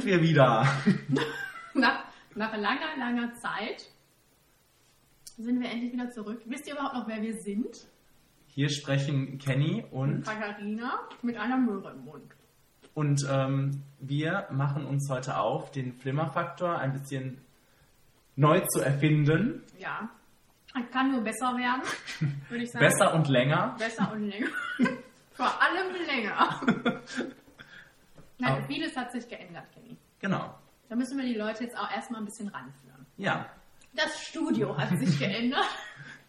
sind wir wieder. Nach, nach langer, langer Zeit sind wir endlich wieder zurück. Wisst ihr überhaupt noch, wer wir sind? Hier sprechen Kenny und, Katharina mit einer Möhre im Mund. und ähm, wir machen uns heute auf, den Flimmerfaktor ein bisschen neu zu erfinden. Ja. Kann nur besser werden, würde ich sagen. Besser und länger. Besser und länger. Vor allem länger. Nein, Aber- vieles hat sich geändert, Kenny. Genau. Da müssen wir die Leute jetzt auch erstmal ein bisschen ranführen. Ja. Das Studio hat sich geändert.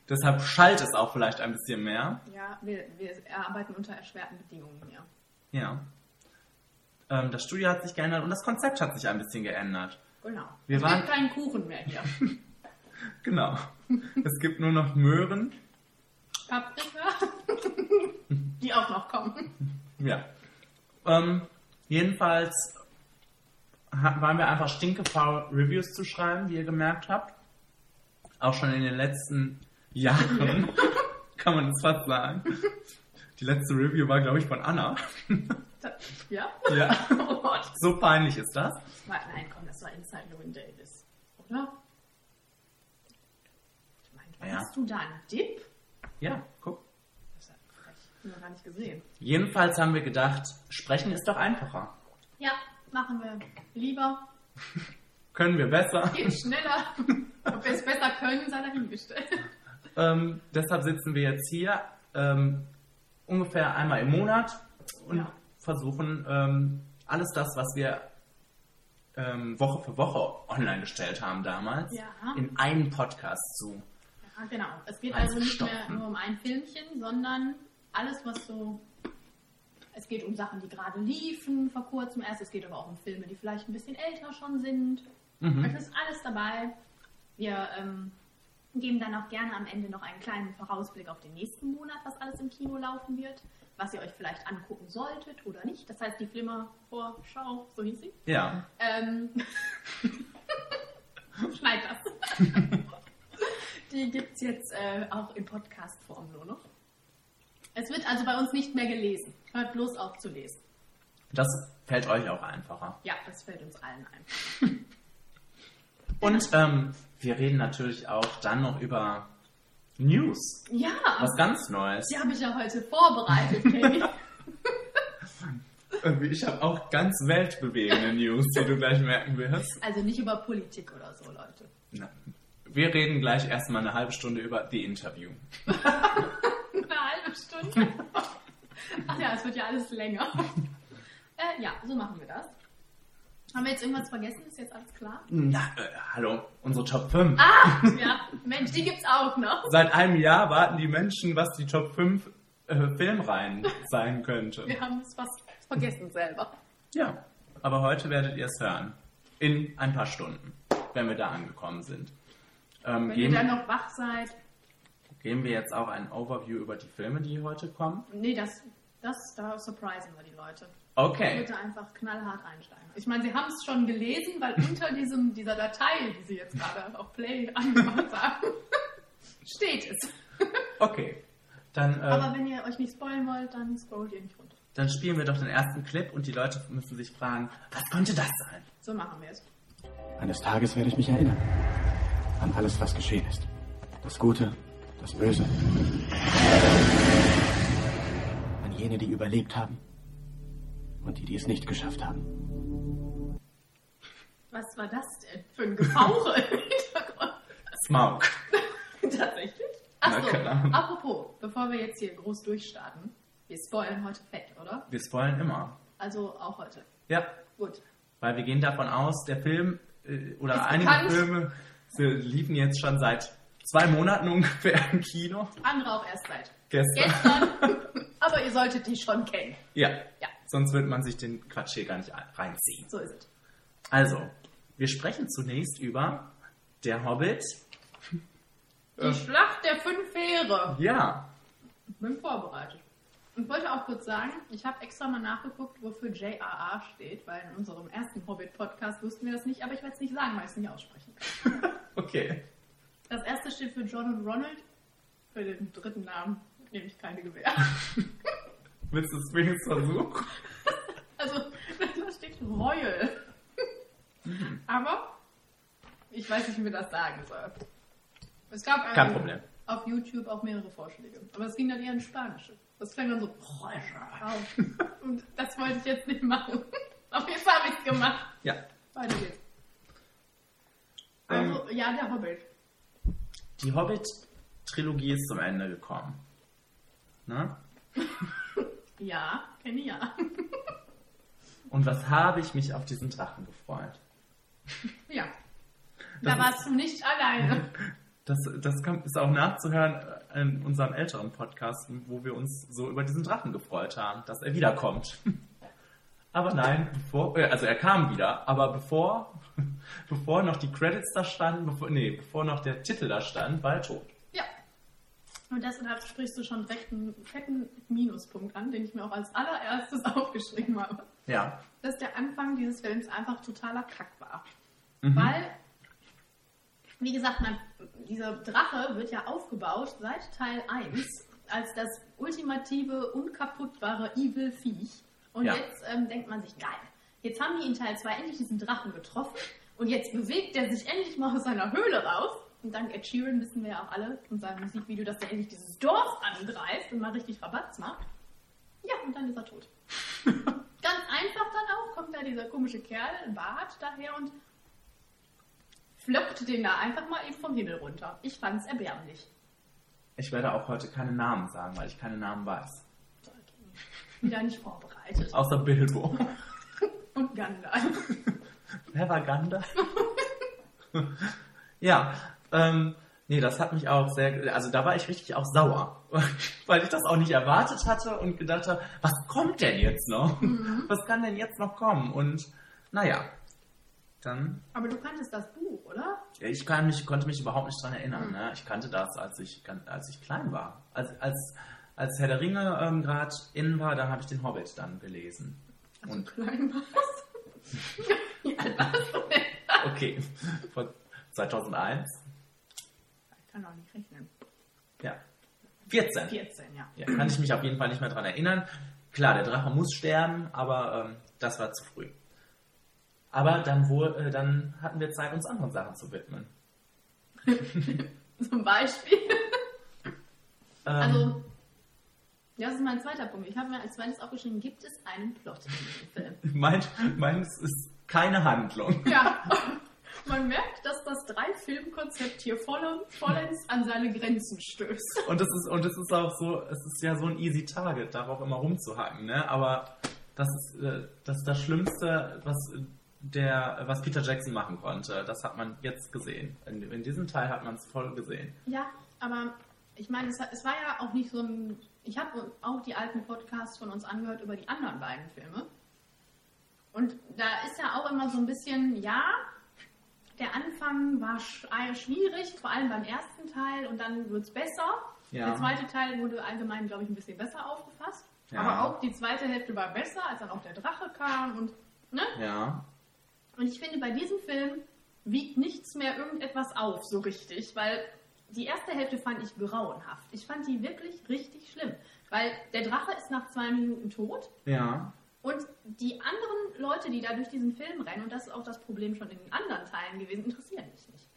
Deshalb schallt es auch vielleicht ein bisschen mehr. Ja, wir, wir arbeiten unter erschwerten Bedingungen hier. Ja. Ähm, das Studio hat sich geändert und das Konzept hat sich ein bisschen geändert. Genau. Wir es waren- gibt keinen Kuchen mehr hier. Genau. Es gibt nur noch Möhren. Paprika, die auch noch kommen. Ja. Ähm, jedenfalls waren wir einfach stinkefaul, Reviews zu schreiben, wie ihr gemerkt habt. Auch schon in den letzten Jahren, kann man das fast sagen. Die letzte Review war, glaube ich, von Anna. Ja? Ja. Oh Gott. So peinlich ist das. Nein, komm, das war Inside Llewyn Davis. Oder? Ich meine, Ja. hast du da einen Dip? Ja, guck. Wir gar nicht gesehen. Jedenfalls haben wir gedacht, sprechen ist doch einfacher. Ja, machen wir lieber. Können wir besser. Geht schneller. Ob wir es besser können, sei dahingestellt. Ähm, deshalb sitzen wir jetzt hier ähm, ungefähr einmal im Monat und Ja. versuchen ähm, alles das, was wir ähm, Woche für Woche online gestellt haben damals, Ja. in einen Podcast zu. Ja, genau. Es geht Also nicht mehr stopfen. nur um ein Filmchen, sondern alles, was so. Es geht um Sachen, die gerade liefen vor kurzem erst. Es geht aber auch um Filme, die vielleicht ein bisschen älter schon sind. Mhm. Es ist alles dabei. Wir ähm, geben dann auch gerne am Ende noch einen kleinen Vorausblick auf den nächsten Monat, was alles im Kino laufen wird, was ihr euch vielleicht angucken solltet oder nicht. Das heißt, die Flimmer-Vorschau, so hieß sie. Ja, Ähm, schneid das. Die gibt es jetzt äh, auch in Podcast-Form nur noch. Es wird also bei uns nicht mehr gelesen. Hört bloß auf zu lesen. das fällt euch auch einfacher. Ja, das fällt uns allen ein. Und ähm, wir reden natürlich auch dann noch über News. Ja, Was ganz Neues. die habe ich ja heute vorbereitet, Kenny. Ich habe auch ganz weltbewegende News, die du gleich merken wirst. Also nicht über Politik oder so, Leute. Na, Wir reden gleich erstmal eine halbe Stunde über The Interview. Eine halbe Stunde. Ach ja, es wird ja alles länger. Äh, ja, so machen wir das. Haben wir jetzt irgendwas vergessen? Ist jetzt alles klar? Na, äh, hallo, unsere Top 5. Ah, ja, Mensch, die gibt's auch noch. Seit einem Jahr warten die Menschen, was die Top 5 äh, Filmreihen sein könnte. Wir haben es fast vergessen selber. Ja, aber heute werdet ihr es hören. In ein paar Stunden, wenn wir da angekommen sind. Ähm, Wenn ihr dann noch wach seid. Geben wir jetzt auch ein Overview über die Filme, die heute kommen? Nee, das, das, da surprisen wir die Leute. Okay. Bitte einfach knallhart einsteigen. Ich meine, sie haben es schon gelesen, weil unter diesem, dieser Datei, die sie jetzt gerade auf Play angemacht haben, steht es. Okay. Dann, Aber ähm, wenn ihr euch nicht spoilen wollt, dann scrollt ihr nicht runter. dann spielen wir doch den ersten Clip und die Leute müssen sich fragen, was könnte das sein? So machen wir es. Eines Tages werde ich mich erinnern. An alles, was geschehen ist. Das Gute, das Böse. An jene, die überlebt haben. Und die, die es nicht geschafft haben. Was war das denn für ein Gefauche im Hintergrund? Smaug. Tatsächlich? Na, Achso, keine Ahnung. apropos, bevor wir jetzt hier groß durchstarten, wir spoilern heute fett, oder? Wir spoilen immer. Also auch heute. Ja, Gut. weil wir gehen davon aus, der Film äh, oder Ist einige bekannt. Filme sie liefen jetzt schon seit zwei Monaten ungefähr im Kino. Andere auch erst seit Gestern. gestern. Aber ihr solltet die schon kennen. Ja. Ja. Sonst wird man sich den Quatsch hier gar nicht ein- reinziehen. So ist es. Also, wir sprechen zunächst über Der Hobbit. Die Äh. Schlacht der fünf Heere. Ja. Bin vorbereitet. Ich wollte auch kurz sagen, ich habe extra mal nachgeguckt, wofür JRR steht, weil in unserem ersten Hobbit-Podcast wussten wir das nicht, aber ich werde es nicht sagen, weil ich es nicht aussprechen kann. Okay. Das erste steht für John und Ronald, für den dritten Namen nehme ich keine Gewehr. Willst du es wenigstens versuchen? Also, da steht Royal. Aber ich weiß nicht, wie wir das sagen soll. Es gab Kein einen- Problem. auf YouTube auch mehrere Vorschläge. Aber es ging dann eher in Spanische. Das klang dann so Royal. Und das wollte ich jetzt nicht machen. Aber jetzt habe ich es gemacht. Ja. Weiter geht's. Ähm. Also, ja, der Hobbit. Die Hobbit-Trilogie ist zum Ende gekommen. Ne? Ja, kenne ich ja. Und was habe ich mich auf diesen Drachen gefreut? Ja. Das da warst du nicht alleine. Das, das kann, ist auch nachzuhören in unserem älteren Podcast, wo wir uns so über diesen Drachen gefreut haben, dass er wiederkommt. Aber nein, bevor, äh, also er kam wieder, aber bevor, bevor noch die Credits da standen, bevor, nee, bevor noch der Titel da stand, war er tot. Ja. Und deshalb sprichst du schon direkt einen fetten Minuspunkt an, den ich mir auch als allererstes aufgeschrieben habe. Ja. Dass der Anfang dieses Films einfach totaler Kack war. Mhm. Weil, wie gesagt, man, dieser Drache wird ja aufgebaut seit Teil 1 als das ultimative, unkaputtbare Evil-Viech. Und Ja. jetzt ähm, denkt man sich, geil, jetzt haben die in Teil 2 endlich diesen Drachen getroffen und jetzt bewegt er sich endlich mal aus seiner Höhle raus. Und dank Ed Sheeran wissen wir ja auch alle in seinem Musikvideo, dass er endlich dieses Dorf angreift und mal richtig Rabatz macht. Ja, und dann ist er tot. Ganz einfach dann auch kommt da dieser komische Kerl, Bart, daher und flockt den da einfach mal eben vom Himmel runter. Ich fand's erbärmlich. Ich werde auch heute keine Namen sagen, weil ich keine Namen weiß. Wieder nicht vorbereitet. Außer Bilbo. Und Gandalf. Wer war Gandalf? ja, ähm, nee, das hat mich auch sehr, also da war ich richtig auch sauer, weil ich das auch nicht erwartet hatte und gedacht habe, was kommt denn jetzt noch? Was kann denn jetzt noch kommen? Und naja, dann, Aber du kanntest das Buch, oder? ich kann mich, konnte mich überhaupt nicht dran erinnern. Ne? Ich kannte das, als ich, als ich klein war. Als, als, als Herr der Ringe ähm, gerade in war, da habe ich den Hobbit dann gelesen. Als Und klein warst. Wie alt warst du denn? okay, von 2001, Ich kann auch nicht rechnen. ja, 14. 14, ja. Ja, kann ich mich auf jeden Fall nicht mehr dran erinnern. Klar, der Drache muss sterben, aber ähm, das war zu früh. Aber dann, wohl, äh, dann hatten wir Zeit, uns anderen Sachen zu widmen. Zum Beispiel. Ähm, Also, das ist mein zweiter Punkt. Ich habe mir als zweites aufgeschrieben, gibt es einen Plot in diesem Film? mein, meins ist keine Handlung. Ja, man merkt, dass das Drei-Film-Konzept hier voll, vollends an seine Grenzen stößt. Und es ist, und es ist auch so, es ist ja so ein easy Target, darauf immer rumzuhacken, ne? Aber das ist, äh, das ist das Schlimmste, was der, was Peter Jackson machen konnte. Das hat man jetzt gesehen. In, in diesem Teil hat man es voll gesehen. Ja, aber ich meine, es, es war ja auch nicht so ein. Ich habe auch die alten Podcasts von uns angehört über die anderen beiden Filme. Und da ist ja auch immer so ein bisschen, ja, der Anfang war äh, schwierig, vor allem beim ersten Teil, und dann wird es besser. Ja. Der zweite Teil wurde allgemein, glaube ich, ein bisschen besser aufgefasst. Ja. Aber auch die zweite Hälfte war besser, als dann auch der Drache kam und, ne? Ja. Und ich finde, bei diesem Film wiegt nichts mehr irgendetwas auf, so richtig, weil die erste Hälfte fand ich grauenhaft. Ich fand die wirklich richtig schlimm, weil der Drache ist nach zwei Minuten tot Ja. und die anderen Leute, die da durch diesen Film rennen, und das ist auch das Problem schon in den anderen Teilen gewesen, interessieren mich nicht.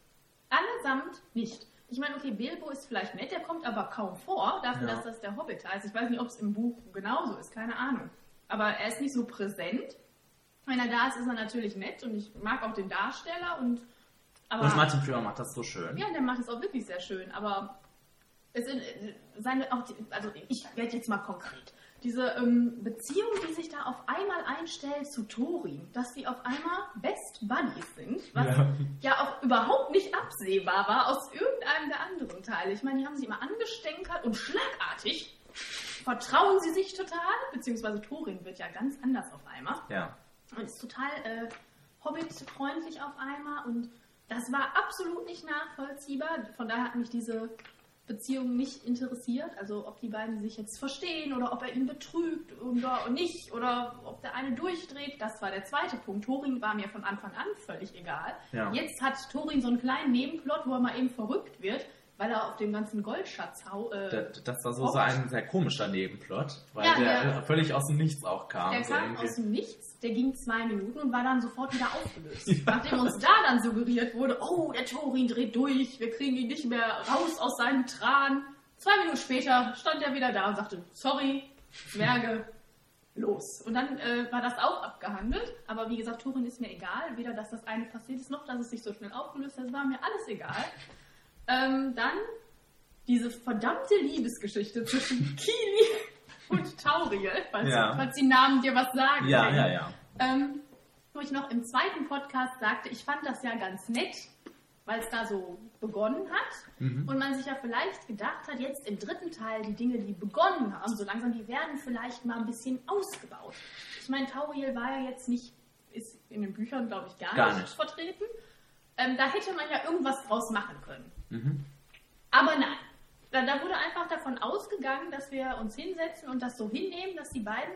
Allesamt nicht. Ich meine, okay, Bilbo ist vielleicht nett, der kommt aber kaum vor, dafür, Ja. dass das der Hobbit heißt. Ich weiß nicht, ob es im Buch genauso ist, keine Ahnung. Aber er ist nicht so präsent. Wenn er da ist, ist er natürlich nett und ich mag auch den Darsteller und aber Und Martin Freeman macht das so schön. ja, der macht es auch wirklich sehr schön, aber es sind äh, seine auch die, also ich werde jetzt mal konkret. Diese ähm, Beziehung, die sich da auf einmal einstellt zu Tori, dass sie auf einmal Best Buddies sind, was Ja. ja. auch überhaupt nicht absehbar war aus irgendeinem der anderen Teile. Ich meine, die haben sich immer angestänkert und schlagartig vertrauen sie sich total, beziehungsweise Thorin wird ja ganz anders auf einmal Ja. und ist total äh, Hobbit-freundlich auf einmal und das war absolut nicht nachvollziehbar. Von daher hat mich diese Beziehung nicht interessiert. Also ob die beiden sich jetzt verstehen oder ob er ihn betrügt oder nicht oder ob der eine durchdreht. Das war der zweite Punkt. Thorin war mir von Anfang an völlig egal. Ja. Jetzt hat Thorin so einen kleinen Nebenplot, wo er mal eben verrückt wird. weil er auf dem ganzen Goldschatz hau, äh, Das, das war so, so ein sehr komischer Nebenplot, weil Ja, der der- völlig aus dem Nichts auch kam. Der so kam irgendwie. aus dem Nichts, der ging zwei Minuten und war dann sofort wieder aufgelöst. Nachdem uns da dann suggeriert wurde, oh, der Thorin dreht durch, wir kriegen ihn nicht mehr raus aus seinen Tran. Zwei Minuten später stand er wieder da und sagte, sorry, Zwerge, los. Und dann äh, war das auch abgehandelt, aber wie gesagt, Thorin ist mir egal. Weder, dass das eine passiert ist, noch, dass es sich so schnell aufgelöst hat, das war mir alles egal. Ähm, dann diese verdammte Liebesgeschichte zwischen Kili und Tauriel, falls, Ja. falls die Namen dir was sagen. Ja, Jenny. ja, ja. Ähm, wo ich noch im zweiten Podcast sagte, ich fand das ja ganz nett, weil es da so begonnen hat Mhm. und man sich ja vielleicht gedacht hat, jetzt im dritten Teil die Dinge, die begonnen haben, so langsam, die werden vielleicht mal ein bisschen ausgebaut. Ich meine, Tauriel war ja jetzt nicht, ist in den Büchern, glaube ich, gar, Gar nicht, nicht. vertreten. Ähm, da hätte man ja irgendwas draus machen können. Mhm. Aber nein. Da, da wurde einfach davon ausgegangen, dass wir uns hinsetzen und das so hinnehmen, dass die beiden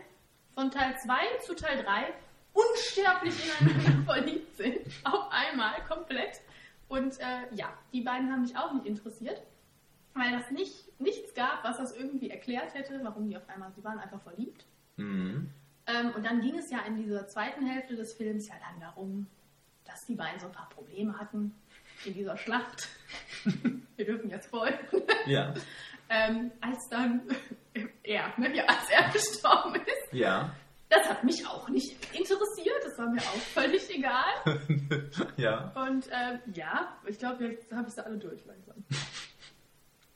von Teil 2 zu Teil 3 unsterblich ineinander verliebt sind. Auf einmal, komplett. Und äh, ja, die beiden haben mich auch nicht interessiert, weil das nicht, nichts gab, was das irgendwie erklärt hätte, warum die auf einmal, die waren einfach verliebt. Mhm. Ähm, und dann ging es ja in dieser zweiten Hälfte des Films ja dann darum, dass die beiden so ein paar Probleme hatten in dieser Schlacht. Wir dürfen jetzt folgen. Ja, Ähm, als dann er, ne, ja, als er gestorben ist. ja, Das hat mich auch nicht interessiert, das war mir auch völlig egal. ja. Und ähm, ja, ich glaube, jetzt habe ich sie alle durch langsam.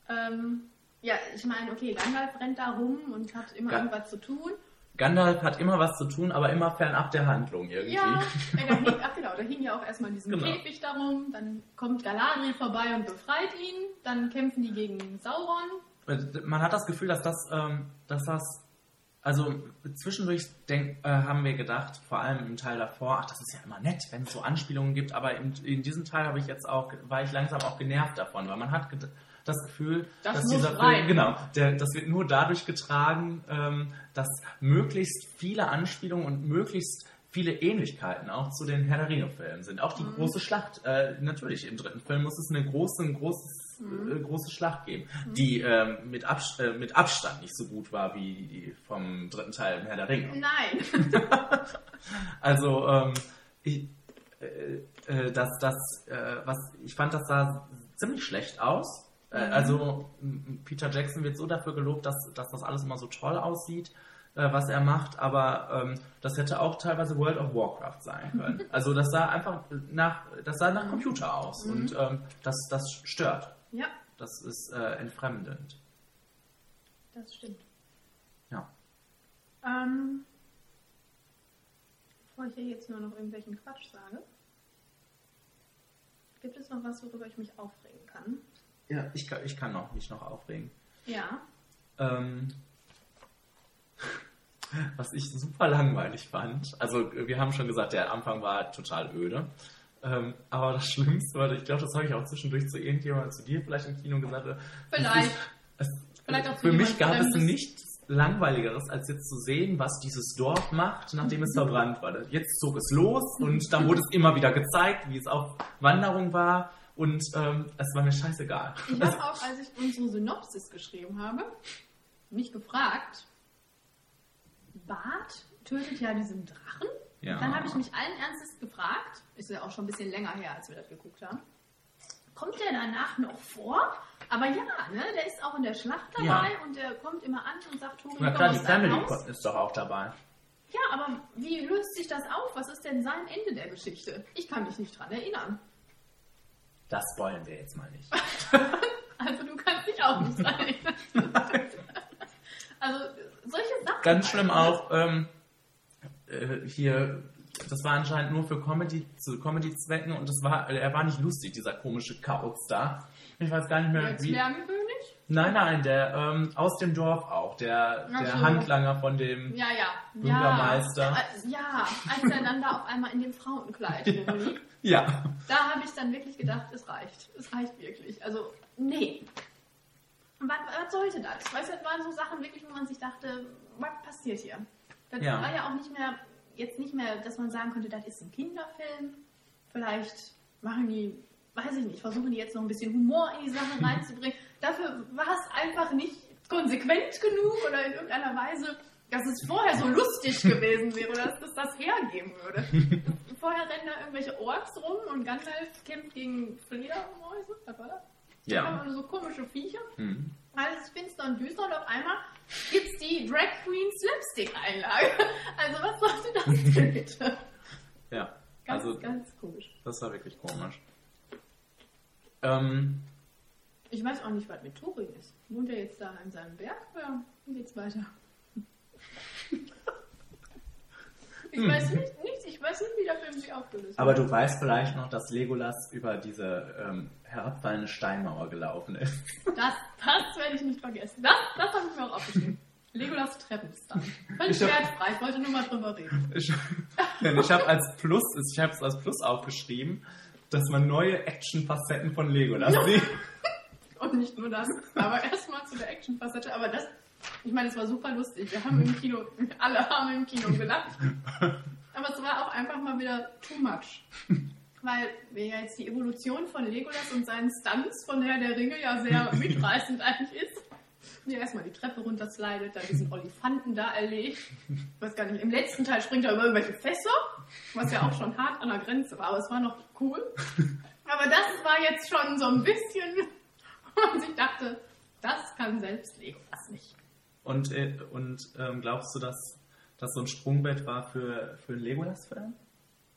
ähm, ja, ich meine, okay, Gandalf rennt da rum und hat immer Ga- irgendwas zu tun. Gandalf hat immer was zu tun, aber immer fernab der Handlung irgendwie. Ja, äh, da hing, ach genau, da hing ja auch erstmal in diesem Genau. Käfig darum, dann kommt Galadriel vorbei und befreit ihn, dann kämpfen die gegen Sauron. Man hat das Gefühl, dass das, ähm, dass das, also zwischendurch denk, äh, haben wir gedacht, vor allem im Teil davor, ach, das ist ja immer nett, wenn es so Anspielungen gibt, aber in, in diesem Teil habe ich jetzt auch, war ich langsam auch genervt davon, weil man hat ged- das Gefühl, Das dass dieser rein. Film, genau, der, das wird nur dadurch getragen, ähm, dass möglichst viele Anspielungen und möglichst viele Ähnlichkeiten auch zu den Herr der Ringe-Filmen sind. Auch die Mhm. große Schlacht. Äh, natürlich, im dritten Film muss es eine große, ein großes, Mhm. äh, große Schlacht geben, die ähm, mit, Abs äh, mit Abstand nicht so gut war wie die vom dritten Teil im Herr der Ringe. Nein. Also, ähm, ich, äh, äh, das, das, äh, was, ich fand, das sah ziemlich schlecht aus. Äh, Mhm. Also, Peter Jackson wird so dafür gelobt, dass, dass das alles immer so toll aussieht, äh, was er macht, aber ähm, das hätte auch teilweise World of Warcraft sein können. Also, das sah einfach nach, das sah nach Computer aus Mhm. und ähm, das, das stört. ja, Das ist äh, entfremdend. das stimmt. Ja. Ähm, bevor ich hier jetzt nur noch irgendwelchen Quatsch sage, gibt es noch was, worüber ich mich aufregen kann? Ja, ich kann, ich kann noch, mich noch aufregen. Ja. Ähm, was ich super langweilig fand. Also wir haben schon gesagt, der Anfang war total öde. Ähm, aber das Schlimmste war, ich glaube, das habe ich auch zwischendurch zu irgendjemandem, zu dir vielleicht im Kino gesagt. es Vielleicht. Ist, es, Vielleicht für mich gab es nichts langweiligeres, als jetzt zu sehen, was dieses Dorf macht, nachdem es verbrannt war. Jetzt zog es los und dann wurde es immer wieder gezeigt, wie es auf Wanderung war. Und ähm, es war mir scheißegal. Ich habe auch, als ich unsere Synopsis geschrieben habe, mich gefragt, Bart tötet ja diesen Drachen. Ja. Dann habe ich mich allen Ernstes gefragt, ist ja auch schon ein bisschen länger her, als wir das geguckt haben, kommt der danach noch vor? Aber ja, ne, der ist auch in der Schlacht dabei Ja. und der kommt immer an und sagt, Tobi, Na klar, die Family Haus. ist doch auch dabei. Ja, aber wie löst sich das auf? Was ist denn sein Ende der Geschichte? Ich kann mich nicht dran erinnern. Das wollen wir jetzt mal nicht. Also du kannst dich auch nicht erinnern. Also solche Sachen. Ganz schlimm halt, ne? auch ähm, äh, hier, das war anscheinend nur für Comedy, zu Comedy-Zwecken und das war, er war nicht lustig, dieser komische Kauz da. Ich weiß gar nicht mehr, Der wie. Zwergenkönig? Nein, nein, der ähm, aus dem Dorf auch, der, der so. Handlanger von dem. Ja, ja. Bürgermeister. Ja, äh, ja, als er dann da auf einmal in dem Frauenkleid rumlief, Ja. da habe ich dann wirklich gedacht, es reicht. Es reicht wirklich. Also, nee. Was, was sollte das? Weißt du, das waren so Sachen wirklich, wo man sich dachte, was passiert hier? Das Ja. war ja auch nicht mehr, jetzt nicht mehr, dass man sagen könnte, das ist ein Kinderfilm. Vielleicht machen die, weiß ich nicht, versuchen die jetzt noch ein bisschen Humor in die Sache reinzubringen. Dafür war es einfach nicht konsequent genug oder in irgendeiner Weise, dass es vorher so lustig gewesen wäre oder dass das das hergeben würde. vorher rennen da irgendwelche Orks rum und Gandalf kämpft gegen Fledermäuse, was war das? Ja. Einfach nur so komische Viecher. Hm. Alles finster und düster und auf einmal gibt's die Drag Queen Slapstick-Einlage. Also was sollte das denn bitte? Ja. Ganz, Also, ganz komisch. das war wirklich komisch. Ähm, Ich weiß auch nicht, was mit Turin ist. Wohnt er jetzt da in seinem Berg oder wie geht's weiter? Ich weiß nicht, nichts, ich weiß nicht, wie der Film sich aufgelöst hat. aber du weißt vielleicht noch, dass Legolas über diese ähm, herabfallende Steinmauer gelaufen ist. Das, das werde ich nicht vergessen. Das, das habe ich mir auch aufgeschrieben. Legolas Treppenstand. Völlig Ich wertfrei, ich wollte nur mal drüber reden. Ich, ich habe als Plus, ich habe es als Plus aufgeschrieben, dass man neue Action-Facetten von Legolas sieht. Und nicht nur das, aber erstmal zu der Action-Facette. Aber das, ich meine, es war super lustig. Wir haben im Kino, alle haben im Kino gelacht. Aber es war auch einfach mal wieder too much. Weil wir ja jetzt die Evolution von Legolas und seinen Stunts von Herr der Ringe ja sehr mitreißend eigentlich ist. Wie er erstmal die Treppe runterslidet, dann diesen Olifanten da erlegt. Ich weiß gar nicht, im letzten Teil springt er über irgendwelche Fässer, was ja auch schon hart an der Grenze war, aber es war noch cool. Aber das war jetzt schon so ein bisschen, wo man sich dachte, das kann selbst Legolas nicht. Und, äh, und ähm, glaubst du, dass das so ein Sprungbrett war für, für einen Legolas-Film?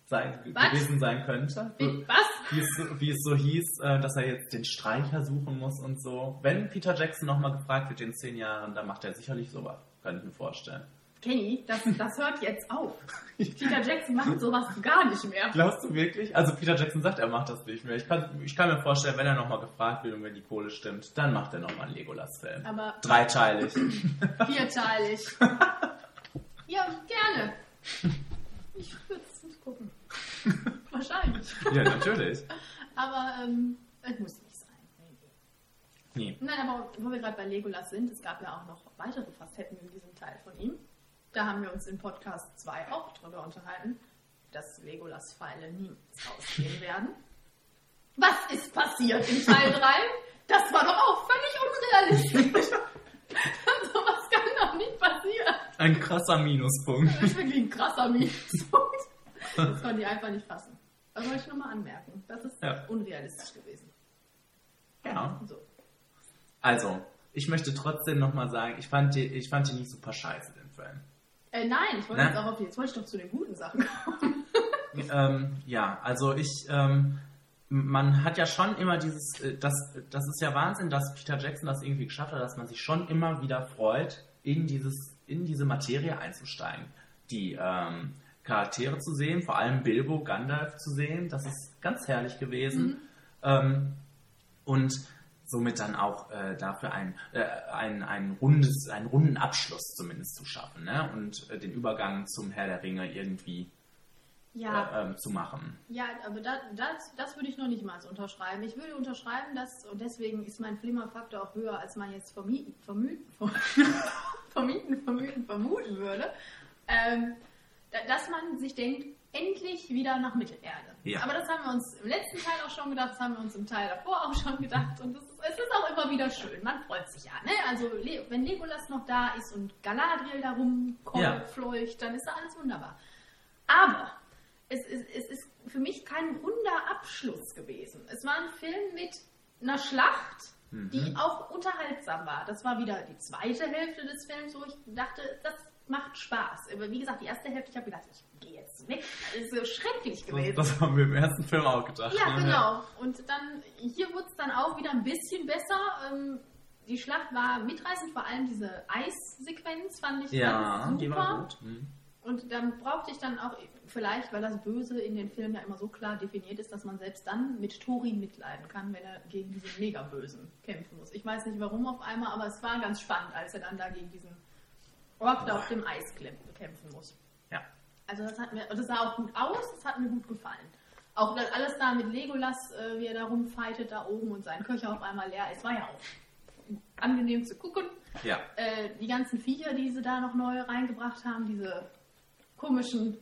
Sein, Was? gewesen sein könnte? Wie, was? Wie es, so- wie es so hieß, äh, dass er jetzt den Streicher suchen muss und so. Wenn Peter Jackson nochmal gefragt wird in zehn Jahren, dann macht er sicherlich sowas. Kann ich mir vorstellen. Kenny, das, das hört jetzt auf. Peter Jackson macht sowas gar nicht mehr. Glaubst du wirklich? Also Peter Jackson sagt, er macht das nicht mehr. Ich kann, ich kann mir vorstellen, wenn er nochmal gefragt wird und wenn die Kohle stimmt, dann macht er nochmal einen Legolas-Film. Aber Dreiteilig. vierteilig. Ja, gerne. Ich würde es nicht gucken. Wahrscheinlich. ja, natürlich. Aber ähm, es muss nicht sein. Nee. Nein, aber wo wir gerade bei Legolas sind, es gab ja auch noch weitere Facetten in diesem Teil von ihm. Da haben wir uns in Podcast 2 auch drüber unterhalten, dass Legolas-Pfeile niemals ausgehen werden. Was ist passiert in Teil 3? Das war doch auch völlig unrealistisch. Sowas kann doch nicht passieren. Ein krasser Minuspunkt. Das ist wirklich ein krasser Minuspunkt. Das konnte ich einfach nicht fassen. Das wollte ich nochmal anmerken. Das ist Ja. unrealistisch gewesen. Ja. So. Also, ich möchte trotzdem nochmal sagen, ich fand, die, ich fand die nicht super scheiße, den Film. Äh, nein, ich wollte jetzt auch auf jetzt wollte ich doch zu den guten Sachen kommen. ähm, ja, also ich, ähm, man hat ja schon immer dieses, äh, das, das ist ja Wahnsinn, dass Peter Jackson das irgendwie geschafft hat, dass man sich schon immer wieder freut, in dieses, in diese Materie einzusteigen. Die ähm, Charaktere zu sehen, vor allem Bilbo, Gandalf zu sehen, das ist ganz herrlich gewesen. Ähm, und somit dann auch äh, dafür ein, äh, ein, ein rundes, einen runden Abschluss zumindest zu schaffen ne? und äh, den Übergang zum Herr der Ringe irgendwie Ja, äh, ähm, zu machen. ja, aber da, das, das würde ich noch nicht mal so unterschreiben. Ich würde unterschreiben, dass, und deswegen ist mein Flimmerfaktor auch höher, als man jetzt vermieten, vermuten, vermieten, vermuten, vermuten würde, ähm, da- dass man sich denkt, endlich wieder nach Mittelerde. Ja. Aber das haben wir uns im letzten Teil auch schon gedacht, das haben wir uns im Teil davor auch schon gedacht und das ist, es ist auch immer wieder schön. Man freut sich ja. Ne? Also wenn Legolas noch da ist und Galadriel da rumkommt, Ja. fleucht, dann ist da alles wunderbar. Aber es, ist- es ist für mich kein runder Abschluss gewesen. Es war ein Film mit einer Schlacht, die auch unterhaltsam war. Das war wieder die zweite Hälfte des Films, wo ich dachte, das macht Spaß. Aber wie gesagt, die erste Hälfte, ich habe gedacht, ich gehe jetzt weg. Das ist so schrecklich Das, gewesen. das haben wir im ersten Film auch gedacht. Ja, ne? genau. Und dann, hier wurde es dann auch wieder ein bisschen besser. Ähm, die Schlacht war mitreißend, vor allem diese Eissequenz fand ich Ja, super. die war gut. Hm. Und dann brauchte ich dann auch, vielleicht, weil das Böse in den Filmen ja immer so klar definiert ist, dass man selbst dann mit Thorin mitleiden kann, wenn er gegen diesen Mega-Bösen kämpfen muss. Ich weiß nicht warum auf einmal, aber es war ganz spannend, als er dann da gegen diesen Ork da auf dem Eis kämpfen muss. Ja. Also das hat mir, das sah auch gut aus, das hat mir gut gefallen. Auch das alles da mit Legolas, äh, wie er da rumfightet da oben und sein Köcher auf einmal leer ist, war ja auch angenehm zu gucken. Ja. Äh, die ganzen Viecher, die sie da noch neu reingebracht haben, diese komischen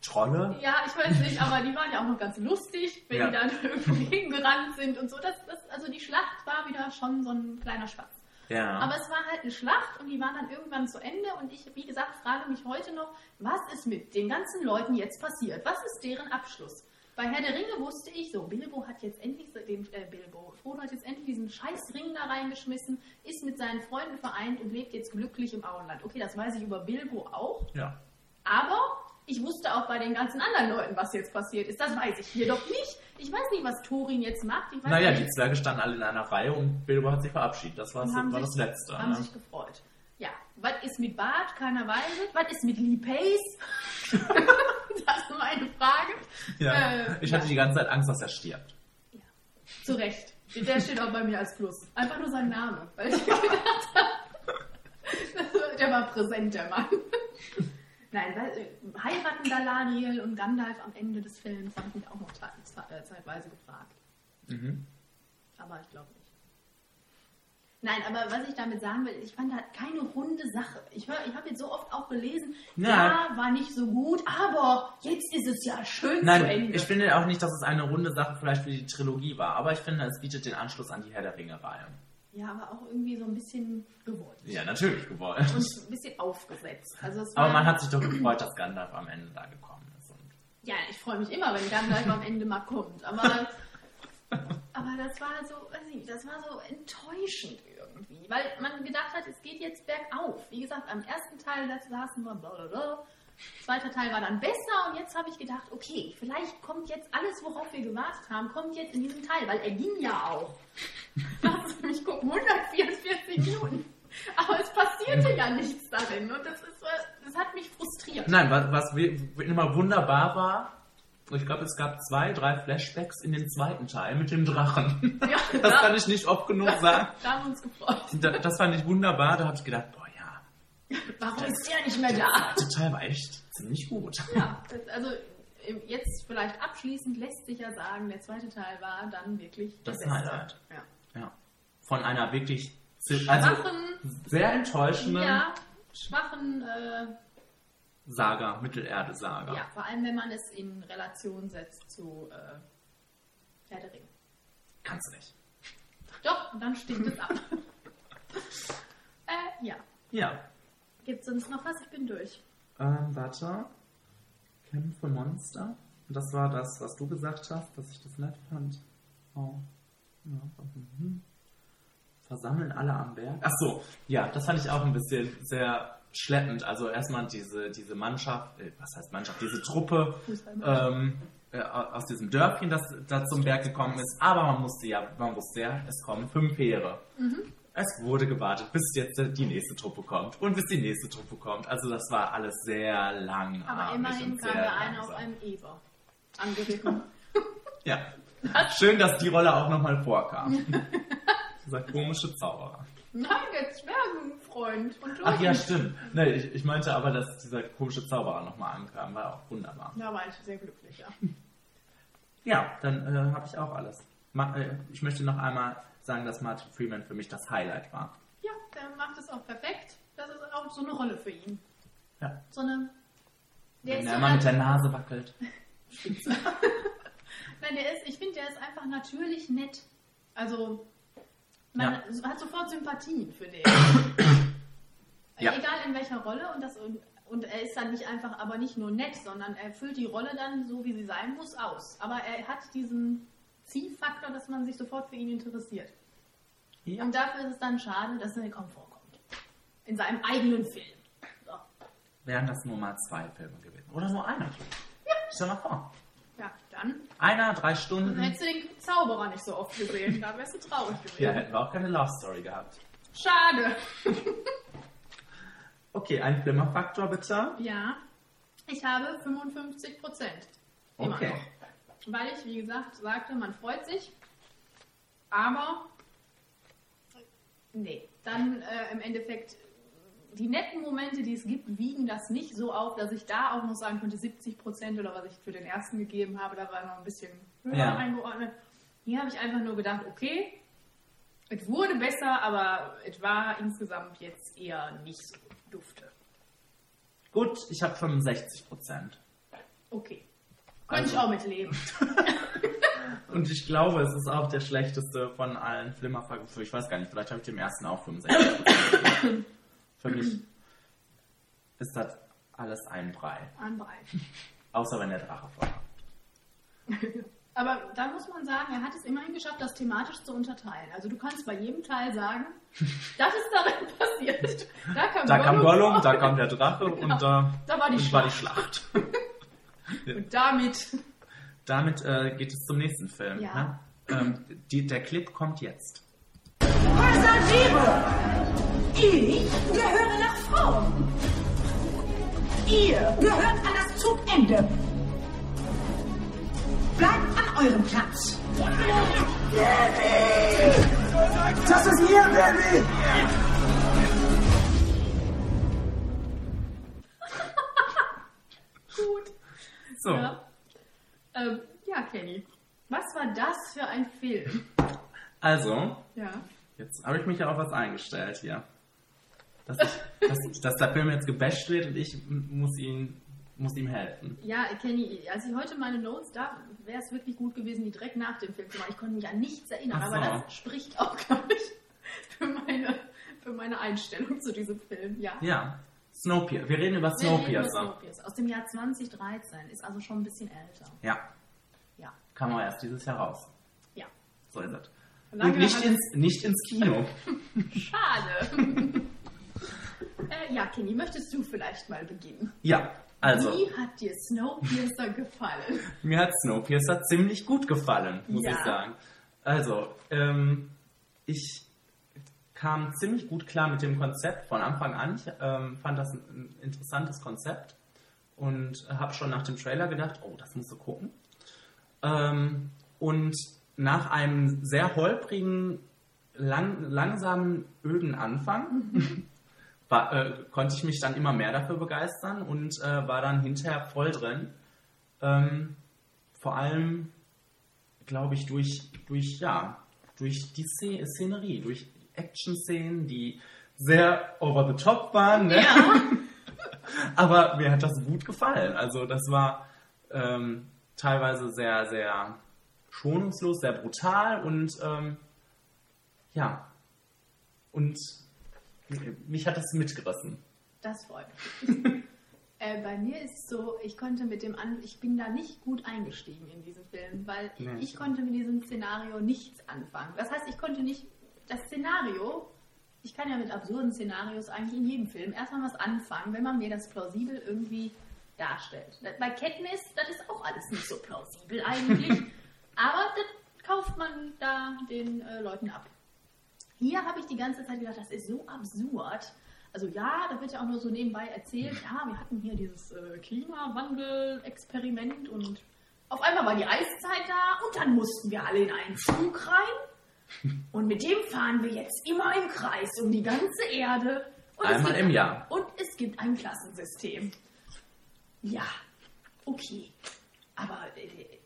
Trolle? Ja, ich weiß nicht, aber die waren ja auch noch ganz lustig, wenn Ja. die dann irgendwo hingerannt sind und so. Das, das, also die Schlacht war wieder schon so ein kleiner Spaß. Ja. Aber es war halt eine Schlacht und die waren dann irgendwann zu Ende und ich, wie gesagt, frage mich heute noch, was ist mit den ganzen Leuten jetzt passiert? Was ist deren Abschluss? Bei Herr der Ringe wusste ich so, Bilbo hat jetzt endlich den, äh, Bilbo, Frodo hat jetzt endlich diesen scheiß Ring da reingeschmissen, ist mit seinen Freunden vereint und lebt jetzt glücklich im Auenland. Okay, das weiß ich über Bilbo auch, ja. aber ich wusste auch bei den ganzen anderen Leuten, was jetzt passiert ist. Das weiß ich hier doch nicht. Ich weiß nicht, was Thorin jetzt macht. Ich weiß Naja, nicht. die Zwerge standen alle in einer Reihe und Bilbo hat sich verabschiedet. Das war, so, war sich- das Letzte. haben ne? sich gefreut. Ja, was ist mit Bart? Keiner weiß es. Was ist mit Lee Pace? das ist meine Frage. ja. Äh, ich hatte die ganze Zeit Angst, dass er stirbt. Zu Recht. Der steht auch bei mir als Plus. Einfach nur sein Name. Weil ich gedacht habe, der war präsent, der Mann. Nein, weil, äh, heiraten Galadriel und Gandalf am Ende des Films, habe ich mich auch noch te- ze- äh, zeitweise gefragt. Mhm. Aber ich glaube nicht. Nein, aber was ich damit sagen will, ich fand das keine runde Sache. Ich, hör- ich habe jetzt so oft auch gelesen, Ja. ja, war nicht so gut, aber jetzt ist es ja schön zu Nein, Ende. ich finde auch nicht, dass es eine runde Sache vielleicht für die Trilogie war, aber ich finde, es bietet den Anschluss an die Herr der Ringe-Reihe. Ja, aber auch irgendwie so ein bisschen gewollt. Ja, natürlich gewollt. Und ein bisschen aufgesetzt. Also Aber man hat sich doch gefreut, dass Gandalf am Ende da gekommen ist. Ja, ich freue mich immer, wenn Gandalf am Ende mal kommt. Aber, aber das war so, weiß ich nicht, das war so enttäuschend irgendwie. Weil man gedacht hat, es geht jetzt bergauf. Wie gesagt, am ersten Teil da saßen wir blablabla. Zweiter Teil war dann besser und jetzt habe ich gedacht, okay, vielleicht kommt jetzt alles, worauf wir gewartet haben, kommt jetzt in diesem Teil, weil er ging ja auch. Lass mich gucken, 144 Minuten. Aber es passierte ja nichts darin und das, ist, das hat mich frustriert. Nein, was, immer wunderbar war, ich glaube, es gab zwei, drei Flashbacks in den zweiten Teil mit dem Drachen. Ja, Das da- kann ich nicht oft genug sagen. Da haben uns gefreut. Da- Das fand ich wunderbar. Da habe ich gedacht, boah Warum ist er nicht mehr der da? zweite Teil war echt ziemlich gut. Ja, also jetzt vielleicht abschließend lässt sich ja sagen, der zweite Teil war dann wirklich Das der. Highlight. Ja. Ja. Von einer wirklich also Schwachen, sehr enttäuschenden ja, schwachen, äh, Saga, Mittelerde-Saga. ja, vor allem wenn man es in Relation setzt zu äh, Herr der Ringe. Kannst du nicht. Doch, dann stimmt es ab. äh, ja. Ja. Gibt es sonst noch was? Ich bin durch. Ähm, warte. Kämpfe Monster. Und das war das, was du gesagt hast, dass ich das nett fand. Oh. Ja. mhm. Versammeln alle am Berg. Ach so, ja, das fand ich auch ein bisschen sehr schleppend. Also erstmal diese, diese Mannschaft, äh, was heißt Mannschaft, diese Truppe ähm, äh, aus diesem Dörfchen, das da zum Berg gekommen ist. Aber man musste ja, man wusste ja, es kommen fünf Heere. Es wurde gewartet, bis jetzt die nächste Truppe kommt und bis die nächste Truppe kommt. Also das war alles sehr lang. Aber immerhin kam der eine auf einem Eber angeritten. Ja. Schön, dass die Rolle auch nochmal vorkam. Dieser komische Zauberer. Nein, der Zwergenfreund von Ach ja, stimmt. Nee, ich, ich meinte aber, dass dieser komische Zauberer nochmal ankam. War auch wunderbar. Da war ich sehr glücklich, ja. Ja, dann äh, habe ich auch alles. Ma äh, ich möchte noch einmal sagen, dass Martin Freeman für mich das Highlight war. Ja, der macht es auch perfekt. Das ist auch so eine Rolle für ihn. Ja. So eine. Der Wenn er immer mit der Nase wackelt. Nein, der ist, ich finde, der ist einfach natürlich nett. Also, man hat sofort Sympathien für den. Ja. Egal in welcher Rolle und das und, und er ist dann nicht einfach, aber nicht nur nett, sondern er füllt die Rolle dann so, wie sie sein muss, aus. Aber er hat diesen Ziehfaktor, dass man sich sofort für ihn interessiert. Ja. Und dafür ist es dann schade, dass er kaum vorkommt. In seinem eigenen Film. So. Wären das nur mal zwei Filme gewesen. Oder nur einer. Ja. Stell mal vor. Ja, dann Einer, drei Dann Stunden. hättest du den Zauberer nicht so oft gesehen. Da wärst du traurig gewesen. Ja, hätten wir auch keine Love Story gehabt. Schade. Okay, ein Flimmerfaktor bitte. Ja, ich habe 55 Prozent. Okay. noch. Weil ich, wie gesagt, sagte, man freut sich. Aber, nee, dann äh, im Endeffekt, die netten Momente, die es gibt, wiegen das nicht so auf, dass ich da auch noch sagen könnte, 70 Prozent oder was ich für den ersten gegeben habe, da war noch ein bisschen höher Ja. eingeordnet. Hier habe ich einfach nur gedacht, okay, es wurde besser, aber es war insgesamt jetzt eher nicht so dufte. Gut, ich habe 65 Prozent. Okay. Könnte Also- ich auch mit leben. Und ich glaube, es ist auch der schlechteste von allen Flimmerversuchen. Ich weiß gar nicht, vielleicht habe ich dem ersten auch 65 gegeben. Für mich ist das alles ein Brei. Anbreit. Außer wenn der Drache vorkommt. Aber da muss man sagen, er hat es immerhin geschafft, das thematisch zu unterteilen. Also du kannst bei jedem Teil sagen, das ist darin passiert. Da kam Da kam Gollum, da kam der Drache und da, Da war die und war die Schlacht. Und damit Damit äh, geht es zum nächsten Film. Ja. Ne? Ähm, die, der Clip kommt jetzt. Passagiere! Ich gehöre nach Frauen. Ihr gehört an das Zugende. Bleibt an eurem Platz. Das ist ihr Baby! gut. So, Ja. Ähm, ja, Kenny. Was war das für ein Film? also, Ja. jetzt habe ich mich ja auf was eingestellt hier. Dass, ich, dass, dass der Film jetzt gebasht wird und ich muss, ihn, muss ihm helfen. Ja, Kenny, als ich heute meine Notes da, wäre es wirklich gut gewesen, die direkt nach dem Film zu machen. Ich konnte mich an nichts erinnern, so. aber das spricht auch, glaube ich, für meine, für meine Einstellung zu diesem Film. Ja. Ja, Snowpiercer. Wir reden über Wir reden über Snowpiercer. Snowpiercer. Aus dem Jahr 2013, ist also schon ein bisschen älter. Ja, Ja. kam aber erst dieses Jahr raus. Ja. So ist es. Und nicht ins, nicht ins Kino. Schade. äh, ja, Kenny, möchtest du vielleicht mal beginnen? Ja, also, Wie hat dir Snowpiercer gefallen? mir hat Snowpiercer ziemlich gut gefallen, muss Ja. ich sagen. Also, ähm, ich kam ziemlich gut klar mit dem Konzept von Anfang an. Ich ähm, fand das ein, interessantes Konzept und habe schon nach dem Trailer gedacht, oh, das musst du gucken. Ähm, und nach einem sehr holprigen, lang, langsamen, öden Anfang war, äh, konnte ich mich dann immer mehr dafür begeistern und äh, war dann hinterher voll drin. Ähm, vor allem, glaube ich, durch, durch, ja, durch die Sze- Szenerie, durch Action-Szenen, die sehr over the top waren. Ne? Aber mir hat das gut gefallen. Also das war ähm, teilweise sehr, sehr schonungslos, sehr brutal und ähm, ja. Und mich hat das mitgerissen. Das freut mich. äh, bei mir ist es so, ich konnte mit dem An ich bin da nicht gut eingestiegen in diesen Film, weil Nee, ich ich konnte mit diesem Szenario nichts anfangen. Das heißt, ich konnte nicht das Szenario, ich kann ja mit absurden Szenarios eigentlich in jedem Film erstmal was anfangen, wenn man mir das plausibel irgendwie darstellt. Bei Katniss, das ist auch alles nicht so plausibel eigentlich, aber das kauft man da den äh, Leuten ab. Hier habe ich die ganze Zeit gedacht, das ist so absurd. Also ja, da wird ja auch nur so nebenbei erzählt, ja, wir hatten hier dieses äh, Klimawandel-Experiment und auf einmal war die Eiszeit da und dann mussten wir alle in einen Zug rein. Und mit dem fahren wir jetzt immer im Kreis um die ganze Erde. Und Einmal im Jahr. Und es gibt ein Klassensystem. Ja, okay. Aber äh,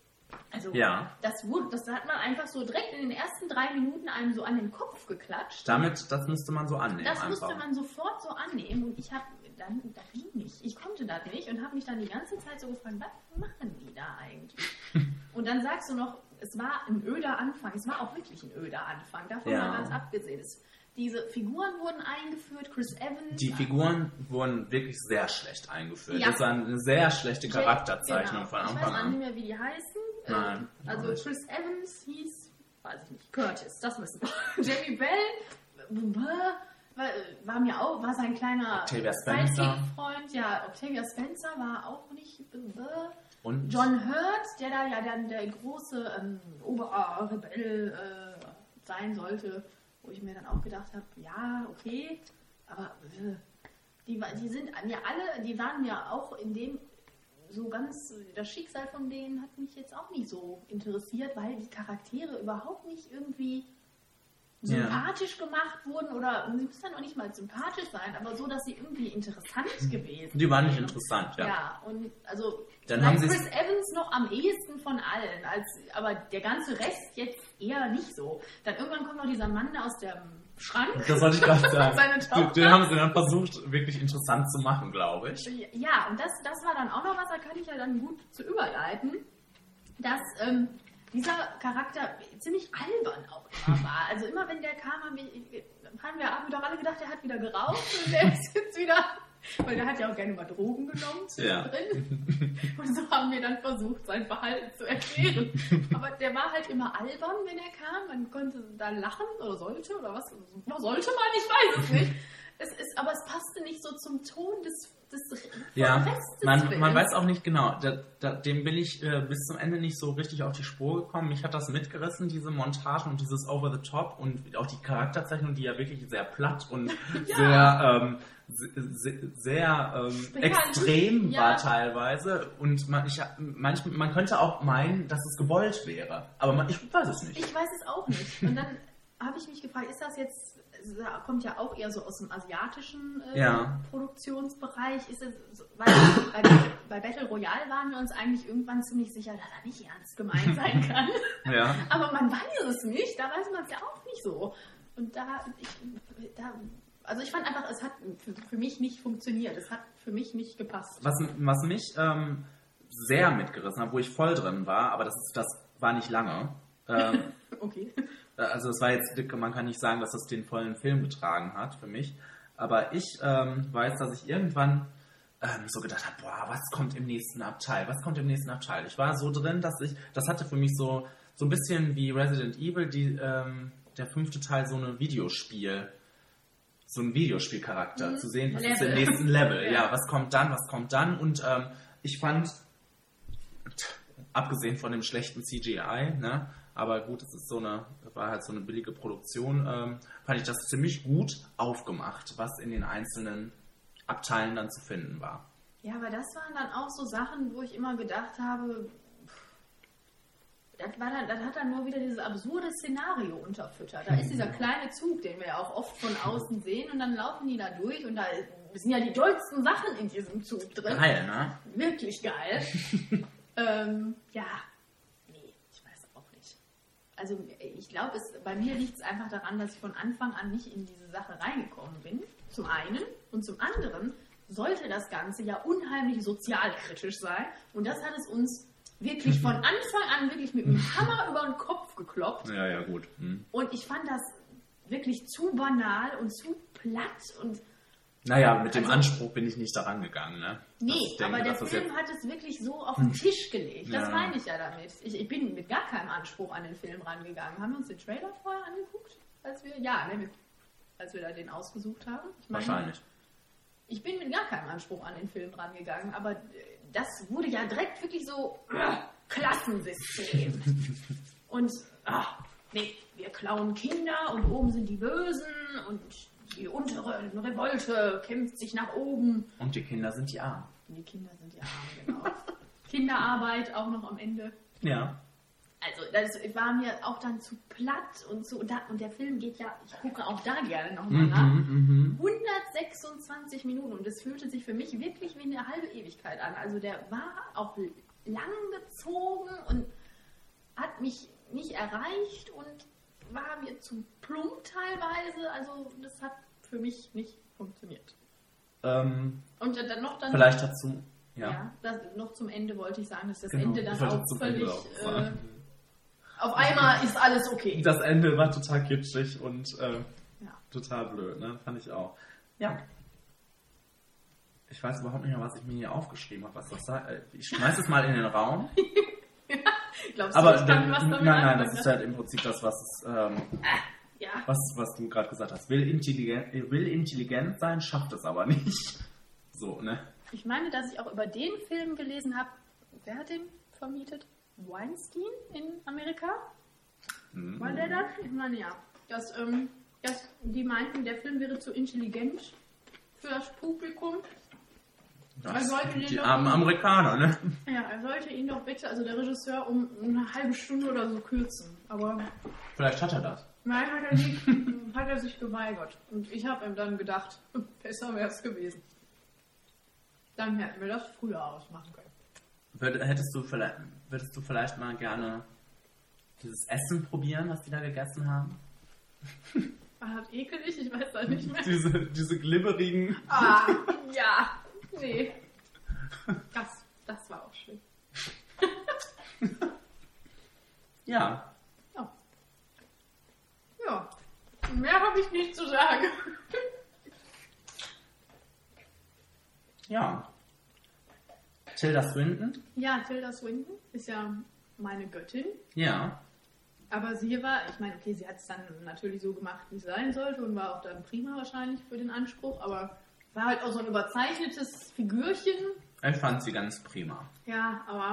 also Ja. das, wurde, das hat man einfach so direkt in den ersten drei Minuten einem so an den Kopf geklatscht. Damit, das musste man so annehmen. Das einfach. musste man sofort so annehmen und ich habe dann, das ging nicht. Ich konnte das nicht und habe mich dann die ganze Zeit so gefragt, was machen die da eigentlich? und dann sagst du noch, es war ein öder Anfang. Es war auch wirklich ein öder Anfang. Davon Ja. mal ganz abgesehen. Es, diese Figuren wurden eingeführt. Chris Evans. Die Figuren wurden wirklich sehr schlecht eingeführt. Ja. Das war eine sehr schlechte Charakterzeichnung genau. von Ich weiß Anfang auch nicht an. mehr, wie die heißen. Nein, Ähm, auch also nicht. Chris Evans hieß, weiß ich nicht, Curtis, das wissen wir. Jamie Bell äh, war, war mir auch, war sein kleiner Octavia Spencer. Freund. Ja, Octavia Spencer war auch nicht. Äh, Und John Hurt, der da ja dann der große ähm, Oberrebell äh, sein sollte, wo ich mir dann auch gedacht habe, ja, okay, aber äh, die, die sind ja alle, die waren ja auch in dem so ganz, das Schicksal von denen hat mich jetzt auch nicht so interessiert, weil die Charaktere überhaupt nicht irgendwie sympathisch gemacht wurden oder sie müssen dann auch nicht mal sympathisch sein, aber so, dass sie irgendwie interessant gewesen Die waren nicht interessant, ja. Ja, und also Dann haben Chris Evans noch am ehesten von allen, als, aber der ganze Rest jetzt eher nicht so. Dann irgendwann kommt noch dieser Mann aus dem Schrank. Das wollte ich gerade sagen. Seine Den- Tochter. Den haben sie dann versucht, wirklich interessant zu machen, glaube ich. Ja, und das, das war dann auch noch was, da kann ich ja dann gut zu überleiten, dass ähm, dieser Charakter ziemlich albern auch immer war. Also immer wenn der kam, haben wir, haben wir, haben wir doch alle gedacht, der hat wieder geraucht und der ist jetzt wieder, weil der hat ja auch gerne mal Drogen genommen Ja. zwischendrin. Und so haben wir dann versucht, sein Verhalten zu erklären. Aber der war halt immer albern, wenn er kam. Man konnte da lachen oder sollte oder was. Sollte man, ich weiß es nicht. Es ist, aber es passte nicht so zum Ton des, des Ja, Rest des man, Films. man weiß auch nicht genau. Da, da, dem bin ich äh, bis zum Ende nicht so richtig auf die Spur gekommen. Mich hat das mitgerissen, diese Montagen und dieses Over the Top und auch die Charakterzeichnung, die ja wirklich sehr platt und sehr, ähm, se- se- sehr ähm, Ja, extrem ja. war teilweise. Und man, ich, manch, man könnte auch meinen, dass es gewollt wäre. Aber man, ich weiß es nicht. Ich weiß es auch nicht. Und dann habe ich mich gefragt, ist das jetzt, kommt ja auch eher so aus dem asiatischen äh, Ja. Produktionsbereich. Ist es, weil bei, bei Battle Royale waren wir uns eigentlich irgendwann ziemlich sicher, dass er nicht ernst gemeint sein kann. Ja. Aber man weiß es nicht, da weiß man es ja auch nicht so. Und da, ich, da, also ich fand einfach, es hat für, für mich nicht funktioniert. Es hat für mich nicht gepasst. Was, was mich ähm, sehr mitgerissen hat, wo ich voll drin war, aber das, ist, das war nicht lange. Ähm, Okay. Also es war jetzt, man kann nicht sagen, dass das den vollen Film getragen hat für mich. Aber ich ähm, weiß, dass ich irgendwann ähm, so gedacht habe, boah, was kommt im nächsten Abteil? Was kommt im nächsten Abteil? Ich war so drin, dass ich, das hatte für mich so, so ein bisschen wie Resident Evil, die, ähm, der fünfte Teil so eine Videospiel, so ein Videospielcharakter, Mhm. zu sehen, was ist Level. im nächsten Level, Ja. ja, was kommt dann, was kommt dann und ähm, ich fand, abgesehen von dem schlechten CGI, ne, aber gut, es ist so eine, war halt so eine billige Produktion, ähm, fand ich das ziemlich gut aufgemacht, was in den einzelnen Abteilen dann zu finden war. Ja, aber das waren dann auch so Sachen, wo ich immer gedacht habe, das, war dann, das hat dann nur wieder dieses absurde Szenario unterfüttert. Da ist dieser kleine Zug, den wir ja auch oft von außen sehen, und dann laufen die da durch und da sind ja die dollsten Sachen in diesem Zug drin. Geil, ne? Wirklich geil. ähm, ja, nee, ich weiß auch nicht. Also ich glaube, es bei mir liegt es einfach daran, dass ich von Anfang an nicht in diese Sache reingekommen bin. Zum einen und zum anderen sollte das Ganze ja unheimlich sozialkritisch sein und das hat es uns wirklich von Anfang an wirklich mit dem Hammer über den Kopf gekloppt. Ja, ja, gut. Hm. Und ich fand das wirklich zu banal und zu platt und Naja, mit dem Also- Anspruch bin ich nicht daran gegangen, ne? Nee, denke, aber der Film hat es wirklich so auf den Tisch gelegt. Das Ja. meine ich ja damit. Ich, ich bin mit gar keinem Anspruch an den Film rangegangen. Haben wir uns den Trailer vorher angeguckt? Als wir, ja, ne, als wir da den ausgesucht haben. Ich meine, Wahrscheinlich. Ich bin mit gar keinem Anspruch an den Film rangegangen, aber äh, das wurde ja direkt wirklich so äh, Klassensystem. und, ach, nee, wir klauen Kinder und oben sind die Bösen und die untere Revolte kämpft sich nach oben. Und die Kinder sind die Armen. Die Kinder sind ja arm, genau. Kinderarbeit auch noch am Ende. Ja. Also das war mir auch dann zu platt und so. Und, der Film geht ja, ich gucke auch da gerne nochmal nach. Mhm, 126 Minuten und es fühlte sich für mich wirklich wie eine halbe Ewigkeit an. Also der war auch lang gezogen und hat mich nicht erreicht und war mir zu plump teilweise. Also das hat für mich nicht funktioniert. ähm, Und dann noch dann vielleicht dazu. ja, Ja. das, noch zum Ende wollte ich sagen, dass das Genau, Ende dann auch völlig auch äh, auf einmal ist alles okay. Das Ende war total kitschig und äh, Ja. total blöd, ne? Fand ich auch. Ja. Ich weiß überhaupt nicht mehr, was ich mir hier aufgeschrieben habe, was das sagt. Äh, Ich schmeiß es mal in den Raum. Glaubst Aber du, dann, nein, nein, das ist halt im Prinzip das, was, es, ähm, ja. was, was du gerade gesagt hast. Will intelligent, will intelligent sein, schafft es aber nicht. So, ne? Ich meine, dass ich auch über den Film gelesen habe. Wer hat den vermietet? Weinstein in Amerika? Hm. War der das? Ich meine ja. Dass, ähm, dass die meinten, der Film wäre zu intelligent für das Publikum. Was sollte die armen Amerikaner, ne? Ja, er sollte ihn doch bitte, also der Regisseur, um eine halbe Stunde oder so kürzen. Aber Vielleicht hat er das. Nein, hat er nicht. hat er sich geweigert. Und ich habe ihm dann gedacht, besser wäre es gewesen. Dann hätten wir das früher ausmachen können. Würd, hättest du vielleicht, würdest du vielleicht mal gerne dieses Essen probieren, was die da gegessen haben? War das ekelig? Ich weiß das nicht mehr. Diese, diese glibberigen. Ah, ja. Nee. Das, das war auch schön. Ja. Ja. Ja. Mehr habe ich nicht zu sagen. Ja. Tilda Swinton? Ja, Tilda Swinton ist ja meine Göttin. Ja. Aber sie war, ich meine, okay, sie hat es dann natürlich so gemacht, wie es sein sollte und war auch dann prima wahrscheinlich für den Anspruch, aber war halt auch so ein überzeichnetes Figürchen. Ich fand sie ganz prima. Ja, aber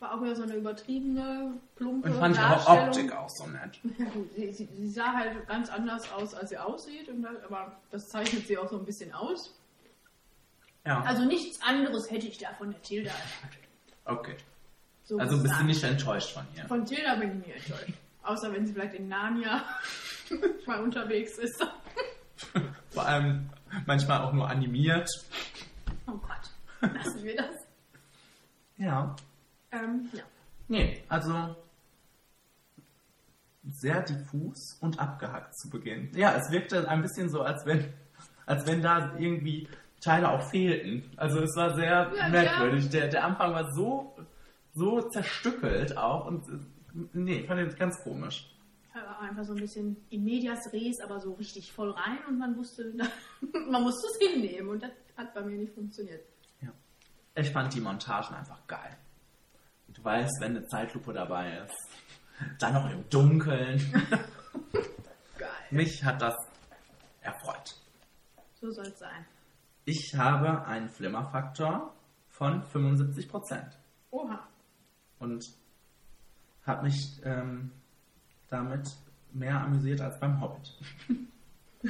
war auch wieder so eine übertriebene, plumpe Und fand ihre Darstellung. Optik auch so nett. Sie, sie, sie sah halt ganz anders aus, als sie aussieht, und das, aber das zeichnet sie auch so ein bisschen aus. Ja. Also nichts anderes hätte ich da von der Tilda erwartet. Okay. So Also bist du nicht enttäuscht von ihr? Von Tilda bin ich nie enttäuscht. Außer wenn sie vielleicht in Narnia mal unterwegs ist. Vor allem manchmal auch nur animiert. Oh Gott, lassen wir das. Ja. Ähm, ja. Nee, also sehr diffus und abgehackt zu Beginn. Ja, es wirkte ein bisschen so, als wenn, als wenn da irgendwie Teile auch fehlten. Also es war sehr Ja, merkwürdig. Der, der Anfang war so, so zerstückelt auch und äh, nee, ich fand den ganz komisch. War einfach so ein bisschen in medias res, aber so richtig voll rein und man wusste, man musste es hinnehmen und das hat bei mir nicht funktioniert. Ich fand die Montagen einfach geil. Du weißt, wenn eine Zeitlupe dabei ist, dann noch im Dunkeln. Geil. Mich hat das erfreut. So soll es sein. Ich habe einen Flimmerfaktor von 75% Oha. und habe mich ähm, damit mehr amüsiert als beim Hobbit.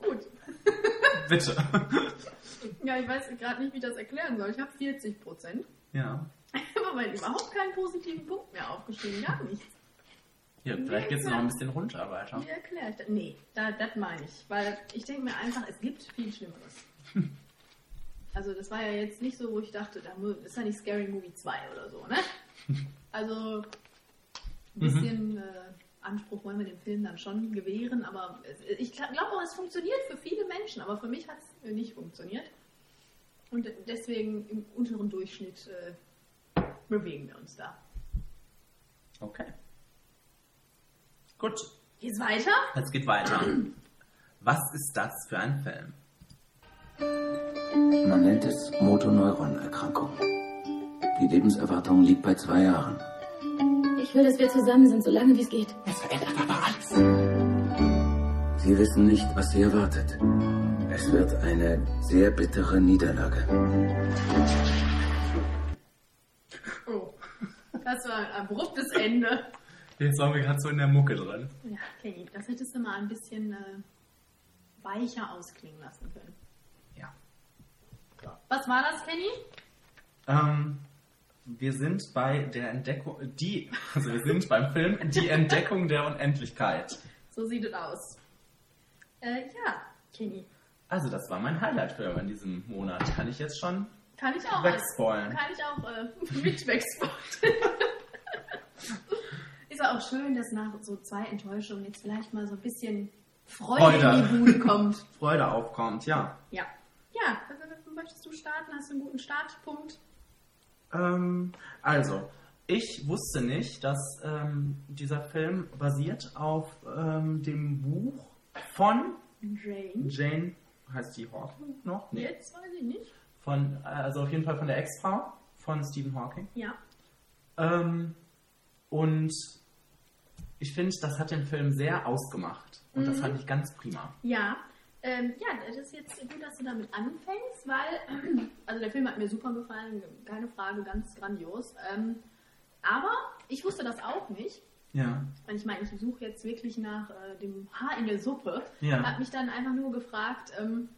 Gut. Bitte. Ja, ich weiß gerade nicht, wie ich das erklären soll. Ich habe 40 Prozent. ja. Aber weil überhaupt keinen positiven Punkt mehr aufgeschrieben. Gar nichts. ja vielleicht geht es noch ein bisschen runter weiter. Wie erkläre ich das? Nee, da, das meine ich. Weil ich denke mir einfach, es gibt viel Schlimmeres. Also das war ja jetzt nicht so, wo ich dachte, da ist ja nicht Scary Movie 2 oder so, ne? Also ein bisschen äh, Anspruch wollen wir dem Film dann schon gewähren, aber ich glaube auch, es funktioniert für viele Menschen, aber für mich hat es nicht funktioniert. Und deswegen im unteren Durchschnitt äh, bewegen wir uns da. Okay. Gut, Geht's weiter? es geht weiter. Was ist das für ein Film? Man nennt es Motoneuronerkrankung. Die Lebenserwartung liegt bei zwei Jahren. Ich will, dass wir zusammen sind, so lange wie es geht. Es verändert aber alles. Sie wissen nicht, was sie erwartet. Es wird eine sehr bittere Niederlage. Oh, das war ein abruptes Ende. Jetzt waren wir gerade so in der Mucke drin. Ja, Kenny, das hättest du mal ein bisschen äh, weicher ausklingen lassen können. Ja. Was war das, Kenny? Ähm, wir sind bei der Entdeckung, die, also wir sind beim Film Die Entdeckung der Unendlichkeit. So sieht es aus. Äh, ja, Kenny. Also das war mein Highlight-Film in diesem Monat. Kann ich jetzt schon Kann ich auch, wegspoilen? kann ich auch äh, mit wegspoilern. Ist auch schön, dass nach so zwei Enttäuschungen jetzt vielleicht mal so ein bisschen Freude, Freude. in die Bude kommt. Freude aufkommt, ja. Ja. Ja, also, möchtest du starten? Hast du einen guten Startpunkt? Ähm, also, ich wusste nicht, dass ähm, dieser Film basiert auf ähm, dem Buch von Jane. Jane, heißt die Hawking noch? Nee. Jetzt weiß ich nicht. Von, also auf jeden Fall von der Ex-Frau von Stephen Hawking. Ja. Ähm, und ich finde, das hat den Film sehr ausgemacht. Und das fand ich ganz prima. Ja, ähm, ja, das ist jetzt gut, dass du damit anfängst, weil, also der Film hat mir super gefallen, keine Frage, ganz grandios. Ähm, aber ich wusste das auch nicht. Ja. Und ich meine, ich suche jetzt wirklich nach äh, dem Haar in der Suppe. Ja. Habe mich dann einfach nur gefragt, ähm,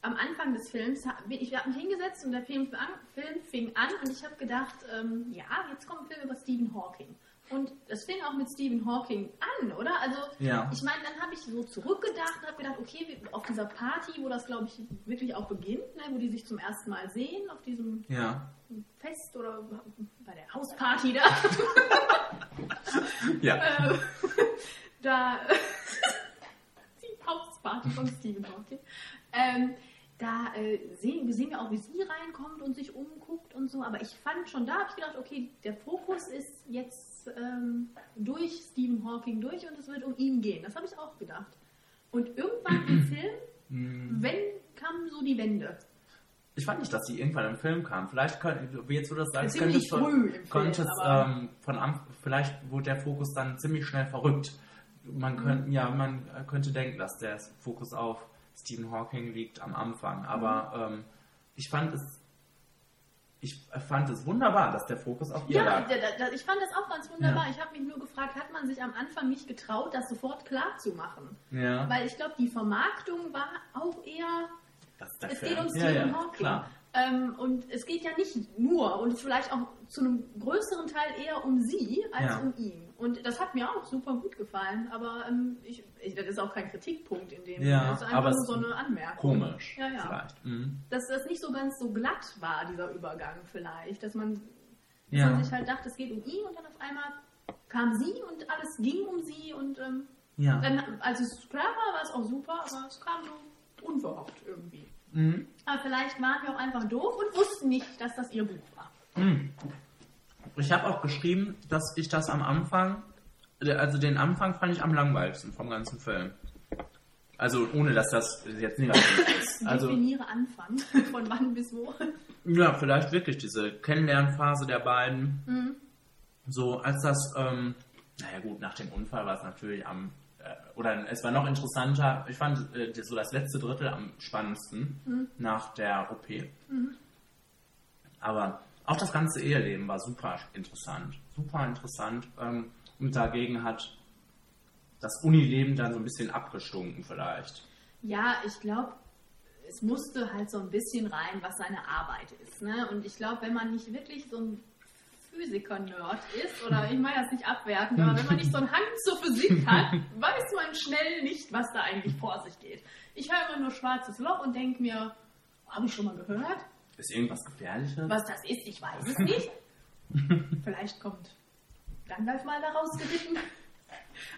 am Anfang des Films, ich habe mich hingesetzt und der Film, Film fing an und ich habe gedacht, ähm, ja, jetzt kommt ein Film über Stephen Hawking. Und das fing auch mit Stephen Hawking an, oder? Also, Ja. ich meine, dann habe ich so zurückgedacht und habe gedacht, okay, auf dieser Party, wo das, glaube ich, wirklich auch beginnt, ne, wo die sich zum ersten Mal sehen, auf diesem Ja. Fest oder bei der Hausparty da, Ja. äh, da, die Hausparty von Stephen Hawking, ähm, da äh, sehen, sehen wir auch, wie sie reinkommt und sich umguckt und so. Aber ich fand schon da, habe ich gedacht, okay, der Fokus ist jetzt ähm, durch Stephen Hawking durch und es wird um ihn gehen. Das habe ich auch gedacht. Und irgendwann im Film, wenn kamen so die Wände. Ich fand nicht, dass sie irgendwann im Film kam. Vielleicht, könnte, wie jetzt du das sagst, könnte es früh im Film, könnte es, ähm, von vielleicht wurde der Fokus dann ziemlich schnell verrückt. Man könnte, ja, man könnte denken, dass der Fokus auf Stephen Hawking liegt am Anfang. Aber ähm, ich fand es, ich fand es wunderbar, dass der Fokus auf ihr Ja, lag. da, ich fand das auch ganz wunderbar. Ich habe mich nur gefragt, hat man sich am Anfang nicht getraut, das sofort klar zu machen? Ja, Weil ich glaube, die Vermarktung war auch eher das ist der Es geht um ja, Stephen ja, Hawking. klar. Ähm, und es geht ja nicht nur und vielleicht auch zu einem größeren Teil eher um sie als Ja. um ihn. Und das hat mir auch super gut gefallen, aber ähm, ich, ich, das ist auch kein Kritikpunkt in dem Ja, Sinne. Das ist einfach nur so eine Anmerkung. Komisch, Ja, ja. vielleicht. Mhm. Dass das nicht so ganz so glatt war, dieser Übergang vielleicht. Dass man, dass Ja. man sich halt dachte, es geht um ihn und dann auf einmal kam sie und alles ging um sie und ähm, Ja. dann, als es klar war, war es auch super, aber es kam so unverhofft irgendwie. Mhm. Aber vielleicht waren wir auch einfach doof und wussten nicht, dass das ihr Buch war. Ich habe auch geschrieben, dass ich das am Anfang, also den Anfang fand ich am langweiligsten vom ganzen Film. Also ohne, dass das jetzt negativ ist. Also Definiere Anfang. Von wann bis wo. ja, vielleicht wirklich diese Kennenlernphase der beiden. Mhm. So als das, ähm, naja gut, nach dem Unfall war es natürlich am, äh, oder es war noch interessanter. Ich fand äh, so das letzte Drittel am spannendsten Mhm. nach der OP. Aber auch das ganze Eheleben war super interessant. Super interessant. Ähm, und dagegen hat das Unileben dann so ein bisschen abgestunken vielleicht. Ja, ich glaube, es musste halt so ein bisschen rein, was seine Arbeit ist. Ne? Und ich glaube, wenn man nicht wirklich so ein Physiker-Nerd ist, oder ich meine das nicht abwertend, aber wenn man nicht so einen Hang zur Physik hat, weiß man schnell nicht, was da eigentlich vor sich geht. Ich höre immer nur schwarzes Loch und denke mir, habe ich schon mal gehört? Ist irgendwas Gefährliches? Was das ist, ich weiß es nicht. Vielleicht kommt Gandalf mal da rausgeritten.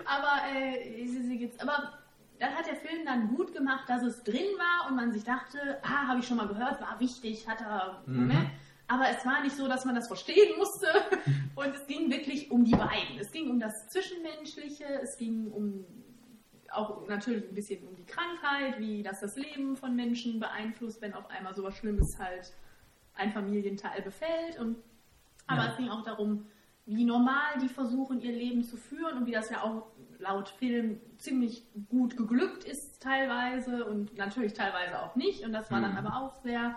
Aber, äh, sie- sie geht's- aber dann hat der Film dann gut gemacht, dass es drin war und man sich dachte, ah, habe ich schon mal gehört, war wichtig, hat er, Mhm. Aber es war nicht so, dass man das verstehen musste. Und es ging wirklich um die beiden. Es ging um das Zwischenmenschliche, es ging um auch natürlich ein bisschen um die Krankheit, wie das das Leben von Menschen beeinflusst, wenn auf einmal sowas Schlimmes halt ein Familienteil befällt. Und, aber Ja. es ging auch darum, wie normal die versuchen, ihr Leben zu führen und wie das ja auch laut Film ziemlich gut geglückt ist teilweise und natürlich teilweise auch nicht. Und das war dann Mhm. aber auch sehr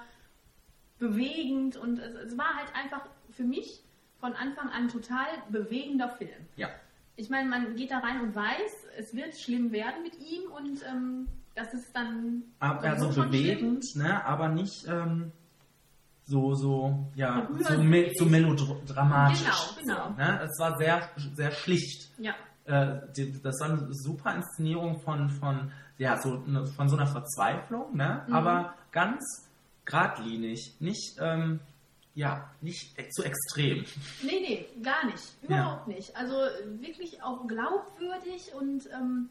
bewegend und es, es war halt einfach für mich von Anfang an total bewegender Film. Ja. Ich meine, man geht da rein und weiß, es wird schlimm werden mit ihm und ähm, das ist dann Aber also schon bewegend, ne? aber nicht ähm, so, so, ja, so, me so melodramatisch. Genau, genau. So, ne? Es war sehr, sehr schlicht. Ja, Äh, das war eine super Inszenierung von, von, ja, so, ne, von so einer Verzweiflung, ne? Mhm. aber ganz geradlinig, nicht, ähm, ja, nicht e- zu extrem. nee, nee, gar nicht. Überhaupt nicht. Also wirklich auch glaubwürdig und ähm,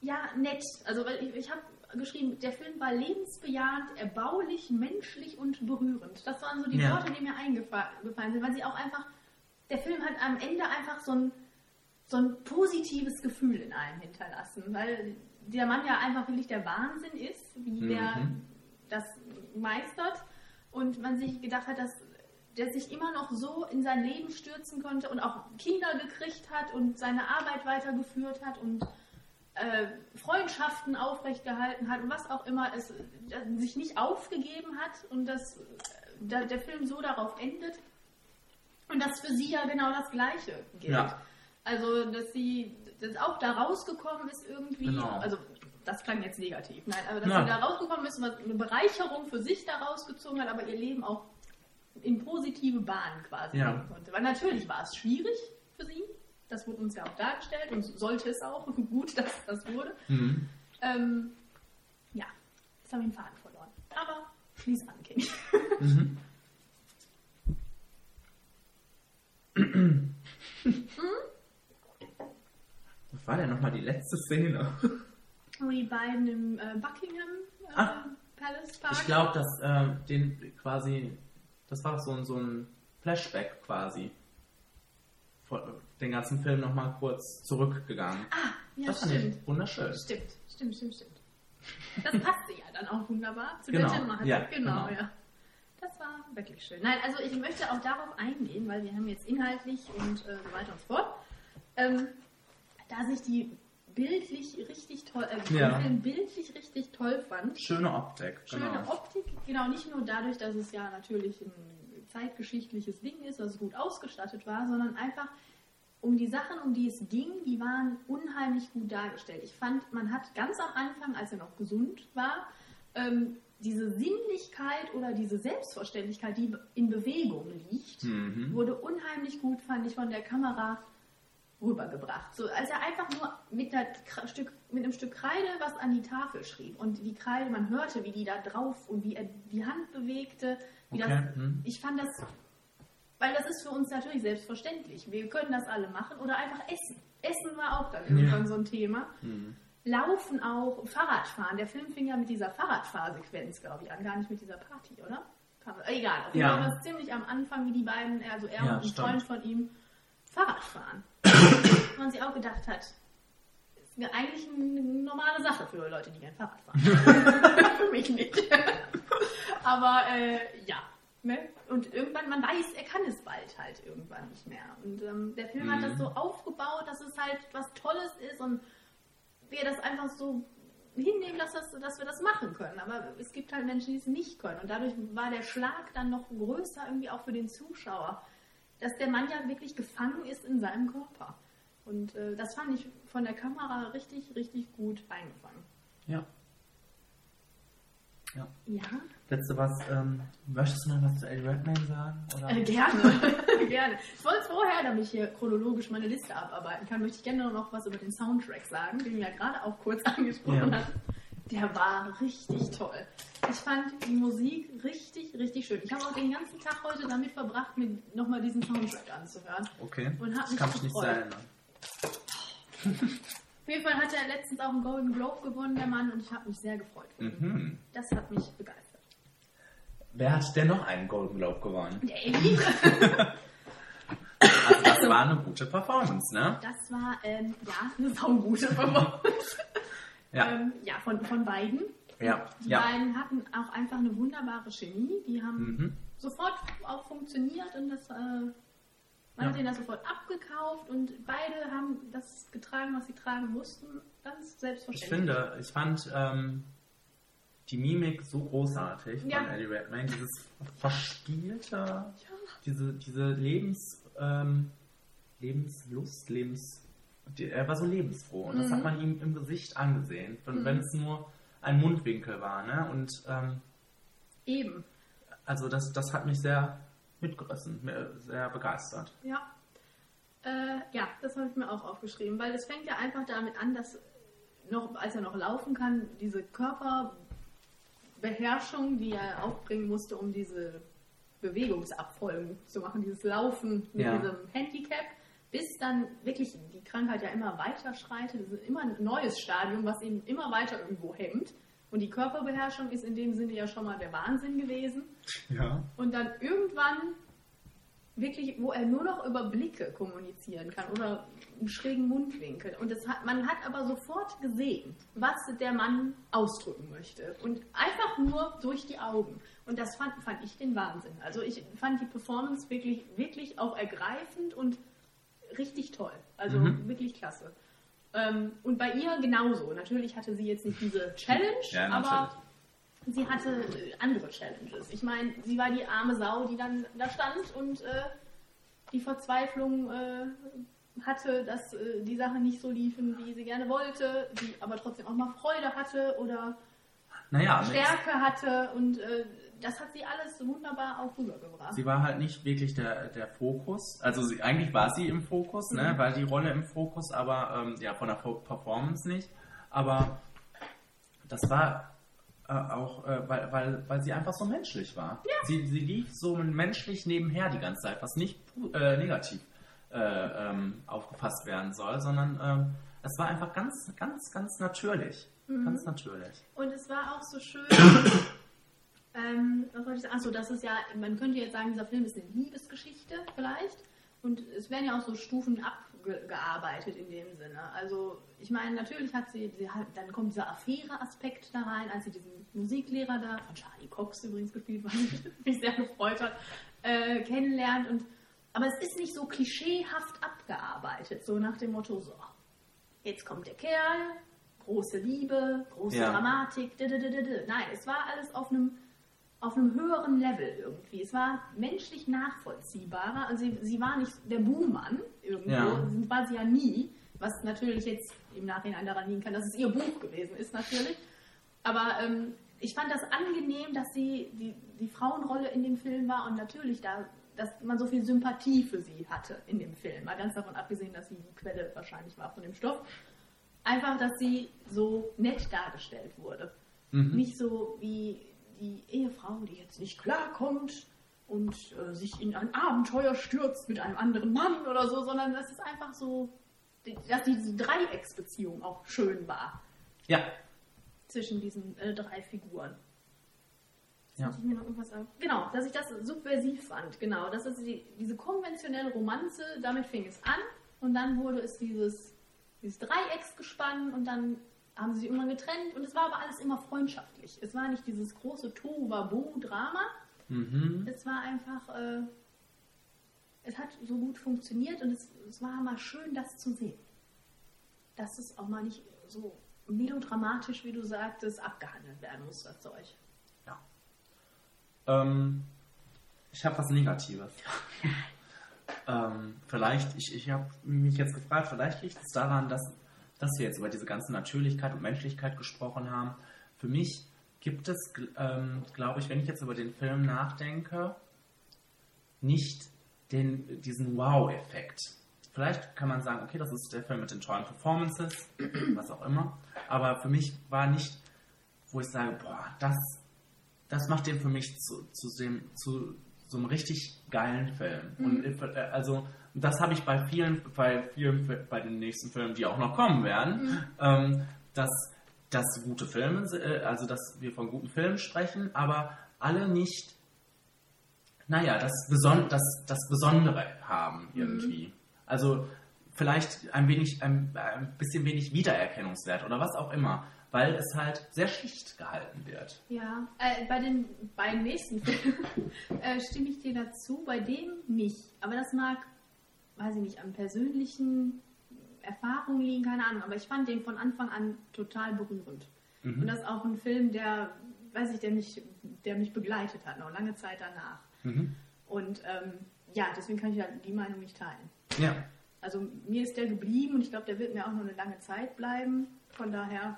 ja, nett. Also weil ich, ich habe geschrieben, der Film war lebensbejahend, erbaulich, menschlich und berührend. Das waren so die Ja. Worte, die mir eingefallen sind, weil sie auch einfach, der Film hat am Ende einfach so ein, so ein positives Gefühl in einem hinterlassen, weil der Mann ja einfach wirklich der Wahnsinn ist, wie der Mhm. Das meistert und man sich gedacht hat, dass der sich immer noch so in sein Leben stürzen konnte und auch Kinder gekriegt hat und seine Arbeit weitergeführt hat und äh, Freundschaften aufrechtgehalten hat und was auch immer es äh, sich nicht aufgegeben hat und dass äh, der, der Film so darauf endet und dass für sie ja genau das Gleiche gilt. Ja. Also, dass sie dass auch da rausgekommen ist irgendwie, Genau. also das klang jetzt negativ, nein, aber dass Ja. sie da rausgekommen ist, was eine Bereicherung für sich da rausgezogen hat, aber ihr Leben auch in positive Bahnen quasi Ja. konnte. Weil natürlich war es schwierig für sie. Das wurde uns ja auch dargestellt und sollte es auch. Gut, dass das wurde. Mhm. Ähm, ja, jetzt haben wir den Faden verloren. Aber schließ an, Kenny. Mhm. Was war denn nochmal die letzte Szene? Wo die beiden im äh, Buckingham äh, Ah. Palace Park. Ich glaube, dass äh, den quasi, das war so ein, so ein Flashback quasi. Vor- Den ganzen Film nochmal kurz zurückgegangen. Ah, ja, das stimmt. wunderschön. Stimmt, stimmt, stimmt, stimmt. Das passte ja dann auch wunderbar zu Genau, der Thematik. ja, genau, genau. ja. Das war wirklich schön. Nein, also ich möchte auch darauf eingehen, weil wir haben jetzt inhaltlich und äh, so weiter und so fort, ähm, dass ich die bildlich richtig toll, äh, Ja. Film bildlich richtig toll fand. Schöne Optik, Schöne genau. Optik, genau, nicht nur dadurch, dass es ja natürlich ein zeitgeschichtliches Ding ist, es gut ausgestattet war, sondern einfach um die Sachen, um die es ging, die waren unheimlich gut dargestellt. Ich fand, man hat ganz am Anfang, als er noch gesund war, ähm, diese Sinnlichkeit oder diese Selbstverständlichkeit, die in Bewegung liegt, Mhm. wurde unheimlich gut, fand ich, von der Kamera rübergebracht. So, als er einfach nur mit, Stück, mit einem Stück Kreide was an die Tafel schrieb und die Kreide, man hörte, wie die da drauf und wie er die Hand bewegte. Wie Okay, das, hm. Ich fand das, weil das ist für uns natürlich selbstverständlich. Wir können das alle machen oder einfach essen. Essen war auch dann irgendwann so ein Thema. Mhm. Laufen auch, Fahrradfahren. Der Film fing ja mit dieser Fahrradfahrsequenz, glaube ich, an, gar nicht mit dieser Party, oder? Egal, auf jeden Ja. Fall war es ziemlich am Anfang, wie die beiden, also er Ja, und ein stimmt. Freund von ihm, Fahrrad fahren. man sich auch gedacht hat, ist mir eigentlich eine normale Sache für Leute, die gerne Fahrrad fahren. für mich nicht. Aber äh, ja. Ne? Und irgendwann, man weiß, er kann es bald halt irgendwann nicht mehr. Und ähm, der Film hat Mhm. das so aufgebaut, dass es halt was Tolles ist und wir das einfach so hinnehmen, dass, das, dass wir das machen können. Aber es gibt halt Menschen, die es nicht können. Und dadurch war der Schlag dann noch größer irgendwie auch für den Zuschauer, dass der Mann ja wirklich gefangen ist in seinem Körper. Und äh, das fand ich von der Kamera richtig, richtig gut eingefangen. Ja. Ja. Ja, Letzte was, ähm, möchtest du noch was zu Eddie Redmayne sagen? Äh, gerne. gerne. Ich wollte vorher, damit ich hier chronologisch meine Liste abarbeiten kann, möchte ich gerne noch was über den Soundtrack sagen, den wir ja gerade auch kurz angesprochen Ja. hatten. Der war richtig toll. Ich fand die Musik richtig, richtig schön. Ich habe auch den ganzen Tag heute damit verbracht, mir nochmal diesen Soundtrack anzuhören. Okay, Und hab das mich kann mich nicht erinnern. Auf jeden Fall hat er letztens auch einen Golden Globe gewonnen, der Mann, und ich habe mich sehr gefreut. Mhm. Das hat mich begeistert. Wer hat denn noch einen Golden Globe gewonnen? Der Eddie, Also das war eine gute Performance, ne? das war, ähm, ja, eine saugute Performance. Ja. Ähm, ja, von, von beiden. Ja, Die ja. beiden hatten auch einfach eine wunderbare Chemie. Die haben Mhm. sofort auch funktioniert und das, äh, man Ja. hat ihnen das sofort abgekauft und beide haben das getragen, was sie tragen mussten. Ganz Ich selbstverständlich. finde, ich fand ähm, die Mimik so großartig Ja. von Eddie Redmayne. Dieses verspielte, diese, diese Lebens, ähm, Lebenslust, Lebens... Die, er war so lebensfroh und das Mhm. hat man ihm im Gesicht angesehen. Und Mhm. wenn es nur ein Mundwinkel war, ne? Und ähm, Eben, also das, das hat mich sehr mitgerissen, sehr begeistert. ja. Äh, ja, das habe ich mir auch aufgeschrieben, weil es fängt ja einfach damit an, dass noch, als er noch laufen kann, diese Körperbeherrschung, die er aufbringen musste, um diese Bewegungsabfolgen zu machen, dieses Laufen mit Ja. diesem Handicap, bis dann wirklich die Krankheit ja immer weiter schreitet. Das ist immer ein neues Stadium, was ihn immer weiter irgendwo hemmt. Und die Körperbeherrschung ist in dem Sinne ja schon mal der Wahnsinn gewesen. Ja. Und dann irgendwann wirklich, wo er nur noch über Blicke kommunizieren kann oder einen schrägen Mundwinkel. Und das hat, man hat aber sofort gesehen, was der Mann ausdrücken möchte. Und einfach nur durch die Augen. Und das fand, fand ich den Wahnsinn. Also ich fand die Performance wirklich, wirklich auch ergreifend und richtig toll. Also Mhm. wirklich klasse. Ähm, und bei ihr genauso. Natürlich hatte sie jetzt nicht diese Challenge, Ja, aber sie hatte äh, andere Challenges. Ich meine, sie war die arme Sau, die dann da stand und äh, die Verzweiflung äh, hatte, dass äh, die Sachen nicht so liefen, wie sie gerne wollte, die aber trotzdem auch mal Freude hatte oder Naja, Stärke hatte und äh, das hat sie alles wunderbar auch rübergebracht. sie war halt nicht wirklich der, der Fokus. Also sie, eigentlich war sie im Fokus, ne? war die Rolle im Fokus, aber ähm, ja, von der Fo- Performance nicht. Aber das war äh, auch, äh, weil, weil, weil sie einfach so menschlich war. Sie, sie lief so menschlich nebenher die ganze Zeit, was nicht äh, negativ äh, ähm, aufgefasst werden soll, sondern ähm, es war einfach ganz, ganz, ganz natürlich. Ganz natürlich. Und es war auch so schön. ähm, was wollte ich sagen? Achso, das ist ja, man könnte jetzt sagen, dieser Film ist eine Liebesgeschichte vielleicht. Und es werden ja auch so Stufen abgearbeitet in dem Sinne. Also, ich meine, natürlich hat sie, sie hat, dann kommt dieser Affäre-Aspekt da rein, als sie diesen Musiklehrer da, von Charlie Cox übrigens gespielt, was mich sehr gefreut hat, äh, kennenlernt. Und, aber es ist nicht so klischeehaft abgearbeitet, so nach dem Motto, so, jetzt kommt der Kerl, große Liebe, große Ja. Dramatik, d -d -d nein, es war alles auf einem auf einem höheren Level irgendwie. Es war menschlich nachvollziehbarer. Also sie, sie war nicht der Buhmann irgendwo, Ja. War sie ja nie, was natürlich jetzt im Nachhinein daran liegen kann, dass es ihr Buch gewesen ist natürlich. Aber ähm, ich fand das angenehm, dass sie die, die Frauenrolle in dem Film war und natürlich da, dass man so viel Sympathie für sie hatte in dem Film. Mal ganz davon abgesehen, dass sie die Quelle wahrscheinlich war von dem Stoff. Einfach, dass sie so nett dargestellt wurde. Nicht so wie die Ehefrau, die jetzt nicht klarkommt und äh, sich in ein Abenteuer stürzt mit einem anderen Mann oder so, sondern dass es einfach so, dass diese Dreiecksbeziehung auch schön war Ja, zwischen diesen äh, drei Figuren. Ja. muss ich mir noch irgendwas sagen. Genau, dass ich das subversiv fand. Genau, das ist die, diese konventionelle Romanze, damit fing es an und dann wurde es dieses, dieses Dreiecksgespann und dann haben sie sich irgendwann getrennt und es war aber alles immer freundschaftlich. Es war nicht dieses große Tohuwabohu-Drama. mhm. Es war einfach, äh, es hat so gut funktioniert und es, es war mal schön, das zu sehen. Dass es auch mal nicht so melodramatisch, wie du sagtest, abgehandelt werden muss, das Zeug. Ähm, ich habe was Negatives. ähm, vielleicht, ich, ich habe mich jetzt gefragt, vielleicht liegt es daran, dass, dass wir jetzt über diese ganze Natürlichkeit und Menschlichkeit gesprochen haben. Für mich gibt es, ähm, glaube ich, wenn ich jetzt über den Film nachdenke, nicht den, diesen Wow-Effekt. Vielleicht kann man sagen, okay, das ist der Film mit den tollen Performances, was auch immer. Aber für mich war nicht, wo ich sage, boah, das das macht den für mich zu, zu, dem, zu so einem richtig geilen Film. Und ich- äh, also das habe ich bei vielen, bei vielen, bei den nächsten Filmen, die auch noch kommen werden, ähm, dass, dass gute Filme, äh, also dass wir von guten Filmen sprechen, aber alle nicht, naja, das, Beson das, das Besondere haben irgendwie. Also vielleicht ein wenig, ein, ein bisschen wenig Wiedererkennungswert oder was auch immer, weil es halt sehr schlicht gehalten wird. Ja, äh, bei den beiden nächsten Filmen äh, stimme ich dir dazu, bei dem nicht. Aber das mag, weiß ich nicht, an persönlichen Erfahrungen liegen, keine Ahnung. Aber ich fand den von Anfang an total berührend. Und das ist auch ein Film, der, weiß ich, der mich, der mich begleitet hat, noch lange Zeit danach. Und ähm, ja, deswegen kann ich ja die Meinung nicht teilen. Ja. Also mir ist der geblieben und ich glaube, der wird mir auch noch eine lange Zeit bleiben. Von daher,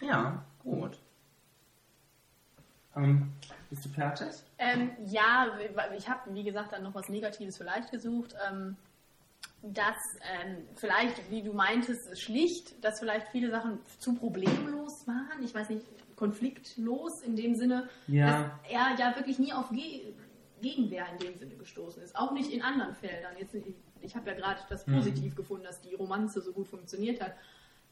Ja, gut. Ähm, bist du fertig? Ähm, ja, ich habe, wie gesagt, dann noch was Negatives vielleicht gesucht. Ähm, dass ähm, vielleicht, wie du meintest, schlicht, dass vielleicht viele Sachen zu problemlos waren. Ich weiß nicht, konfliktlos in dem Sinne, Ja. dass er ja wirklich nie auf Ge Gegenwehr in dem Sinne gestoßen ist. Auch nicht in anderen Feldern. Jetzt, ich ich habe ja gerade das positiv gefunden, dass die Romanze so gut funktioniert hat.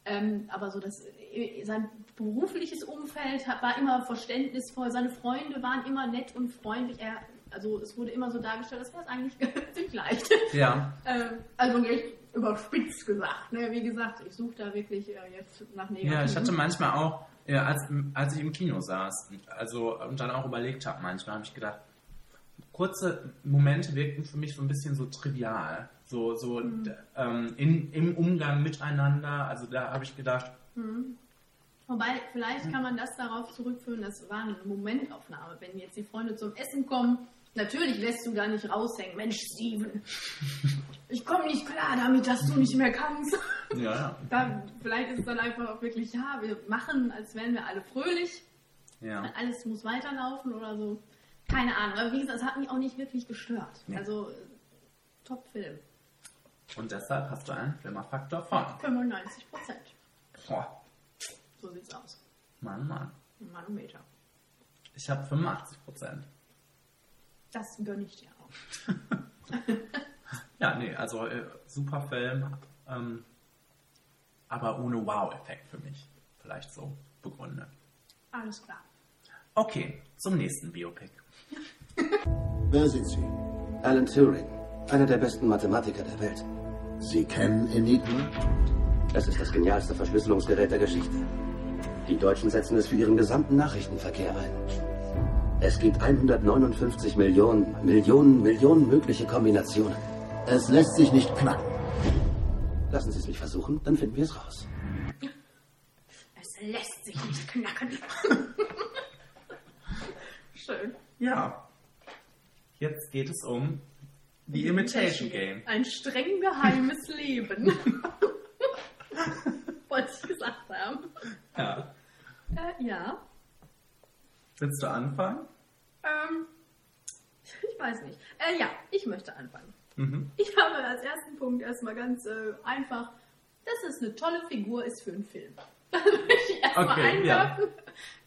Ähm, aber so das, äh, sein berufliches Umfeld war immer verständnisvoll, seine Freunde waren immer nett und freundlich. Er, also es wurde immer so dargestellt, das wäre es eigentlich ziemlich leicht. Ja. ähm, also echt überspitzt gesagt. Ne? Wie gesagt, ich suche da wirklich äh, jetzt nach Negativen. Ja, ich hatte manchmal auch, ja, als, als ich im Kino saß, also und dann auch überlegt habe, manchmal habe ich gedacht, kurze Momente wirkten für mich so ein bisschen so trivial. So, so Mhm. ähm, in, im Umgang miteinander. Also da habe ich gedacht, Wobei, vielleicht kann man das darauf zurückführen, das war eine Momentaufnahme. Wenn jetzt die Freunde zum Essen kommen Natürlich lässt du da nicht raushängen. Mensch, Steven, ich komme nicht klar damit, dass du nicht mehr kannst. Ja, ja. Da, vielleicht ist es dann einfach auch wirklich, ja, wir machen, als wären wir alle fröhlich. ja. Alles muss weiterlaufen oder so. Keine Ahnung. Aber wie gesagt, es hat mich auch nicht wirklich gestört. Nee. Also, äh, Top-Film. Und deshalb hast du einen Flimmerfaktor von. 95 Prozent. Boah, So sieht's aus. Mann, Mann. Ein Manometer. Ich habe 85 Prozent. Das gönne ich dir auch. Ja, nee, also äh, super Film, ähm, aber ohne Wow-Effekt für mich. Vielleicht so begründet. Alles klar. Okay, zum nächsten Biopic. Wer sind Sie? Alan Turing, einer der besten Mathematiker der Welt. Sie kennen Enigma? Es ist das genialste Verschlüsselungsgerät der Geschichte. Die Deutschen setzen es für ihren gesamten Nachrichtenverkehr ein. Es gibt 159 Millionen, Millionen, Millionen mögliche Kombinationen. Es lässt sich nicht knacken. Lassen Sie es mich versuchen, dann finden wir es raus. Es lässt sich nicht knacken. Schön. Ja, jetzt geht es um The Imitation Game. Ein streng geheimes Leben. Wollte ich gesagt haben. Ja. Äh, ja. Willst du anfangen? Ähm, ich weiß nicht. Äh, ja, ich möchte anfangen. Mhm. Ich habe als ersten Punkt erstmal ganz äh, einfach, dass es eine tolle Figur ist für einen Film. Das möchte ich erstmal Okay, ja.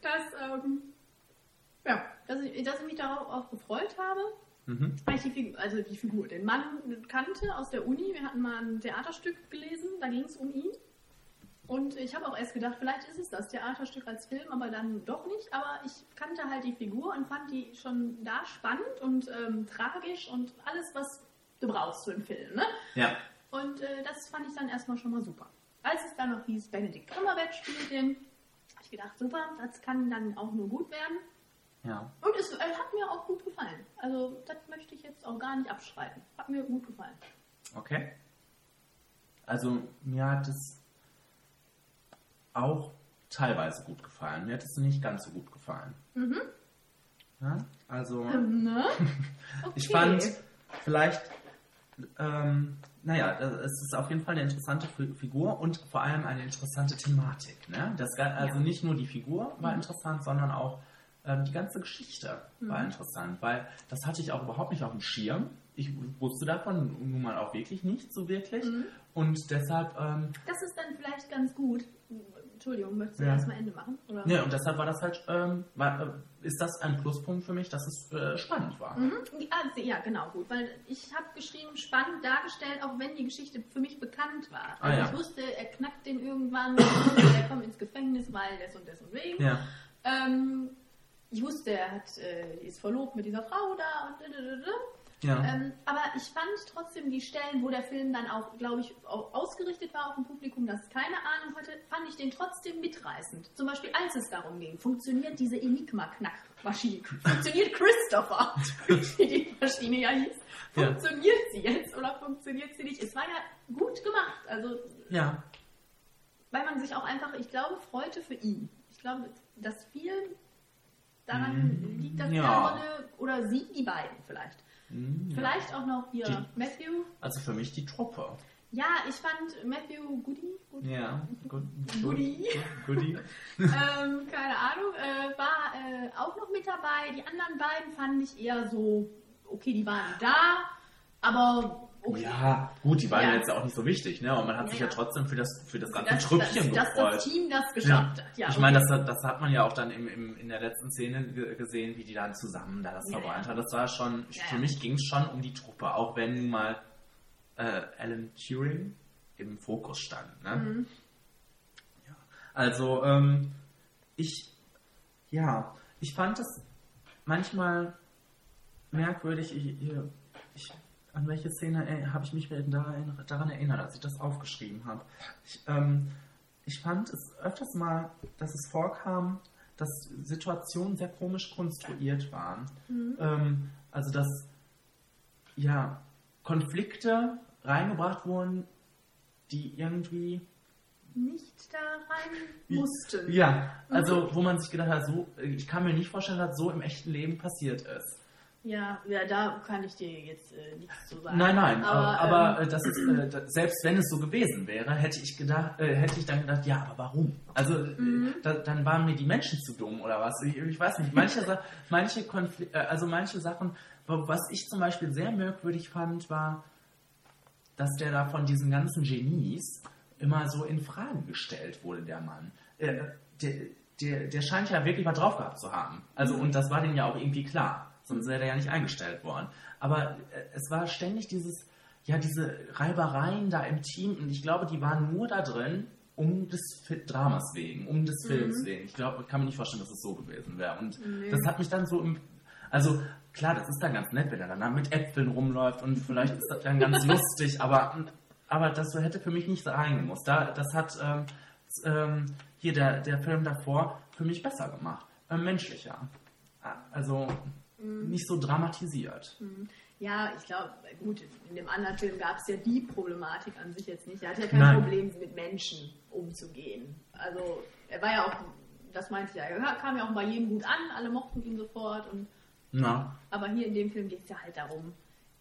dass, ähm, ja, dass, ich, dass ich mich darauf auch gefreut habe, Mhm. weil ich die Figur, also die Figur, den Mann kannte aus der Uni. Wir hatten mal ein Theaterstück gelesen, da ging es um ihn. Und ich habe auch erst gedacht, vielleicht ist es das Theaterstück als Film, aber dann doch nicht. Aber ich kannte halt die Figur und fand die schon da spannend und ähm, tragisch und alles, was du brauchst für einen Film. Ne? Ja. Und äh, das fand ich dann erstmal schon mal super. Als es dann noch hieß, Benedict Cumberbatch spielt den, habe ich gedacht, super, das kann dann auch nur gut werden. Ja. Und es äh, hat mir auch gut gefallen. Also das möchte ich jetzt auch gar nicht abstreiten. Hat mir gut gefallen. Okay. Also mir hat es auch teilweise gut gefallen. Mir hat es nicht ganz so gut gefallen. Mhm. Ja? Also Ne? ich Okay. fand vielleicht, ähm, naja, das- es ist auf jeden Fall eine interessante Fi- Figur und vor allem eine interessante Thematik. Ne? Das, also Ja. nicht nur die Figur war interessant, sondern auch ähm, die ganze Geschichte war Mhm. interessant, weil das hatte ich auch überhaupt nicht auf dem Schirm. Ich wusste davon nun mal auch wirklich nicht so wirklich. Mhm. Und deshalb, ähm, Das ist dann vielleicht ganz gut. Entschuldigung, möchtest du Ja. erstmal Ende machen? Oder? ne, und deshalb war das halt, ähm, war, äh, ist das ein Pluspunkt für mich, dass es äh, spannend war. Mhm. Ah, ja, genau, gut. Weil ich habe geschrieben, spannend dargestellt, auch wenn die Geschichte für mich bekannt war. Ah, Also ja. ich wusste, er knackt den irgendwann, er kommt ins Gefängnis, weil des und des und wegen. Ja, Ähm, ich wusste, er hat, äh, ist verlobt mit dieser Frau da und ja. Ähm, aber ich fand trotzdem die Stellen, wo der Film dann auch, glaube ich, auch ausgerichtet war auf ein Publikum, das keine Ahnung hatte, fand ich den trotzdem mitreißend. Zum Beispiel, als es darum ging, funktioniert diese Enigma-Knackmaschine? Funktioniert Christopher, wie die Maschine ja hieß? Ja. Funktioniert sie jetzt oder funktioniert sie nicht? Es war ja gut gemacht. Also, ja. weil man sich auch einfach, ich glaube, freute für ihn. Ich glaube, dass viel daran Mhm. liegt, dass Ja. eine, oder sie, die beiden vielleicht. Mhm, ja. Vielleicht auch noch hier Die- Matthew. Also für mich die Truppe. Ja, ich fand Matthew Goody. Goody. Ja, gut. Goodie. Goodie. ähm, keine Ahnung, äh, war äh, auch noch mit dabei. Die anderen beiden fand ich eher so, okay, die waren da, aber okay. Ja, gut, die waren Ja. ja jetzt auch nicht so wichtig, ne? Und man hat Ja, sich ja ja. trotzdem für das, für das ganze dass, Trüppchen dass, dass gefreut. das Team das ja. geschafft hat. Ja, ich okay. meine, das, hat- das hat man ja auch dann im, im, in der letzten Szene ge- gesehen, wie die dann zusammen da das Ja, verbrannt ja. haben. Das war schon, Ja, für ja. mich ging es schon um die Truppe, auch wenn nun mal äh, Alan Turing im Fokus stand. Ne? Mhm. Ja. Also, ähm, ich, ja, ich fand das manchmal merkwürdig. Ich, ich, an welche Szene äh, habe ich mich daran, erinnert, als ich das aufgeschrieben habe? Ich, ähm, ich fand es öfters mal, dass es vorkam, dass Situationen sehr komisch konstruiert waren. Ähm, also, dass ja, Konflikte reingebracht wurden, die irgendwie Nicht da rein mussten. ja, also wo man sich gedacht hat, so, ich kann mir nicht vorstellen, dass so im echten Leben passiert ist. Ja, ja, da kann ich dir jetzt äh, nichts zu sagen. Nein, nein, aber, aber ähm, äh, das ist, äh, selbst wenn es so gewesen wäre, hätte ich gedacht, äh, hätte ich dann gedacht, ja, aber warum? Also äh, Mhm. da, dann waren mir die Menschen zu dumm oder was? Ich, ich weiß nicht. Manche, manche Konfli äh, also manche Sachen, wa- was ich zum Beispiel sehr merkwürdig fand, war, dass der da von diesen ganzen Genies immer so in Fragen gestellt wurde, der Mann. Der, der, der scheint ja wirklich mal drauf gehabt zu haben. Also, und das war dem ja auch irgendwie klar. Sonst wäre er ja nicht eingestellt worden. Aber äh, es war ständig dieses, ja, diese Reibereien da im Team. Und ich glaube, die waren nur da drin, um des Dramas wegen, um des Films wegen. Ich glaube, ich kann mir nicht vorstellen, dass es so gewesen wäre. Und das hat mich dann so im, also klar, das ist dann ganz nett, wenn er dann mit Äpfeln rumläuft und vielleicht ist das dann ganz lustig, aber, aber das hätte für mich nicht reingemusst. Da, das hat ähm, ähm, hier der, der Film davor für mich besser gemacht, äh, menschlicher. Also nicht so dramatisiert. Ja, ich glaube, gut, in dem anderen Film gab es ja die Problematik an sich jetzt nicht. Er hat ja kein Nein. Problem, mit Menschen umzugehen. Also, er war ja auch, das meinte ich ja, er kam ja auch bei jedem gut an, alle mochten ihn sofort. Und, Na, aber hier in dem Film geht es ja halt darum,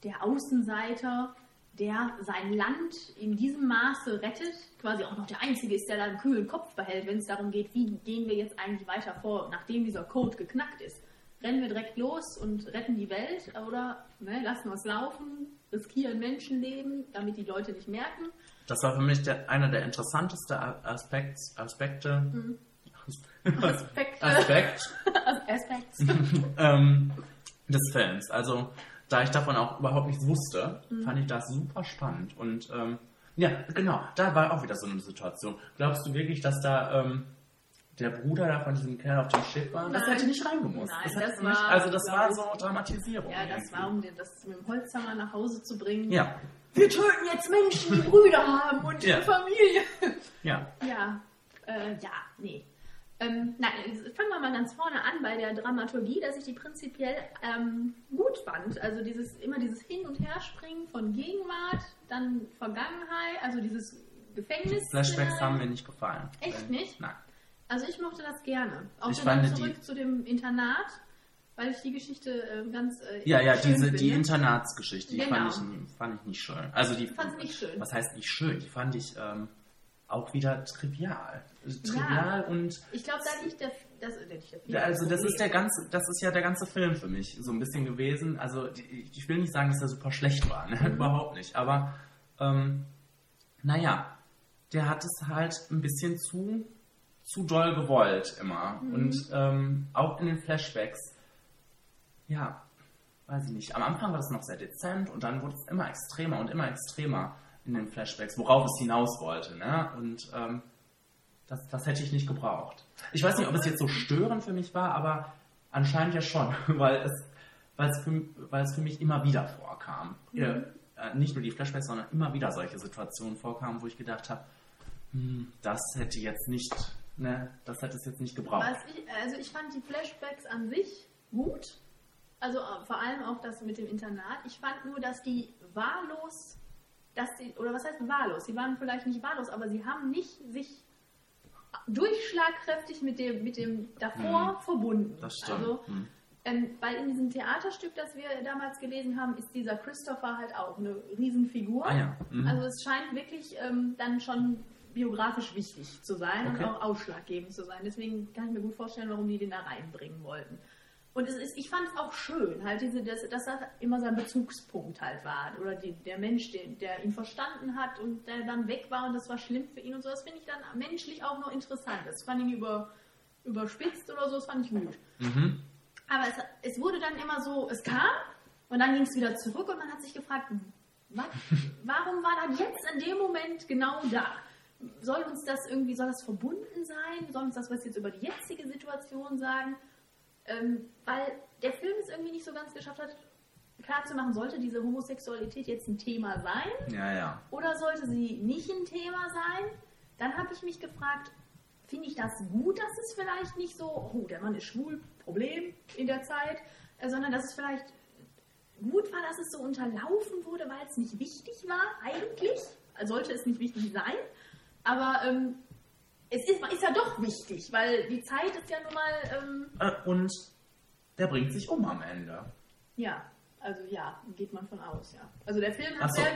der Außenseiter, der sein Land in diesem Maße rettet, quasi auch noch der Einzige ist, der da einen kühlen Kopf behält, wenn es darum geht, wie gehen wir jetzt eigentlich weiter vor, nachdem dieser Code geknackt ist. Rennen wir direkt los und retten die Welt oder ne, lassen wir es laufen, riskieren Menschenleben, damit die Leute nicht merken. das war für mich der, einer der interessantesten Aspekt, Aspekte. Aspekt, Aspekt Aspekt. ähm, des Films. Also, da ich davon auch überhaupt nichts wusste, Mhm. fand ich das super spannend. Und ähm, ja, genau, da war auch wieder so eine Situation. Glaubst du wirklich, dass da ähm, der Bruder da von diesem Kerl auf dem Schiff war? Das Nein. hätte nicht reingemusst. Nein, das hätte das war, also das war so Dramatisierung. Ja, das war, um das mit dem Holzhammer nach Hause zu bringen. Ja, Wir töten jetzt Menschen, die Brüder haben und Ja. ihre Familie. ja. Ja, äh, ja, nee. Ähm, nein, fangen wir mal ganz vorne an bei der Dramaturgie, dass ich die prinzipiell ähm, gut fand. Also dieses immer dieses Hin- und Herspringen von Gegenwart, dann Vergangenheit, also dieses Gefängnis. Flashbacks haben mir nicht gefallen. Echt nicht? Nein. Also ich mochte das gerne. Auch Ich fand die- zurück zu dem Internat, weil ich die Geschichte äh, ganz äh, Ja, ja, diese, die. Internatsgeschichte, die Genau. fand, ich, fand ich nicht schön. Also die fand nicht schön. Was heißt nicht schön? Die fand ich ähm, auch wieder trivial. Trivial und Ich glaube, da liegt der, das, der Ja, also das ist der ganze, das ist ja der ganze Film für mich so ein bisschen gewesen. Also die- ich will nicht sagen, dass er super schlecht war, ne? überhaupt nicht. Aber ähm, naja, der hat es halt ein bisschen zu zu doll gewollt immer und ähm, auch in den Flashbacks. Ja, weiß ich nicht. Am Anfang war es noch sehr dezent und dann wurde es immer extremer und immer extremer in den Flashbacks, worauf es hinaus wollte. Ne? Und ähm, das, das hätte ich nicht gebraucht. Ich weiß nicht, ob es jetzt so störend für mich war, aber anscheinend ja schon, weil es, weil es, für, weil es für mich immer wieder vorkam. Ja, äh, nicht nur die Flashbacks, sondern immer wieder solche Situationen vorkamen, wo ich gedacht habe, hm, das hätte jetzt nicht, ne, das hätte es jetzt nicht gebraucht. Ich, also ich fand die Flashbacks an sich gut. Also äh, vor allem auch das mit dem Internat. Ich fand nur, dass die wahllos, dass die, oder was heißt wahllos? Sie waren vielleicht nicht wahllos, aber sie haben nicht sich durchschlagkräftig mit dem, mit dem davor verbunden. Hm. Das stimmt. Also, Hm. ähm, weil in diesem Theaterstück, das wir damals gelesen haben, ist dieser Christopher halt auch eine Riesenfigur. Ah ja. Mhm. Also es scheint wirklich ähm, dann schon biografisch wichtig zu sein Okay. und auch ausschlaggebend zu sein. Deswegen kann ich mir gut vorstellen, warum die den da reinbringen wollten. Und es ist, ich fand es auch schön, halt diese, dass, dass das immer sein Bezugspunkt halt war. Oder die, der Mensch, den, der ihn verstanden hat und der dann weg war und das war schlimm für ihn und so. Das finde ich dann menschlich auch noch interessant. Das fand ich über, überspitzt oder so, das fand ich gut. Mhm. Aber es, es wurde dann immer so, es kam und dann ging es wieder zurück und man hat sich gefragt, was, warum war das jetzt in dem Moment genau da? Soll uns das irgendwie, soll das verbunden sein? Soll uns das was jetzt über die jetzige Situation sagen? Ähm, weil der Film es irgendwie nicht so ganz geschafft hat, klarzumachen, sollte diese Homosexualität jetzt ein Thema sein? Ja, ja. oder sollte sie nicht ein Thema sein? Dann habe ich mich gefragt, finde ich das gut, dass es vielleicht nicht so, oh, der Mann ist schwul, Problem in der Zeit, äh, sondern dass es vielleicht gut war, dass es so unterlaufen wurde, weil es nicht wichtig war, eigentlich. Sollte es nicht wichtig sein. Aber ähm, es ist, ist ja doch wichtig, weil die Zeit ist ja nun mal. Ähm, Äh, und der bringt sich um am Ende. Ja, also ja, geht man von aus, ja. Also der Film hat so. sehr,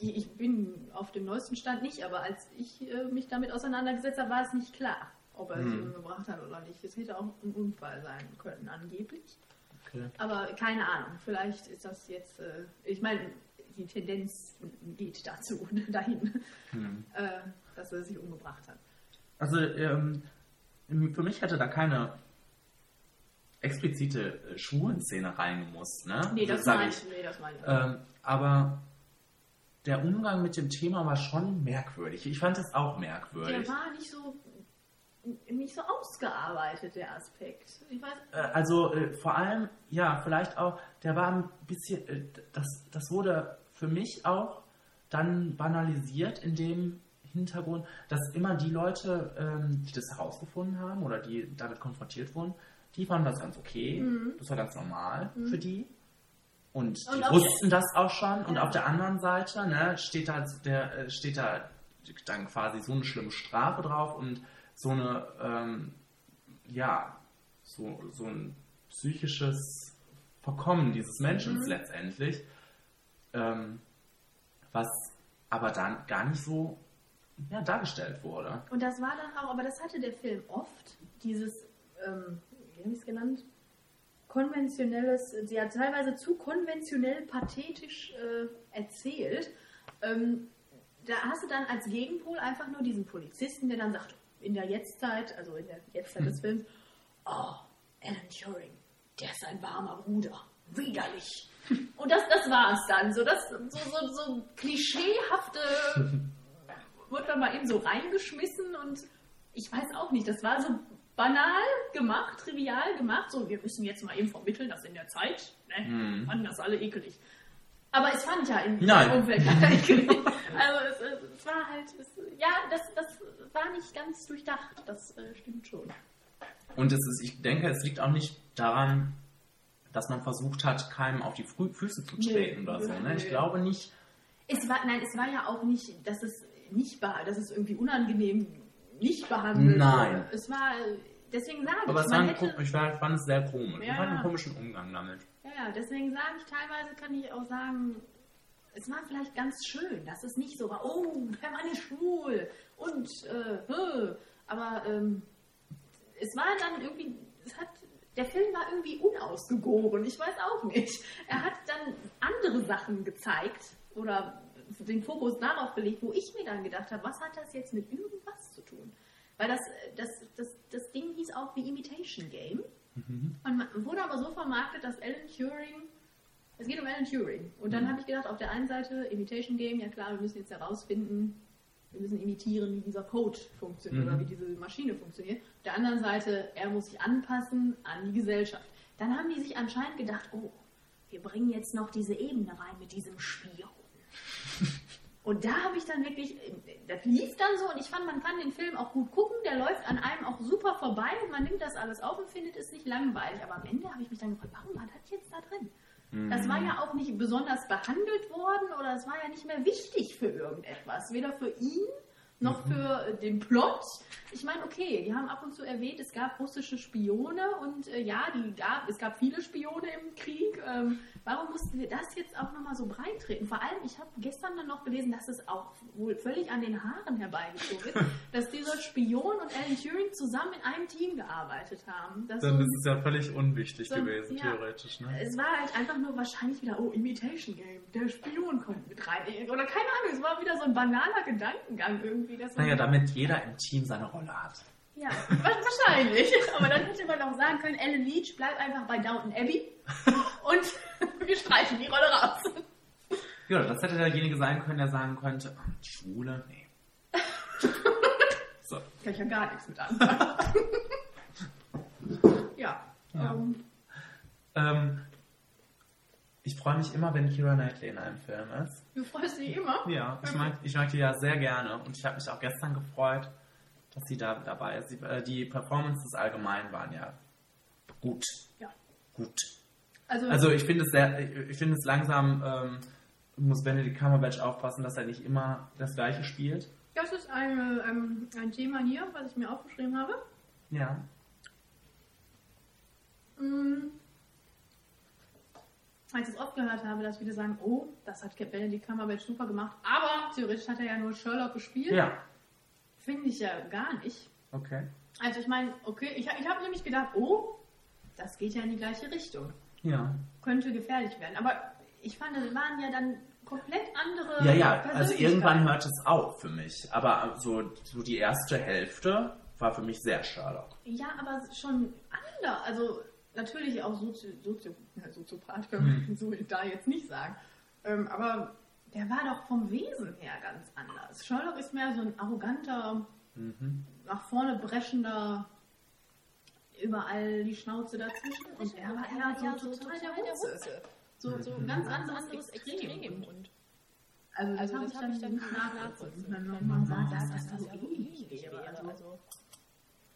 ich ich bin auf dem neuesten Stand nicht, aber als ich äh, mich damit auseinandergesetzt habe, war es nicht klar, ob er sie Hm. umgebracht hat oder nicht. Es hätte auch ein Unfall sein können, angeblich. Okay. Aber keine Ahnung, vielleicht ist das jetzt, äh, ich meine, die Tendenz geht dazu, dahin, Hm. äh, dass er sich umgebracht hat. Also ähm, für mich hätte da keine explizite äh, Schwulenszene reingemusst, ne? Nee, das sag meine ich, nee, das meine ich. Ähm, aber der Umgang mit dem Thema war schon merkwürdig. Ich fand es auch merkwürdig. Der war nicht so, nicht so ausgearbeitet, der Aspekt. Äh, also äh, vor allem, ja, vielleicht auch, der war ein bisschen, äh, das, das wurde für mich auch dann banalisiert in dem Hintergrund, dass immer die Leute, ähm, die das herausgefunden haben oder die damit konfrontiert wurden, die fanden das ganz okay. Das war ganz normal für die. Und, Und die wussten das auch schon. Und Ja. auf der anderen Seite ne, steht, da, der, äh, steht da dann quasi so eine schlimme Strafe drauf und so eine, ähm, ja, so, so ein psychisches Verkommen dieses Menschen letztendlich, ähm, was aber dann gar nicht so ja, dargestellt wurde. Und das war dann auch, aber das hatte der Film oft, dieses, ähm, wie habe ich es genannt? Konventionelles, sie hat teilweise zu konventionell pathetisch äh, erzählt. Ähm, da hast du dann als Gegenpol einfach nur diesen Polizisten, der dann sagt, in der Jetztzeit, also in der Jetztzeit des Films, oh, Alan Turing, der ist ein warmer Bruder, widerlich. Und das, das war es dann, so, das, so, so, so klischeehafte wird dann mal eben so reingeschmissen und ich weiß auch nicht, das war so banal gemacht, trivial gemacht, so wir müssen jetzt mal eben vermitteln, dass in der Zeit, ne, Mhm. fanden das alle ekelig. Aber es fand ja in Nein. Umfeld ekelig. Also es, es, war halt, es, ja, das, das war nicht ganz durchdacht, das äh, stimmt schon. Und es ist, ich denke, es liegt auch nicht daran, dass man versucht hat, keinem auf die Füße zu treten Nee. oder so. Ne? Ich glaube nicht. Es war, nein, es war ja auch nicht, dass es nicht war, dass es irgendwie unangenehm nicht behandelt Nein. wurde. Es war, deswegen sage ich, Aber es war man ein, hätte, ich war- fand es sehr komisch. Ja. Ich fand einen komischen Umgang damit. Ja, deswegen sage ich, teilweise kann ich auch sagen, es war vielleicht ganz schön, dass es nicht so war, oh, der Mann ist schwul und, äh, äh. aber ähm, es war dann irgendwie, es hat, der Film war irgendwie unausgegoren, ich weiß auch nicht. Er hat dann andere Sachen gezeigt oder den Fokus darauf gelegt, wo ich mir dann gedacht habe, was hat das jetzt mit irgendwas zu tun? Weil das, das, das, das Ding hieß auch wie Imitation Game. Und man wurde aber so vermarktet, dass Alan Turing, es geht um Alan Turing. Und dann habe ich gedacht, auf der einen Seite Imitation Game, ja klar, wir müssen jetzt herausfinden, wir müssen imitieren, wie dieser Code funktioniert Mhm. oder wie diese Maschine funktioniert. Auf der anderen Seite, er muss sich anpassen an die Gesellschaft. Dann haben die sich anscheinend gedacht, oh, wir bringen jetzt noch diese Ebene rein mit diesem Spion. Und da habe ich dann wirklich, das lief dann so und ich fand, man kann den Film auch gut gucken, der läuft an einem auch super vorbei und man nimmt das alles auf und findet es nicht langweilig. Aber am Ende habe ich mich dann gefragt, warum war das jetzt da drin? Das war ja auch nicht besonders behandelt worden oder es war ja nicht mehr wichtig für irgendetwas. Weder für ihn noch für äh, den Plot. Ich meine, okay, die haben ab und zu erwähnt, es gab russische Spione und äh, ja, die gab, es gab viele Spione im Krieg. Ähm, warum mussten wir das jetzt auch nochmal so breit treten? Vor allem, ich habe gestern dann noch gelesen, dass es auch wohl völlig an den Haaren herbeigezogen ist, dass dieser Spion und Alan Turing zusammen in einem Team gearbeitet haben. Das Dann ist es ja völlig unwichtig So, gewesen, ja. theoretisch. Ne? es war halt einfach nur wahrscheinlich wieder, oh, Imitation Game, der Spion kommt mit rein. Oder keine Ahnung, es war wieder so ein banaler Gedankengang irgendwie. Dass man- Naja, damit jeder im Team seine Rolle hat. Ja, wa- wahrscheinlich. Aber dann hätte man auch sagen können, Ellen Leach, bleib einfach bei Downton Abbey und wir streichen die Rolle raus. Ja, das hätte derjenige sein können, der sagen könnte, Schwule, nee. so. Kann ich ja gar nichts mit anfangen. ja. Ja. Ähm, Ähm, ich freue mich immer, wenn Kira Knightley in einem Film ist. du freust dich immer. Ja, ich mag, ich mag die ja sehr gerne und ich habe mich auch gestern gefreut, dass sie da dabei ist. Die, äh, die Performances allgemein waren ja gut. Ja. Gut. Also, Also ich finde es sehr, ich finde es langsam, ähm, muss Benedict Cumberbatch aufpassen, dass er nicht immer das Gleiche spielt. das ist eine, ähm, ein Thema hier, was ich mir aufgeschrieben habe. Ja. Mm. Als ich es oft gehört habe, dass viele sagen, oh, das hat Benedict Cumberbatch super gemacht, aber theoretisch hat er ja nur Sherlock gespielt. Ja. Finde ich ja gar nicht. Okay. Also ich meine, okay, ich, ich habe nämlich gedacht, oh, das geht ja in die gleiche Richtung. Ja. Könnte gefährlich werden. Aber ich fand, das waren ja dann komplett andere Ja, ja, also irgendwann hört es auf für mich. Aber so, so die erste Hälfte war für mich sehr Sherlock. Ja, aber schon anders. Also natürlich auch Sozio, Sozio, ja, Soziopath können wir so da jetzt nicht sagen. Ähm, aber der war doch vom Wesen her ganz anders. Sherlock ist mehr so ein arroganter, nach vorne breschender, überall die Schnauze dazwischen. Und er war eher so total der Wutze. So, so ein ganz anderes Extrem. Und also das habe ich dann nicht nachvollzogen, wenn man sagt, dass das so ähnlich wäre. Also,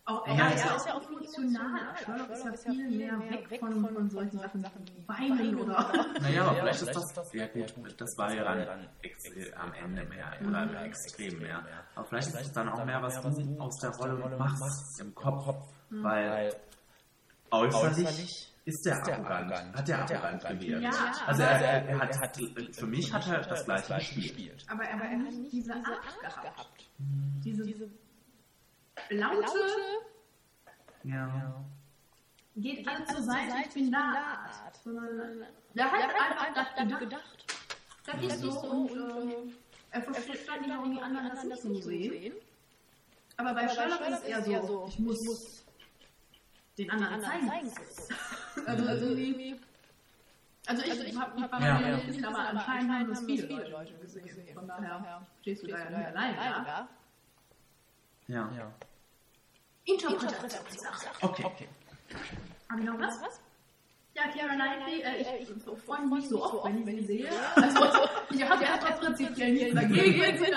auch, Ja, er ist ist ja ja auch emotional. Sherlock ist ja viel mehr weg von, von solchen Sachen wie Weinen oder. Naja, aber vielleicht ist das, ja gut, das war ja dann am Ende mehr, oder im extrem mehr. Aber vielleicht ist es dann auch mehr, was du aus der Rolle machst im Kopf, weil äußerlich ist der arrogant, hat der arrogant gewirkt. Ja, Also er, er, er hat, für mich hat er das gleiche gespielt. Aber er hat nicht diese Art gehabt. Diese, laute, Ja. geht alle zur Seite, ich bin da der hat einfach das gedacht. Das ist so und ähm, er versteht dann nicht, warum die anderen das nicht so sehen. Aber bei Sherlock ist es eher so, ich muss den anderen zeigen. Also irgendwie... Also ich, ich habe hab Ja, ja, gelesen, aber anscheinend haben das viele Leute gesehen. Von daher stehst du da ja nicht alleine. Ja. Interpretationssache. Okay. okay. Haben wir noch was? Ja, Keira Knightley, äh, ich freue mich so oft, wenn ich sie sehe. Also, ich habe ja prinzipiell nichts dagegen.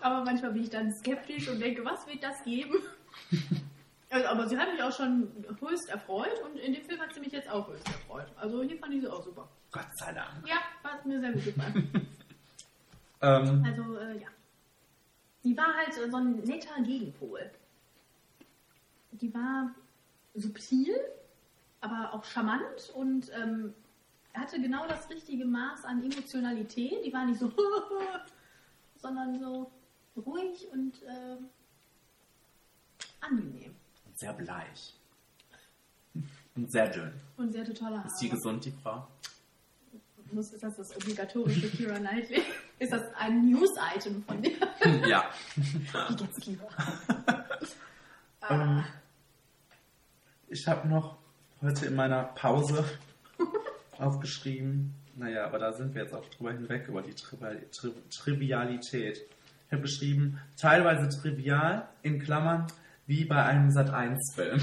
Aber manchmal bin ich dann skeptisch und denke, was wird das geben? Also, aber sie hat mich auch schon höchst erfreut und in dem Film hat sie mich jetzt auch höchst erfreut. Also hier fand ich sie auch super. Gott sei Dank. Ja, hat mir sehr gut gefallen. Ähm, Also, äh, ja. Die war halt so ein netter Gegenpol. Die war subtil, aber auch charmant und ähm, hatte genau das richtige Maß an Emotionalität. Die war nicht so, sondern so ruhig und äh, angenehm. sehr bleich. Und sehr dünn. Und sehr totaler Ist die gesund, die Frau? Muss, ist das das obligatorische Kira Knightley? Ist das ein News-Item von dir? Ja. Wie geht's Kira? Ähm, ich habe noch heute in meiner Pause aufgeschrieben, naja, aber da sind wir jetzt auch drüber hinweg, über die Trivial, Tri Trivialität. Ich habe geschrieben, teilweise trivial, in Klammern, wie bei einem Sat-1-Film.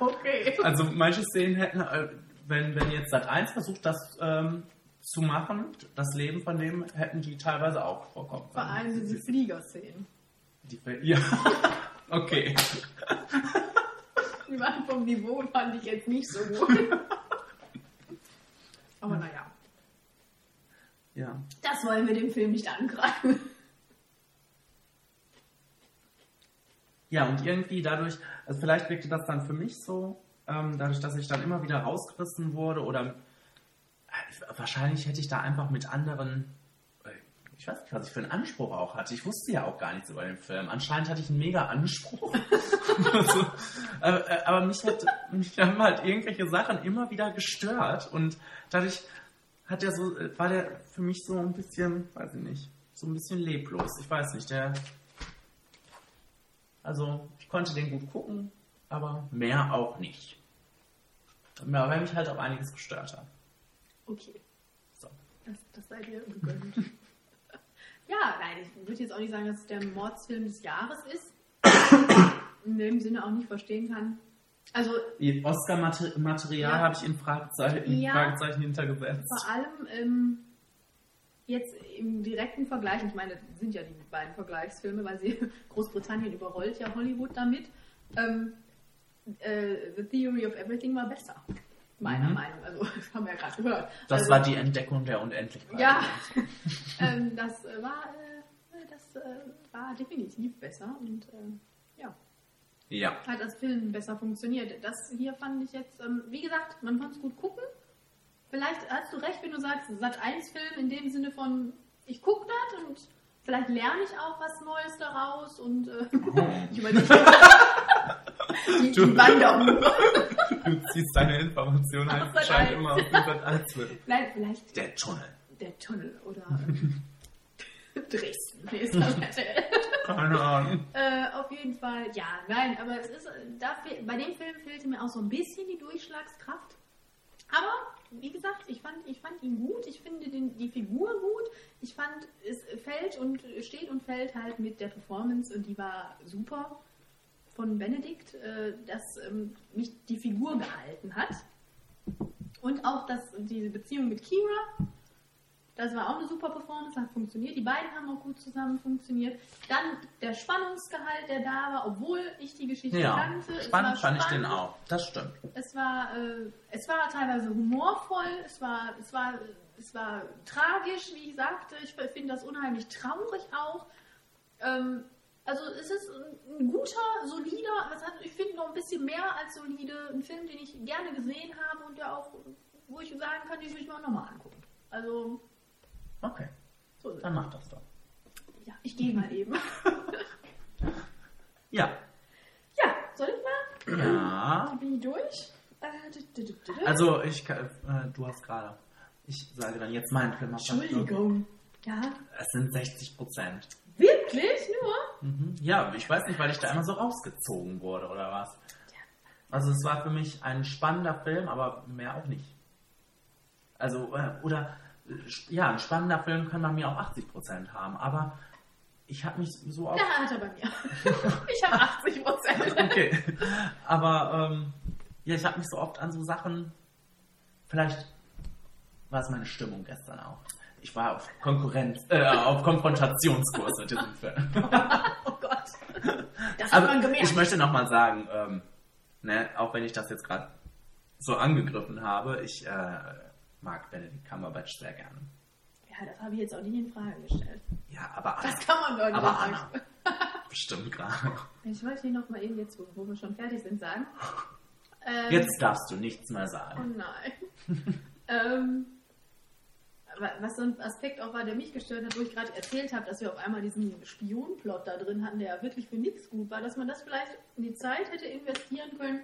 Okay. Also manche Szenen hätten, äh, wenn, wenn jetzt Sat1 versucht, das ähm, zu machen, das Leben von dem, hätten die teilweise auch vorkommen Vor können. allem diese Fliegerszenen. Die, ja, okay. Die waren vom Niveau, fand ich jetzt nicht so gut. Aber naja, Ja. das wollen wir dem Film nicht angreifen. Ja, und irgendwie dadurch, also vielleicht wirkte das dann für mich so, ähm, dadurch, dass ich dann immer wieder rausgerissen wurde oder äh, wahrscheinlich hätte ich da einfach mit anderen, äh, ich weiß nicht, was ich für einen Anspruch auch hatte. Ich wusste ja auch gar nichts über den Film. Anscheinend hatte ich einen mega Anspruch. also, äh, äh, aber mich, hat, mich haben halt irgendwelche Sachen immer wieder gestört und dadurch hat der so, war der für mich so ein bisschen, weiß ich nicht, so ein bisschen leblos. Ich weiß nicht, der also ich konnte den gut gucken, aber mehr auch nicht. Ja, weil mich halt auch einiges gestört hat. Okay, So. das, das sei dir gegönnt. ja, nein, ich würde jetzt auch nicht sagen, dass es der Mordsfilm des Jahres ist. In dem Sinne auch nicht verstehen kann. Also Die Oscar-Material Ja. habe ich in Fragezeichen, Ja. Fragezeichen hintergesetzt. vor allem ähm, jetzt im direkten Vergleich, ich meine, das sind ja die beiden Vergleichsfilme, weil sie Großbritannien überrollt ja Hollywood damit. Ähm, äh, The Theory of Everything war besser. Meiner Mhm. Meinung. Also, das haben wir ja gerade gehört. Das also, war die Entdeckung der Unendlichkeit. Ja, ähm, das äh, war, äh, das äh, war definitiv besser und äh, ja. Ja. hat das Film besser funktioniert. Das hier fand ich jetzt, ähm, wie gesagt, man konnte es gut gucken. Vielleicht hast du recht, wenn du sagst, Sat 1 Film in dem Sinne von, ich gucke das und vielleicht lerne ich auch was Neues daraus und äh, ich überlege die, die Wanderung. Du ziehst deine Informationen halt 1. immer dem Sat 1 Film. Nein, vielleicht Der Tunnel. der Tunnel oder Dresden. Nee, ist das. Keine Ahnung. Äh, auf jeden Fall, ja, nein, aber es ist, da, bei dem Film fehlte mir auch so ein bisschen die Durchschlagskraft. Aber, wie gesagt, ich fand, ich fand ihn gut, ich finde den, die Figur gut. Ich fand, es fällt und steht und fällt halt mit der Performance und die war super von Benedikt, äh, dass ähm, mich die Figur gehalten hat. Und auch dass diese Beziehung mit Kira, das war auch eine super Performance, hat funktioniert. Die beiden haben auch gut zusammen funktioniert. Dann der Spannungsgehalt, der da war, obwohl ich die Geschichte Ja, kannte. Spannend war fand ich spannend. den auch. Das stimmt. Es war, äh, es war teilweise humorvoll, es war, es war, es war tragisch, wie ich sagte. Ich finde das unheimlich traurig auch. Ähm, also es ist ein, guter, solider, hat, ich finde noch ein bisschen mehr als solide, ein Film, den ich gerne gesehen habe und der auch, wo ich sagen kann, den will ich mir auch nochmal angucken. Also, Okay, so dann mach das doch. Ja, ich gehe mal eben. Ja. ja, soll ich mal? Ja. Bin ich durch? Äh, Also, ich, kann- äh, du hast gerade. Ich sage dann jetzt meinen Film. Entschuldigung. Ja, Es sind 60 Prozent. Wirklich nur? Mhm. Ja, ich weiß nicht, weil ich da immer so rausgezogen wurde oder was. Also es war für mich ein spannender Film, aber mehr auch nicht. Also, äh, oder, äh, ja, ein spannender Film kann bei mir auch 80% haben, aber ich habe mich so auf... Ja, hat er bei mir. ich habe 80 Prozent. Okay. Aber, ähm, ja, ich habe mich so oft an so Sachen... Vielleicht war es meine Stimmung gestern auch. Ich war auf Konkurrenz, äh, auf Konfrontationskurs mit diesem Film. Oh Gott. Das hat Aber man gemerkt. ich möchte nochmal sagen, ähm, ne, auch wenn ich das jetzt gerade so angegriffen habe, ich äh, mag Benedict Cumberbatch sehr gerne. ja, das habe ich jetzt auch nicht in Frage gestellt. Ja, aber Anna. Das kann man doch nicht aber sagen. Anna. Bestimmt gerade. Ich wollte hier noch mal eben jetzt, wo, wir schon fertig sind, sagen. Ähm, Jetzt darfst du nichts mehr Oh sagen. nein. ähm, was so ein Aspekt auch war, der mich gestört hat, wo ich gerade erzählt habe, dass wir auf einmal diesen Spionplot da drin hatten, der ja wirklich für nichts gut war, dass man das vielleicht in die Zeit hätte investieren können,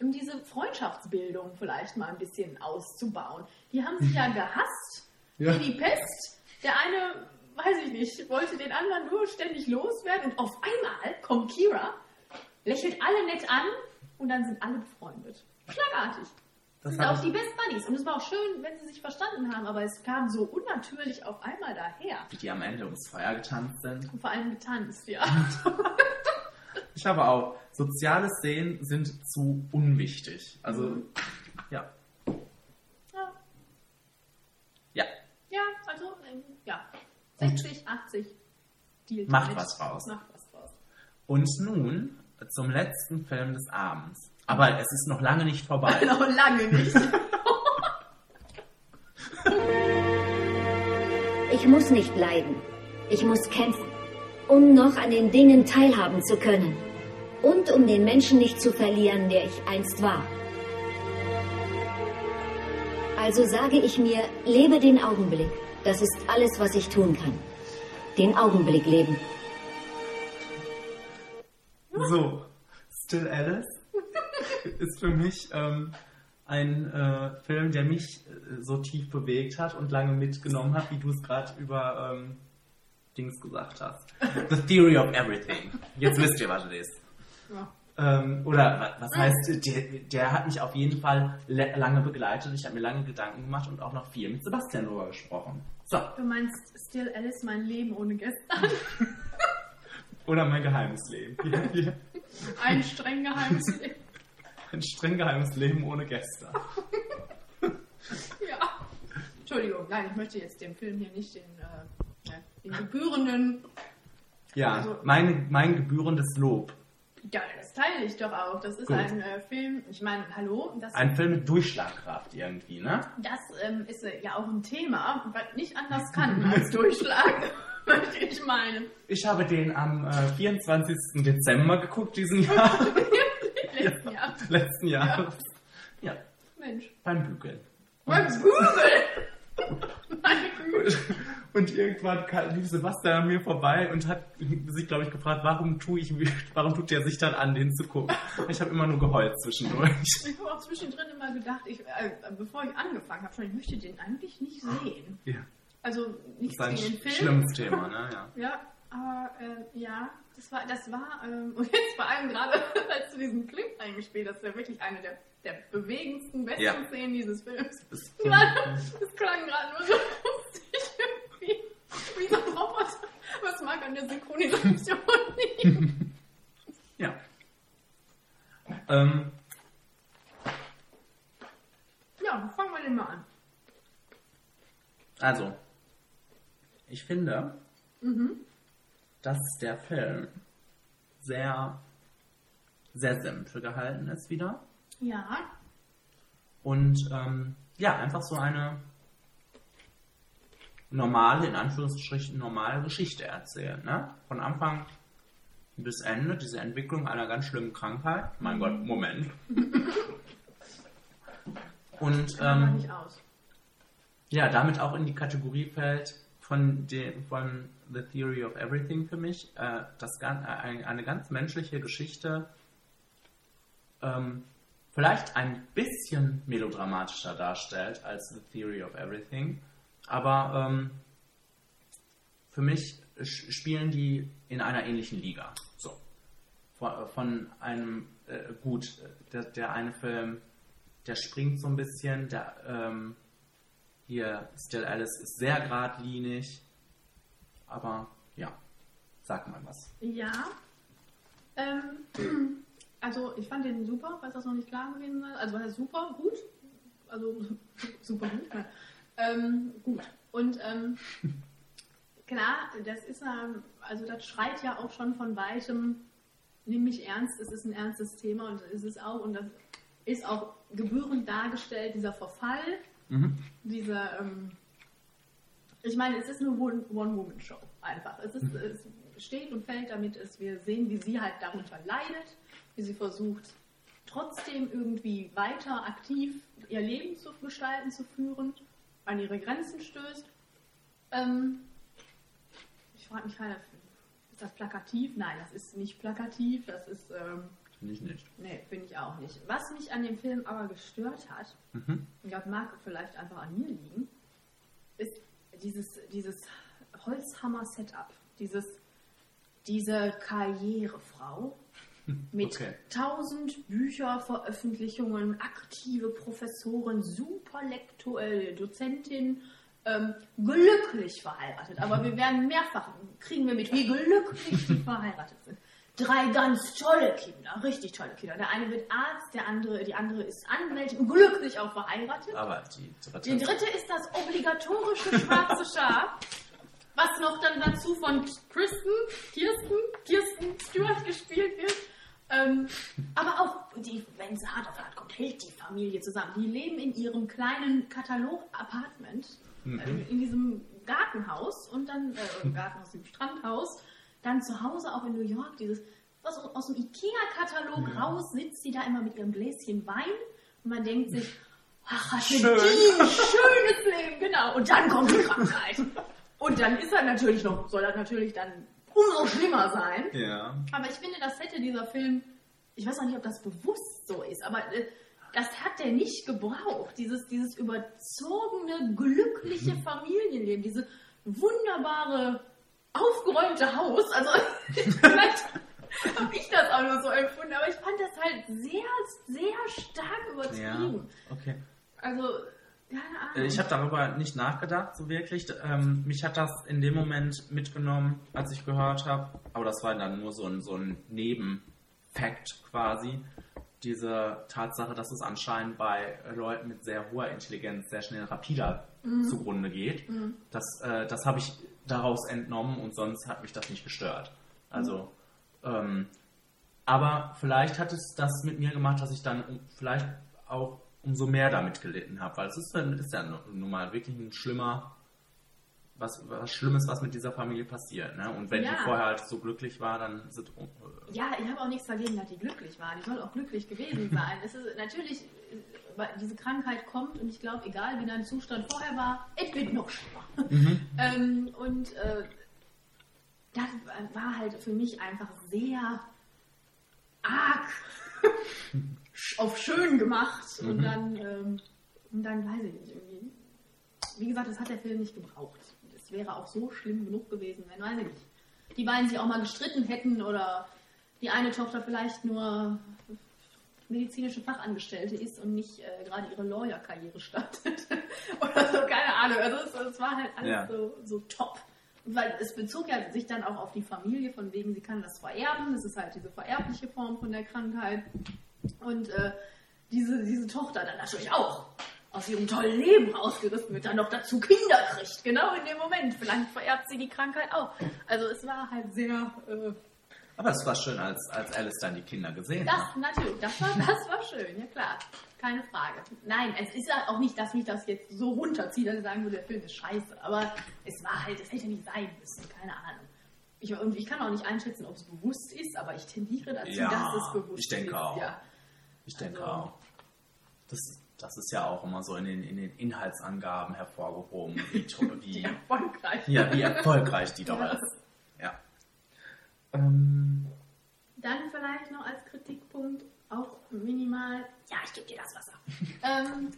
um diese Freundschaftsbildung vielleicht mal ein bisschen auszubauen. Die haben sich ja gehasst, Ja. wie die Pest. Der eine, weiß ich nicht, wollte den anderen nur ständig loswerden und auf einmal kommt Kira, lächelt alle nett an und dann sind alle befreundet. Schlagartig. Das sind auch die Best Buddies. Und es war auch schön, wenn sie sich verstanden haben, aber es kam so unnatürlich auf einmal daher. Wie die am Ende ums Feuer getanzt sind. Und vor allem getanzt, ja. Ich habe auch, soziale Szenen sind zu unwichtig. Also, Mhm. ja. ja. Ja, Ja, also, ähm, ja. 60, 80. Deal Macht was raus. Macht was raus. und nun zum letzten Film des Abends. Aber es ist noch lange nicht vorbei. Noch lange nicht. Ich muss nicht leiden. Ich muss kämpfen, um noch an den Dingen teilhaben zu können. Und um den Menschen nicht zu verlieren, der ich einst war. Also sage ich mir, lebe den Augenblick. Das ist alles, was ich tun kann. Den Augenblick leben. So, Still Alice ist für mich ähm, ein äh, Film, der mich äh, so tief bewegt hat und lange mitgenommen hat, wie du es gerade über ähm, Dings gesagt hast. The Theory of Everything. Jetzt wisst ihr, was es ist. Ja. Ähm, oder wa- was heißt, der, der hat mich auf jeden Fall lange begleitet. Ich habe mir lange Gedanken gemacht und auch noch viel mit Sebastian darüber gesprochen. So, Du meinst Still Alice, mein Leben ohne gestern? oder mein geheimes Leben. Ein streng geheimes Leben. Ein streng geheimes Leben ohne Gäste. Ja. Entschuldigung, nein, ich möchte jetzt dem Film hier nicht den, äh, den gebührenden. Ja, Also- mein, mein gebührendes Lob Ja, das teile ich doch auch. Das ist Gut. ein äh, Film, ich meine, hallo, das, Ein Film mit Durchschlagkraft irgendwie, ne? das ähm, ist äh, ja auch ein Thema, was nicht anders kann als Durchschlag, möchte ich meinen. Ich habe den am äh, 24. Dezember geguckt diesen Jahr. Letzten Jahr. letzten Jahres. Ja, Mensch. beim Bügeln. Was Google? Meine Güte. Und irgendwann kam, lief Sebastian an mir vorbei und hat sich, glaube ich, gefragt, warum tue ich, warum tut der sich dann an, den zu gucken? Ich habe immer nur geheult zwischendurch. Ich habe auch zwischendrin immer gedacht, ich, äh, bevor ich angefangen habe, schon, ich möchte den eigentlich nicht sehen. Ja, Also das nichts gegen den Film. schlimmes Thema, ne? Ja. Ja, aber äh, ja, das war, das war, ähm, und jetzt vor allem gerade, als du diesen Clip eingespielt hast, der wirklich eine der, der bewegendsten, besten Ja. Szenen dieses Films. Das, das klang gerade nur so lustig irgendwie. Wie so ein Roboter. Was mag an der Synchronisation nicht? ja. Ähm, Ja, fangen wir den mal an. also, ich finde, Mhm. Dass der Film sehr, sehr simpel gehalten ist wieder. Ja, Und ähm, ja, einfach so eine normale, in Anführungsstrichen, normale Geschichte erzählen. Ne? Von Anfang bis Ende, diese Entwicklung einer ganz schlimmen Krankheit. Mein Gott, Moment. Und ähm, ja, damit auch in die Kategorie fällt von, dem, von The Theory of Everything für mich, äh, das äh, ein- eine ganz menschliche Geschichte, ähm, vielleicht ein bisschen melodramatischer darstellt als The Theory of Everything, aber ähm, für mich spielen die in einer ähnlichen Liga. So. Von, von einem, äh, gut, äh, der, der eine Film, der springt so ein bisschen, der, ähm, hier, Still Alice ist sehr geradlinig, aber ja, sag mal was. Ja. Ähm, also ich fand den super, falls das noch nicht klar gewesen ist. Also war er super gut. Also super gut. Ähm, gut. Und ähm, klar, das ist also das schreit ja auch schon von weitem, nimm mich ernst, es ist ein ernstes Thema und es ist auch, und das ist auch gebührend dargestellt, dieser Verfall, dieser ähm, ich meine, es ist eine One- One-Woman-Show einfach. Es, ist, es steht und fällt damit, dass wir sehen, wie sie halt darunter leidet, wie sie versucht, trotzdem irgendwie weiter aktiv ihr Leben zu gestalten, zu führen, an ihre Grenzen stößt. Ähm, ich frage mich gerade, ist das plakativ? Nein, das ist nicht plakativ, das ist, ähm, Finde ich nicht. nee, finde ich auch nicht. Was mich an dem Film aber gestört hat, Mhm. und das mag vielleicht einfach an mir liegen, ist dieses, dieses Holzhammer-Setup. Dieses, diese Karrierefrau mit Okay. tausend Bücherveröffentlichungen, aktive Professorin, superlektuelle Dozentin, ähm, glücklich verheiratet. Aber wir werden mehrfach, kriegen wir mit, wie glücklich die verheiratet sind. Drei ganz tolle Kinder, richtig tolle Kinder. Der eine wird Arzt, der andere, die andere ist Anwältin, glücklich auch verheiratet. Aber die dritte. Die dritte ist das obligatorische schwarze Schaf, was noch dann dazu von Kristen, Kirsten, Kirsten Stewart gespielt wird. Ähm, aber auch, die, wenn es hart auf hart kommt, hält die Familie zusammen. Die leben in ihrem kleinen Katalog-Apartment, äh, in diesem Gartenhaus und dann, äh, Gartenhaus, dem Strandhaus, dann zu Hause auch in New York, dieses, was aus dem Ikea-Katalog raus sitzt sie da immer mit ihrem Gläschen Wein und man denkt sich, ach, hat Schön. Ein schönes Leben, genau. Und dann kommt die Krankheit. Und dann ist er natürlich noch, soll er natürlich dann umso schlimmer sein. Ja. Aber ich finde, das hätte dieser Film, ich weiß auch nicht, ob das bewusst so ist, aber äh, das hat der nicht gebraucht. Dieses, dieses überzogene, glückliche Familienleben, diese wunderbare, aufgeräumte Haus. Also, vielleicht habe ich das auch nur so empfunden, aber ich fand das halt sehr, sehr stark Ja. übertrieben. Okay. Also, keine Ahnung. Ich habe darüber nicht nachgedacht, so wirklich. Ähm, mich hat das in dem Moment mitgenommen, als ich gehört habe, aber das war dann nur so ein, so ein Nebenfakt quasi. Diese Tatsache, dass es anscheinend bei Leuten mit sehr hoher Intelligenz sehr schnell rapider zugrunde geht. Das, äh, das habe ich daraus entnommen und sonst hat mich das nicht gestört. Also, ähm, Aber vielleicht hat es das mit mir gemacht, dass ich dann um- vielleicht auch umso mehr damit gelitten habe, weil es ist, ist ja nun mal wirklich ein schlimmer, was, was Schlimmes, was mit dieser Familie passiert. Ne? Und wenn Ja. die vorher halt so glücklich war, dann sind äh, Ja, ich habe auch nichts dagegen, dass die glücklich war. Die soll auch glücklich gewesen sein. Es ist natürlich, äh, weil diese Krankheit kommt und ich glaube, egal wie dein Zustand vorher war, es wird noch schlimmer. Ähm, und äh, das war halt für mich einfach sehr arg auf schön gemacht und dann, ähm, und dann weiß ich nicht irgendwie. Wie gesagt, das hat der Film nicht gebraucht. Es wäre auch so schlimm genug gewesen, wenn, weiß ich nicht, die beiden sich auch mal gestritten hätten oder die eine Tochter vielleicht nur medizinische Fachangestellte ist und nicht äh, gerade ihre Lawyer-Karriere startet. oder so, keine Ahnung. Also es, es war halt alles Ja. so, so top. Weil es bezog ja sich dann auch auf die Familie, von wegen, sie kann das vererben. Das ist halt diese vererbliche Form von der Krankheit. Und äh, diese, diese Tochter dann natürlich auch aus ihrem tollen Leben rausgerissen wird, dann noch dazu Kinder kriegt. Genau in dem Moment. Vielleicht vererbt sie die Krankheit auch. Also es war halt sehr... Äh, Aber es war schön, als, als Alice dann die Kinder gesehen hat. das natürlich, das war, das war schön, ja klar. Keine Frage. Nein, es ist ja auch nicht, dass mich das jetzt so runterzieht, dass ich sagen würde, der Film ist scheiße. Aber es war halt, es hätte nicht sein müssen, keine Ahnung. Ich, und ich kann auch nicht einschätzen, ob es bewusst ist, aber ich tendiere dazu, Ja, dass es bewusst ich denke ist. auch. Ja. Ich denke Also- auch. Das, das ist ja auch immer so in den, in den Inhaltsangaben hervorgehoben, wie, wie, Wie erfolgreich. ja, wie erfolgreich die doch ist. Ähm, Dann vielleicht noch als Kritikpunkt auch minimal, ja, ich gebe dir das Wasser. ähm,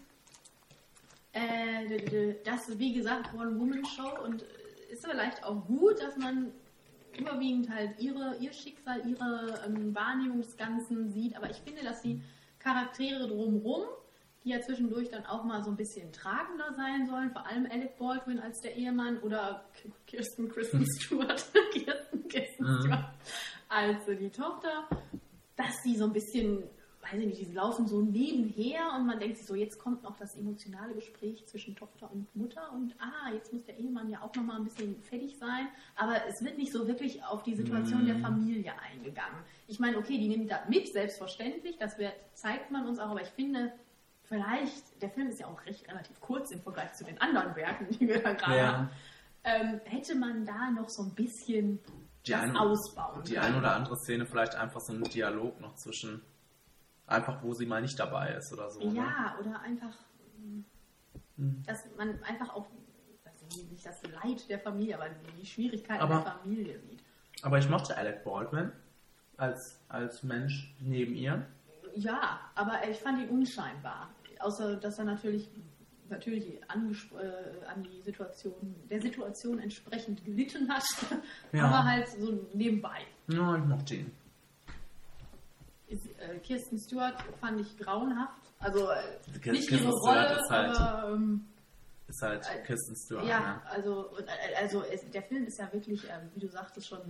äh, das ist wie gesagt One-Woman-Show und äh, ist vielleicht auch gut, dass man überwiegend halt ihre, ihr Schicksal, ihre ähm, Wahrnehmung des Ganzen sieht, aber ich finde, dass die Charaktere drumherum, die ja zwischendurch dann auch mal so ein bisschen tragender sein sollen, vor allem Alec Baldwin als der Ehemann oder Kirsten Kristen Stewart, Kirsten, Kirsten Mhm. Stewart als die Tochter, dass die so ein bisschen, weiß ich nicht, die laufen so nebenher und man denkt sich so, jetzt kommt noch das emotionale Gespräch zwischen Tochter und Mutter und ah, jetzt muss der Ehemann ja auch noch mal ein bisschen fertig sein, aber es wird nicht so wirklich auf die Situation der Familie eingegangen. Ich meine, okay, die nimmt da mit, selbstverständlich, das wird, zeigt man uns auch, aber ich finde, vielleicht, der Film ist ja auch recht relativ kurz im Vergleich zu den anderen Werken, die wir da gerade Ja. haben, ähm, hätte man da noch so ein bisschen Die das eine- ausbauen die können. ein oder andere Szene vielleicht einfach so ein Dialog noch zwischen, einfach wo sie mal nicht dabei ist oder so. Ne? Ja, oder einfach, mh, Hm. dass man einfach auch, nicht das Leid der Familie, aber die Schwierigkeiten Aber- der Familie sieht. Aber ich mochte Alec Baldwin als, als Mensch neben ihr. Ja, aber ich fand ihn unscheinbar. Außer, dass er natürlich, natürlich äh, an die Situation, der Situation entsprechend gelitten hat, Ja. aber halt so nebenbei. Ja, ich mochte ihn. Ist, äh, Kirsten Stewart fand ich grauenhaft. Also äh, Kirsten nicht ihre Stewart Rolle, ist halt- aber ähm, Ist halt Äh, Kirsten Stewart. Ja, Ne? also, äh, also es, der Film ist ja wirklich, äh, wie du sagtest, schon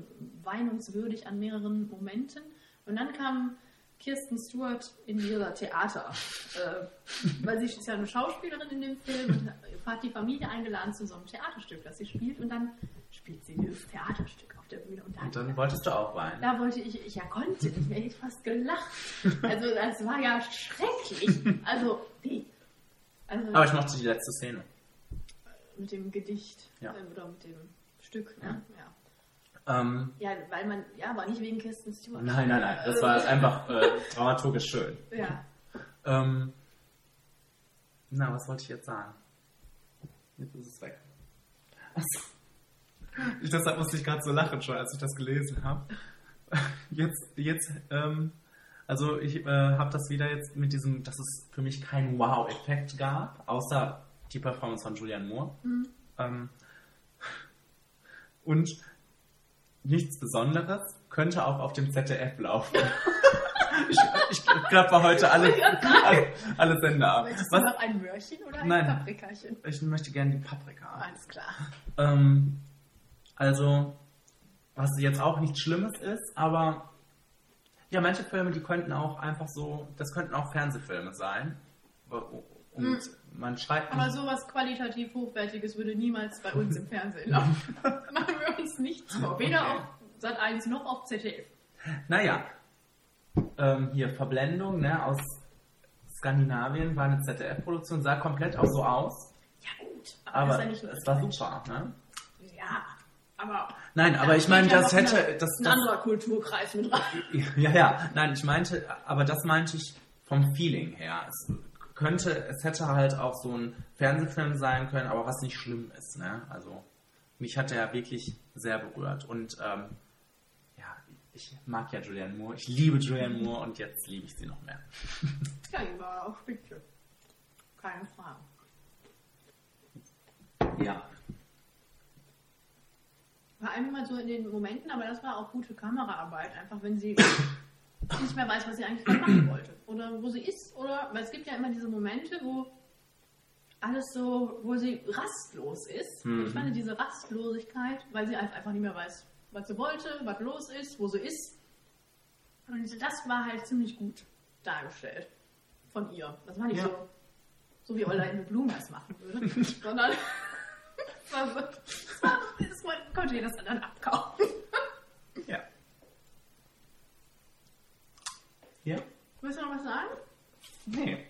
weinungswürdig an mehreren Momenten. Und dann kam Kirsten Stewart in ihrer Theater, äh, weil sie ist ja eine Schauspielerin in dem Film und hat die Familie eingeladen zu so einem Theaterstück, das sie spielt. Und dann spielt sie dieses Theaterstück auf der Bühne. Und, Und dann wolltest du auch weinen. da wollte ich, ich ja konnte nicht mehr, ich fast gelacht. Also das war ja schrecklich. Also, nee. Also, Aber ich mochte die letzte Szene. mit dem Gedicht Ja. äh, oder mit dem Stück. Ne? Ja. Ähm, ja, weil man, ja, aber nicht wegen Kirsten Stewart. nein, nein, nein. Das war einfach äh, dramaturgisch schön. Ja, Ähm, na, was wollte ich jetzt sagen? Jetzt ist es weg. Achso. Ich, deshalb musste ich gerade so lachen schon, als ich das gelesen habe. Jetzt, jetzt, ähm, also ich äh, habe das wieder jetzt mit diesem, dass es für mich keinen Wow-Effekt gab, außer die Performance von Julianne Moore. Ähm, und nichts Besonderes könnte auch auf dem ZDF laufen. ich ich klappe heute alle, alle, alle Sender ab. Möchtest du Was? noch ein Möhrchen oder ein Nein. Paprikachen? Ich möchte gerne die Paprika. Alles klar. Ähm, also, was jetzt auch nichts Schlimmes ist, aber ja, manche Filme, die könnten auch einfach so, das könnten auch Fernsehfilme sein. Und man schreibt Aber sowas qualitativ Hochwertiges würde niemals bei uns im Fernsehen laufen. Machen wir uns nichts vor. Weder Okay. auf Sat 1 noch auf ZDF. naja, ähm, hier Verblendung, ne, aus Skandinavien, war eine ZDF-Produktion, sah komplett auch so aus. Ja, gut. Aber das ist ja es war super, ne? Ja, aber. Nein, aber ich meine, das hätte, eine- das, Ein das, anderer Kulturkreis mit rein. ja, ja, nein, ich meinte, aber das meinte ich vom Feeling her. Es könnte, es hätte halt auch so ein Fernsehfilm sein können, aber was nicht schlimm ist, ne? Also, mich hat er wirklich sehr berührt und, ähm, ja, ich mag ja Julianne Moore, ich liebe Julianne Moore und jetzt liebe ich sie noch mehr. Ja, die war auch spitze. Keine Frage. Ja. Vor allem immer so in den Momenten, aber das war auch gute Kameraarbeit. Einfach wenn sie nicht mehr weiß, was sie eigentlich machen wollte. Oder wo sie ist. Oder, weil es gibt ja immer diese Momente, wo alles so, wo sie rastlos ist. Und Ich meine, diese Rastlosigkeit, weil sie halt einfach nicht mehr weiß, was sie wollte, was los ist, wo sie ist. Und das war halt ziemlich gut dargestellt von ihr. Das war nicht Ja. so, so wie Orlando Bloom das machen würde, sondern es war so, es war, es konnte ihr das dann abkaufen. Ja. Ja? Willst du noch was sagen? Nee.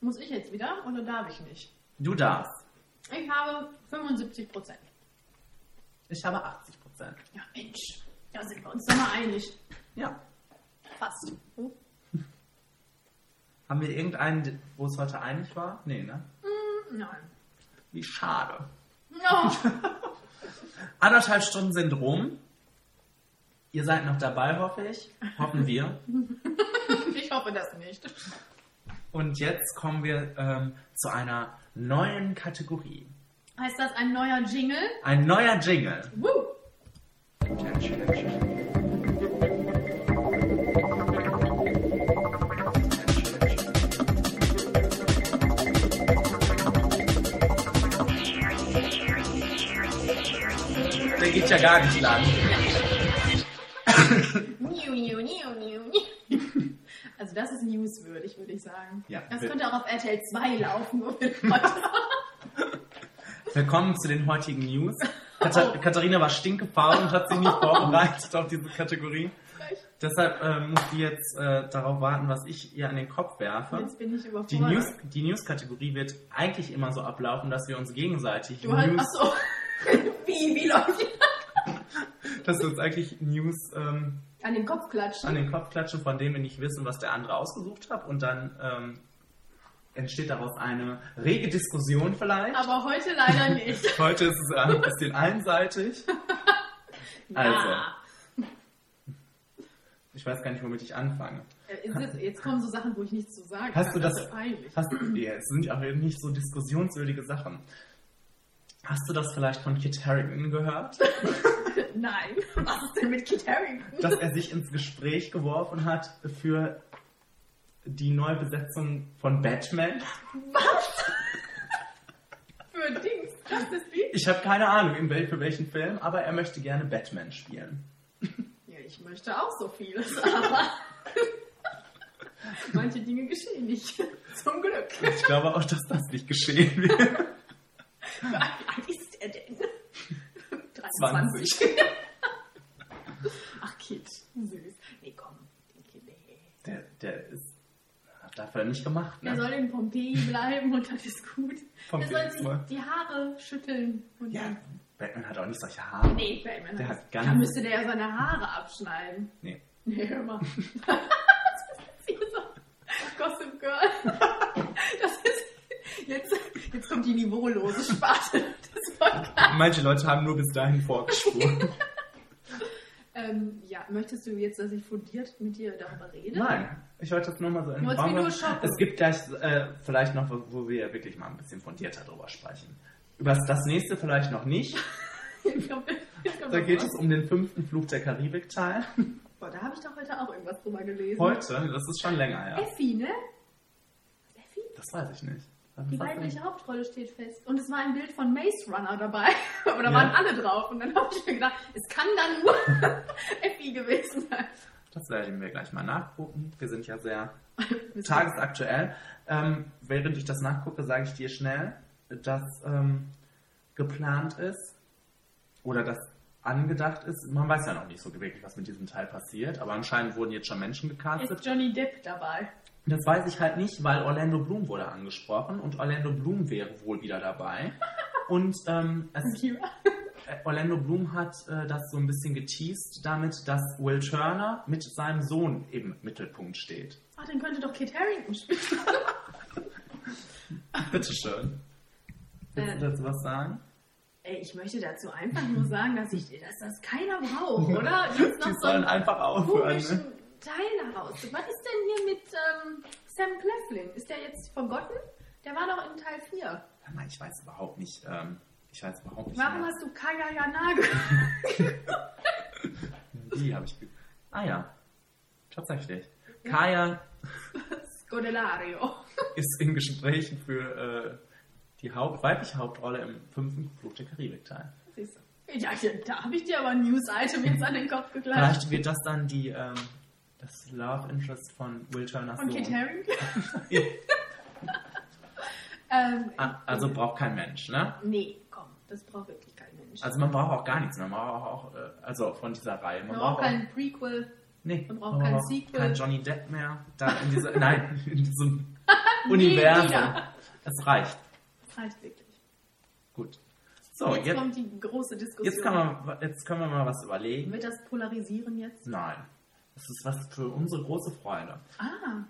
Muss ich jetzt wieder oder darf ich nicht? Du darfst. Ich habe 75 Prozent. Ich habe 80 Prozent. Ja, Mensch, da sind wir uns doch mal einig. Ja. Fast. Oh. Haben wir irgendeinen, wo es heute einig war? Nee, ne? Nein. Wie schade. No. Anderthalb Stunden sind rum. Ihr seid noch dabei, hoffe ich. Hoffen wir. Ich hoffe das nicht. Und jetzt kommen wir ähm, zu einer neuen Kategorie. Heißt das ein neuer Jingle? Ein neuer Jingle. Woo! Der geht ja gar nicht lang. Niu, niu, niu, niu, niu. Also das ist newswürdig, würde ich sagen. Ja, das könnte auch auf RTL 2 laufen, wo wir heute Willkommen zu den heutigen News. Katha Katharina war stinkefaul und hat sich nicht vorbereitet auf diese Kategorie. Deshalb äh, muss die jetzt äh, darauf warten, was ich ihr an den Kopf werfe. Jetzt bin ich überfordert. Die News, die News-Kategorie wird eigentlich immer so ablaufen, dass wir uns gegenseitig Du hast, News, achso. Wie, wie läuft die? Dass wir uns eigentlich News ähm, An den Kopf klatschen. an den Kopf klatschen, von denen wir nicht wissen, was der andere ausgesucht hat. Und dann ähm, entsteht daraus eine rege Diskussion vielleicht. Aber heute leider nicht. Heute ist es ein bisschen einseitig. Also, ich weiß gar nicht, womit ich anfange. Äh, Jetzt kommen so Sachen, wo ich nichts zu sagen Hast du kann. das? ist peinlich. Hast, ja, es sind auch eben nicht so diskussionswürdige Sachen. Hast du das vielleicht von Kit Harington gehört? Nein. Was ist denn mit Kit Harington? dass er sich ins Gespräch geworfen hat für die Neubesetzung von Batman. Für Dings. Justice League? Ich habe keine Ahnung, in wel für welchen Film, aber er möchte gerne Batman spielen. Ja, ich möchte auch so vieles, aber manche Dinge geschehen nicht. Zum Glück. Ich glaube auch, dass das nicht geschehen wird. Wie alt ist er denn? 23. 20. Ach, Kid. Süß. Nee, komm. Den Kid, nee. Der, der ist dafür nicht gemacht, Er soll ne? in Pompeji bleiben und das ist gut. Pompeji er ist soll sich die Haare schütteln. Und Ja, dann- Batman hat auch nicht solche Haare. Nee, Batman Der hat hat ganz- Da müsste der ja seine Haare abschneiden. Nee. Nee, hör mal. das ist hier so Gossip Girl. Das ist... Jetzt, jetzt kommt die niveaulose Sparte des Podcasts. Manche Leute haben nur bis dahin vorgespult. Ähm, ja, möchtest du jetzt, dass ich fundiert mit dir darüber rede? Nein, ich wollte das nur mal so in den Raum nur. Es gibt gleich äh, vielleicht noch, wo, wo wir wirklich mal ein bisschen fundierter drüber sprechen. Über das nächste vielleicht noch nicht. Da geht es um den fünften Fluch der Karibik-Teil. Boah, da habe ich doch heute auch irgendwas drüber gelesen. Heute, das ist schon länger, ja. Effi, ne? Effi? Das weiß ich nicht. Die weibliche Hauptrolle steht fest. Und es war ein Bild von Maze Runner dabei. Aber da Ja. waren alle drauf. Und dann habe ich mir gedacht, es kann dann nur Effi gewesen sein. Das werden wir gleich mal nachgucken. Wir sind ja sehr tagesaktuell. Ähm, während ich das nachgucke, sage ich dir schnell, dass ähm, geplant ist oder dass angedacht ist. Man weiß ja noch nicht so wirklich, was mit diesem Teil passiert, aber anscheinend wurden jetzt schon Menschen gecastet. Ist Johnny Depp dabei? Das weiß ich halt nicht, weil Orlando Bloom wurde angesprochen und Orlando Bloom wäre wohl wieder dabei. Und ähm, äh, Orlando Bloom hat äh, das so ein bisschen geteased damit, dass Will Turner mit seinem Sohn im Mittelpunkt steht. Ach, dann könnte doch Kit Harington spielen. Bitteschön. Willst du Äh. dazu was sagen? Ey, ich möchte dazu einfach nur sagen, dass, ich, dass das keiner braucht, oder? Jetzt noch Die so sollen einen einfach aufhören. Ne? Teil daraus. Was ist denn hier mit ähm, Sam Cleflin? Ist der jetzt vergotten? Der war doch in Teil 4. Hör mal, Ich weiß überhaupt nicht. Ähm, ich weiß überhaupt nicht. Warum mehr. hast du Kaya Yanage? Die habe ich. Ah ja. Tatsächlich. Kaya Scodelario. ist in Gesprächen für äh, die Haupt weibliche Hauptrolle im fünften Flug der Karibik-Teil. Siehst du. Ja, da habe ich dir aber ein News-Item jetzt an den Kopf geklatscht. Vielleicht wird das dann die, ähm, das Love Interest von Will Turners Von. Kit Harington? Ja. ähm, Ah, Also braucht kein Mensch, ne? nee, komm, das braucht wirklich kein Mensch. Also man braucht auch gar nichts mehr. Man braucht auch, äh, also von dieser Reihe. Man Man braucht auch, kein Prequel. nee, man braucht kein Sequel. Kein Johnny Depp mehr. Da in dieser, nein, in diesem Universum. Es reicht. Das reicht wirklich. Gut. So, jetzt, jetzt, kommt die große Diskussion. jetzt, man, jetzt können wir mal was überlegen. Wird das polarisieren jetzt? Nein. Das ist was für unsere große Freude. Ah,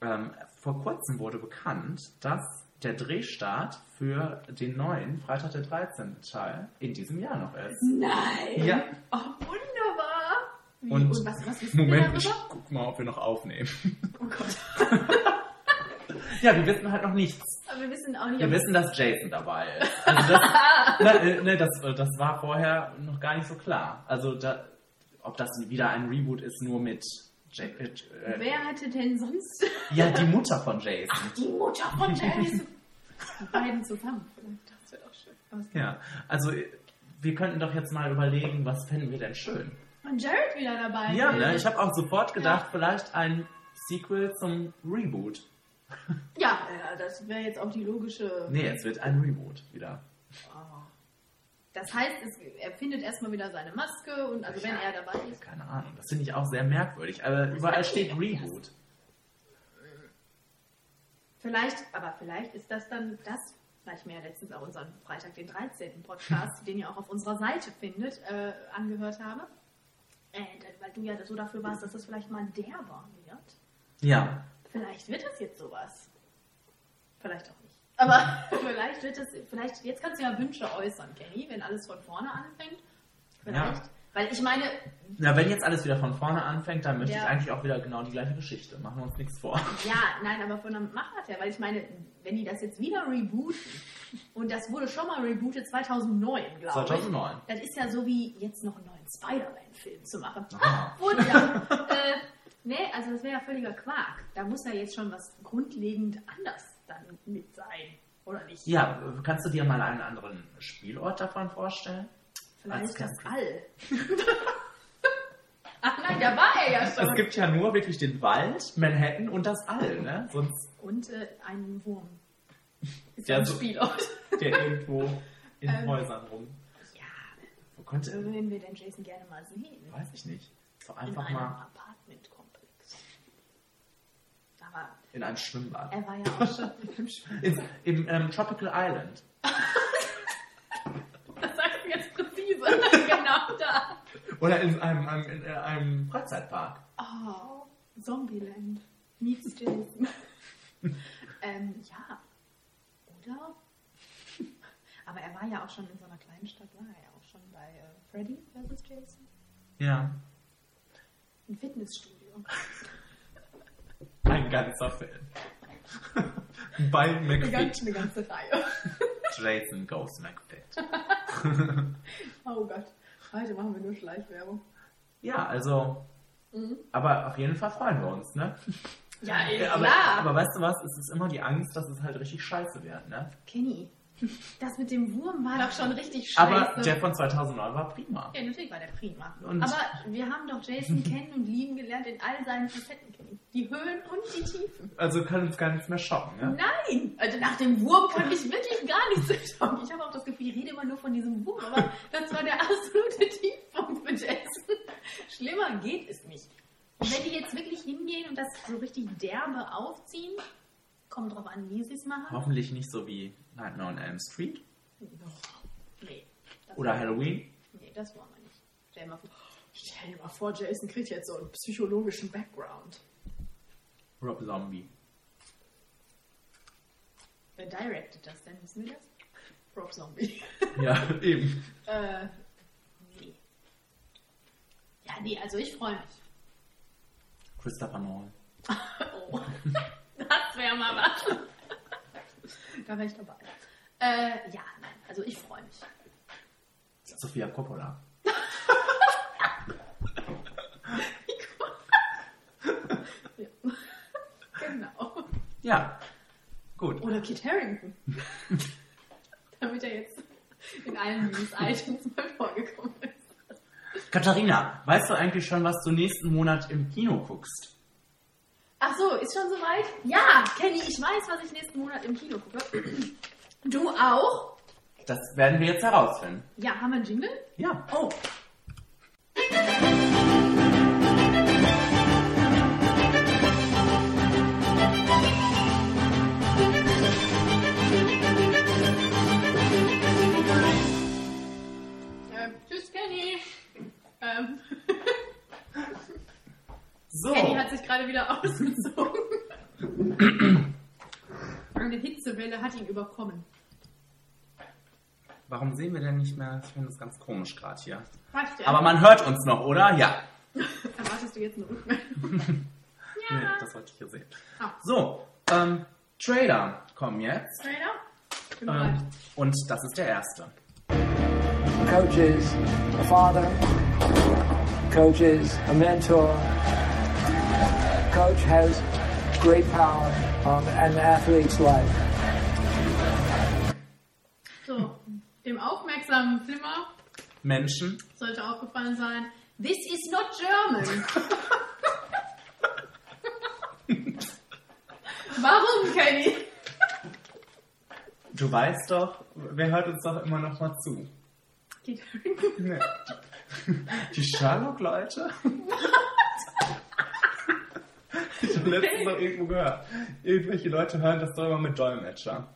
Ähm, vor kurzem wurde bekannt, dass der Drehstart für den neuen Freitag der 13. Teil in diesem Jahr noch ist. nein! Ja. Oh, wunderbar! Wie, Und, und was, was Moment, ich guck mal, ob wir noch aufnehmen. Oh Gott. ja, wir wissen halt noch nichts. Aber wir wissen auch nicht, Wir wissen, dass Jason dabei ist. Also das, ne, ne, das, äh, das war vorher noch gar nicht so klar. Also da, ob das wieder ein Reboot ist, nur mit Ja äh, Wer hatte denn sonst ja die Mutter von Jason. die Mutter von Jason? Die beiden zusammen. Das wäre doch schön. Was- Ja, also äh, wir könnten doch jetzt mal überlegen, was fänden wir denn schön? Und Jared wieder dabei. Ja, ne? ich habe auch sofort gedacht, vielleicht ein Sequel zum Reboot. Ja, ja, das wäre jetzt auch die logische. Nee, es wird ein Reboot wieder. Oh. Das heißt, es, er findet erstmal wieder seine Maske und also wenn er dabei ist. Keine Ahnung, das finde ich auch sehr merkwürdig. Aber überall steht Reboot. Vielleicht, aber vielleicht ist das dann das, weil ich mir ja letztens auch unseren Freitag den 13. Podcast, den ihr auch auf unserer Seite findet, äh, angehört habe. Äh, weil du ja so dafür warst, dass das vielleicht mal der war wird. Ja, Vielleicht wird das jetzt sowas. Vielleicht auch nicht. Aber vielleicht wird es, vielleicht, jetzt kannst du ja Wünsche äußern, Kenny, wenn alles von vorne anfängt. Vielleicht. Ja. Weil ich meine, Na, wenn jetzt alles wieder von vorne anfängt, dann möchte Ja. ich eigentlich auch wieder genau die gleiche Geschichte. Machen wir uns nichts vor. ja, nein, aber von der Machart her, weil ich meine, wenn die das jetzt wieder rebooten, und das wurde schon mal rebootet 2009, glaube ich. 2009. Das ist ja so wie jetzt noch einen neuen Spider-Man-Film zu machen. Ah, wurde ja. äh, nee, also das wäre ja völliger Quark. Da muss ja jetzt schon was grundlegend anders dann mit sein, oder nicht? Ja, kannst du dir mal einen anderen Spielort davon vorstellen? Vielleicht das. All. Ach nein, da war er ja schon. Es gibt ja nur wirklich den Wald, Manhattan und das All, ne? Sonst Und äh, einen Wurm. Ist Ja, ja ein so- Spielort. der irgendwo in Ähm. Häusern rum. Ja, Wo könnte, würden wir denn Jason gerne mal sehen? weiß ich nicht. So In einfach mal Apartmentkomplex. Aber in ein Schwimmbad. er war ja auch schon im Spiel. In, Im ähm, Tropical Island. Das sagst du jetzt präzise. genau da. Oder in einem, einem, in äh, einem Freizeitpark. Oh, Zombieland. Meets Jason. ähm, ja. Oder? Aber er war ja auch schon in so einer kleinen Stadt, war er ja auch schon bei äh, Freddy vs. Jason. Ja. Ein Fitnessstudio. Ein ganzer Film. Bei Eine, McFit. ganz, eine ganze Reihe. Jason Goes McFit. Oh Gott. Heute machen wir nur Schleichwerbung. Ja, also. Mhm. Aber auf jeden Fall freuen wir uns, ne? Ja, ey, Ja, aber, klar. aber weißt du was? Es ist immer die Angst, dass es halt richtig scheiße wird, ne? Kenny, das mit dem Wurm war doch schon richtig scheiße. Aber der von 2009 war prima. ja, natürlich war der prima. Und- aber wir haben doch Jason kennen und lieben gelernt in all seinen Facetten. Die Höhen und die Tiefen. Also kann uns gar nichts mehr schocken, ne? Nein! Also nach dem Wurm kann mich wirklich gar nichts erschrecken. Ich habe auch das Gefühl, ich rede immer nur von diesem Wurm, aber das war der absolute Tiefpunkt mit Jason. Schlimmer geht es nicht. Und wenn die jetzt wirklich hingehen und das so richtig derbe aufziehen, kommt drauf an, wie sie es machen. Hoffentlich nicht so wie Nightmare on Elm Street Nee. Oder Halloween. Nee, das wollen wir nicht. Stell dir mal vor, stell dir mal vor Jason kriegt jetzt so einen psychologischen Background. Rob Zombie. Wer directed das denn? Wissen wir das? Rob Zombie. Ja, eben. äh, nee. Ja, nee, also ich freue mich. Christopher Nolan. Oh, das wäre mal was. da wäre ich dabei. Äh, ja, nein, also ich freue mich. Sophia Coppola. Ja. genau. Ja, gut. Oder Kit Harrington. Damit er jetzt in allen News-Items mal vorgekommen ist. Katharina, weißt du eigentlich schon, was du nächsten Monat im Kino guckst? Ach so, ist schon soweit? Ja, Kenny, ich weiß, was ich nächsten Monat im Kino gucke. Du auch? Das werden wir jetzt herausfinden. Ja, haben wir einen Jingle? Ja. Oh. Ähm, tschüss, Kenny. Ähm, So. Kenny hat sich gerade wieder ausgezogen. Eine Hitzewelle hat ihn überkommen. Warum sehen wir denn nicht mehr? Ich finde das ganz komisch gerade hier. Ja. Aber man hört uns noch, oder? Ja. Erwartest du jetzt eine Rückmeldung? Nee, das wollte ich hier sehen. Ah. So, ähm, Trailer kommen jetzt. Trader? Ähm, und das ist der erste. Coach is a father. Coach is a mentor. Coach has great power on an athlete's life. So, dem aufmerksamen Flimmer Menschen. sollte aufgefallen sein, this is not German. Warum, Kenny? Du weißt doch, wer hört uns doch immer noch mal zu? Geht Nee. Die Sherlock-Leute? Ich habe letztens noch irgendwo gehört. Irgendwelche Leute hören das doch immer mit Dolmetscher.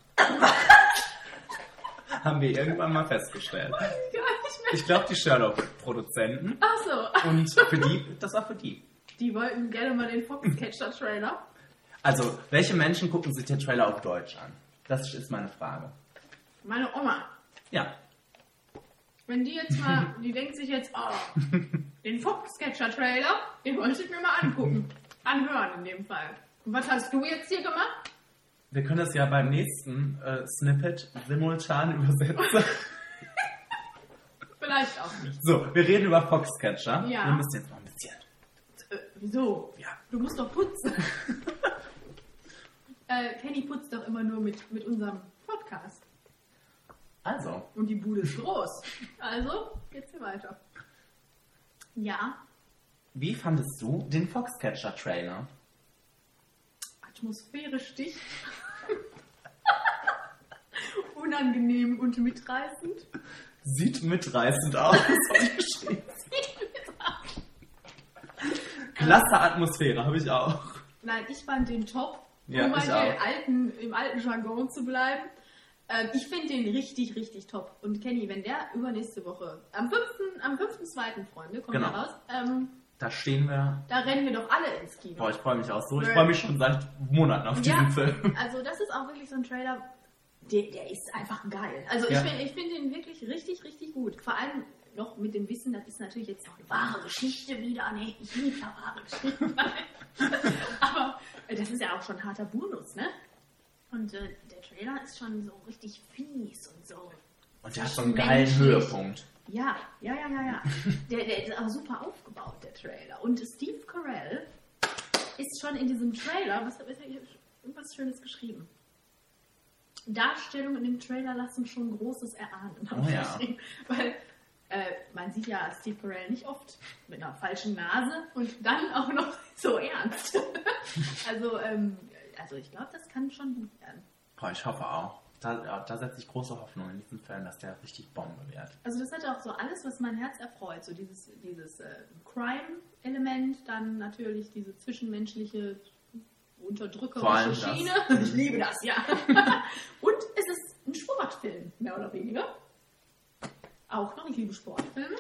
Haben wir irgendwann mal festgestellt. mehr. Ich glaube, die Sherlock-Produzenten. Ach so, Und für die, das war für die. die wollten gerne mal den Foxcatcher-Trailer. Also, welche Menschen gucken sich den Trailer auf Deutsch an? Das ist meine Frage. Meine Oma. Ja. Wenn die jetzt mal, die denkt sich jetzt, oh, den Foxcatcher-Trailer, den wollte ich mir mal angucken. Anhören in dem Fall. Und was hast du jetzt hier gemacht? Wir können das ja beim nächsten äh, Snippet simultan übersetzen. Vielleicht auch nicht. So, wir reden über Foxcatcher. Ja. Wir müssen jetzt noch ein bisschen. Äh, wieso? Ja. Du musst doch putzen. äh, Kenny putzt doch immer nur mit, mit unserem Podcast. Also, Und die Bude ist groß. Also, geht's hier weiter. Ja, wie fandest du den Foxcatcher-Trailer? atmosphärisch dicht. Unangenehm und mitreißend. Sieht mitreißend aus, habe ich geschrieben. Klasse Atmosphäre, habe ich auch. Nein, ich fand den top, Ja, um hier auch. alten, im alten Jargon zu bleiben. Ähm, ich finde den richtig, richtig top. Und Kenny, wenn der übernächste Woche, am 5. am 5.2. Freunde, kommt Genau. raus, ähm, Da stehen wir. da rennen wir doch alle ins Kino. Boah, ich freue mich auch so. Ich freue mich schon seit Monaten auf diesen Ja, Film. also das ist auch wirklich so ein Trailer, der, der ist einfach geil. Also Ja. ich finde ich find den wirklich richtig, richtig gut. Vor allem noch mit dem Wissen, das ist natürlich jetzt noch eine wahre Geschichte wieder. Nee, ich liebe ja wahre Geschichten. Aber äh, das ist ja auch schon harter Bonus, ne? Und äh, der Trailer ist schon so richtig fies und so. Und der hat so einen geilen. Höhepunkt. Ja, ja, ja, ja, ja. Der, der ist auch super aufgebaut, der Trailer. Und Steve Carell ist schon in diesem Trailer, was habe ich irgendwas Schönes geschrieben. Darstellungen in dem Trailer lassen schon Großes erahnen. Oh ich ja. Weil äh, man sieht ja Steve Carell nicht oft mit einer falschen Nase und dann auch noch so ernst. Also, ähm, also ich glaube, das kann schon gut werden. Boah, ich hoffe auch. Da, da setze ich große Hoffnung in diesen Film, dass der richtig Bombe wird. Also das hat auch so alles, was mein Herz erfreut. So dieses, dieses äh, Crime-Element, dann natürlich diese zwischenmenschliche unterdrückerische allem das. Schiene. Ich liebe das, ja. Und es ist ein Sportfilm, mehr oder weniger. Auch noch, ich liebe Sportfilme.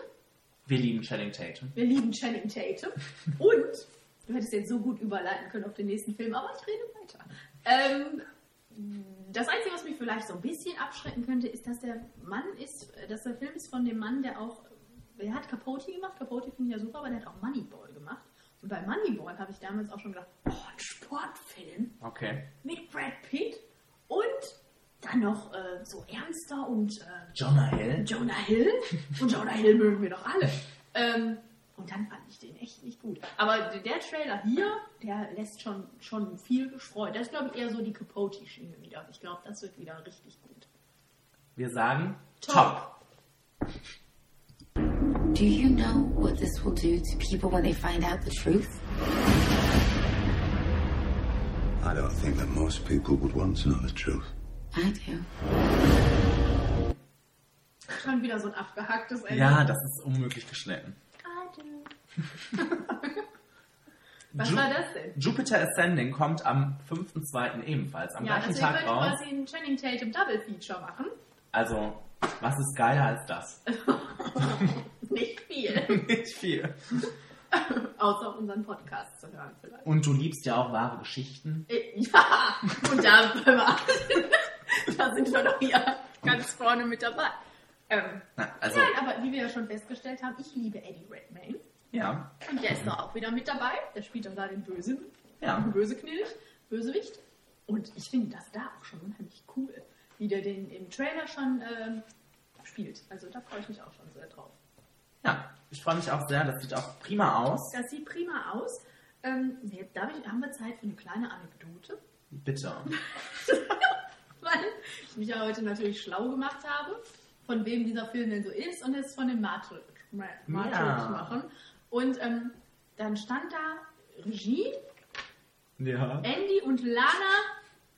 Wir lieben Channing Tatum. Wir lieben Channing Tatum. Und, du hättest jetzt so gut überleiten können auf den nächsten Film, aber ich rede weiter. Ähm, das Einzige, was mich vielleicht so ein bisschen abschrecken könnte, ist, dass der Mann ist, dass der Film ist von dem Mann, der auch, er hat Capote gemacht, Capote finde ich ja super, aber der hat auch Moneyball gemacht. Und bei Moneyball habe ich damals auch schon gedacht, oh, ein Sportfilm Okay. mit Brad Pitt und dann noch äh, so ernster und äh, Jonah Hill. Jonah Hill. Und Jonah Hill mögen wir doch alle. Ähm, und dann fand ich den echt nicht gut. Aber der Trailer hier, der lässt schon, schon viel gestreut. Das ist, glaube ich, eher so die Capote-Schiene wieder. Ich glaube, das wird wieder richtig gut. Wir sagen Top. top. Do you know what this will do to people when they find out the truth? I don't think that most people would want to know the truth. I do. Schon wieder so ein abgehacktes Ende. Ja, das ist unmöglich geschnitten. Was Ju- war das denn? Jupiter Ascending kommt am 5.2. ebenfalls, am Ja, gleichen deswegen Tag raus. quasi ein Channing Tatum Double Feature machen. Also, was ist geiler als das? Nicht viel. Nicht viel. Außer unseren Podcast zu hören vielleicht. Und du liebst ja auch wahre Geschichten. Äh, Ja, und da, da sind wir doch hier ganz vorne mit dabei. Ähm, Na, also, Nein, aber wie wir ja schon festgestellt haben, ich liebe Eddie Redmayne. ja. Und der ist da auch wieder mit dabei. Der spielt doch da den Bösen, Ja. den Böseknilch, Bösewicht. Und ich finde das da auch schon unheimlich cool, wie der den im Trailer schon ähm, spielt. Also da freue ich mich auch schon sehr drauf. Ja, ich freue mich auch sehr. Das sieht auch prima aus. Das sieht prima aus. Ähm, jetzt darf ich, haben wir Zeit für eine kleine Anekdote? Bitte. weil ich mich ja heute natürlich schlau gemacht habe, von wem dieser Film denn so ist und es von den Matrix, Ma- Matrix Ja. machen. Und ähm, dann stand da Regie, Ja. Andy und Lana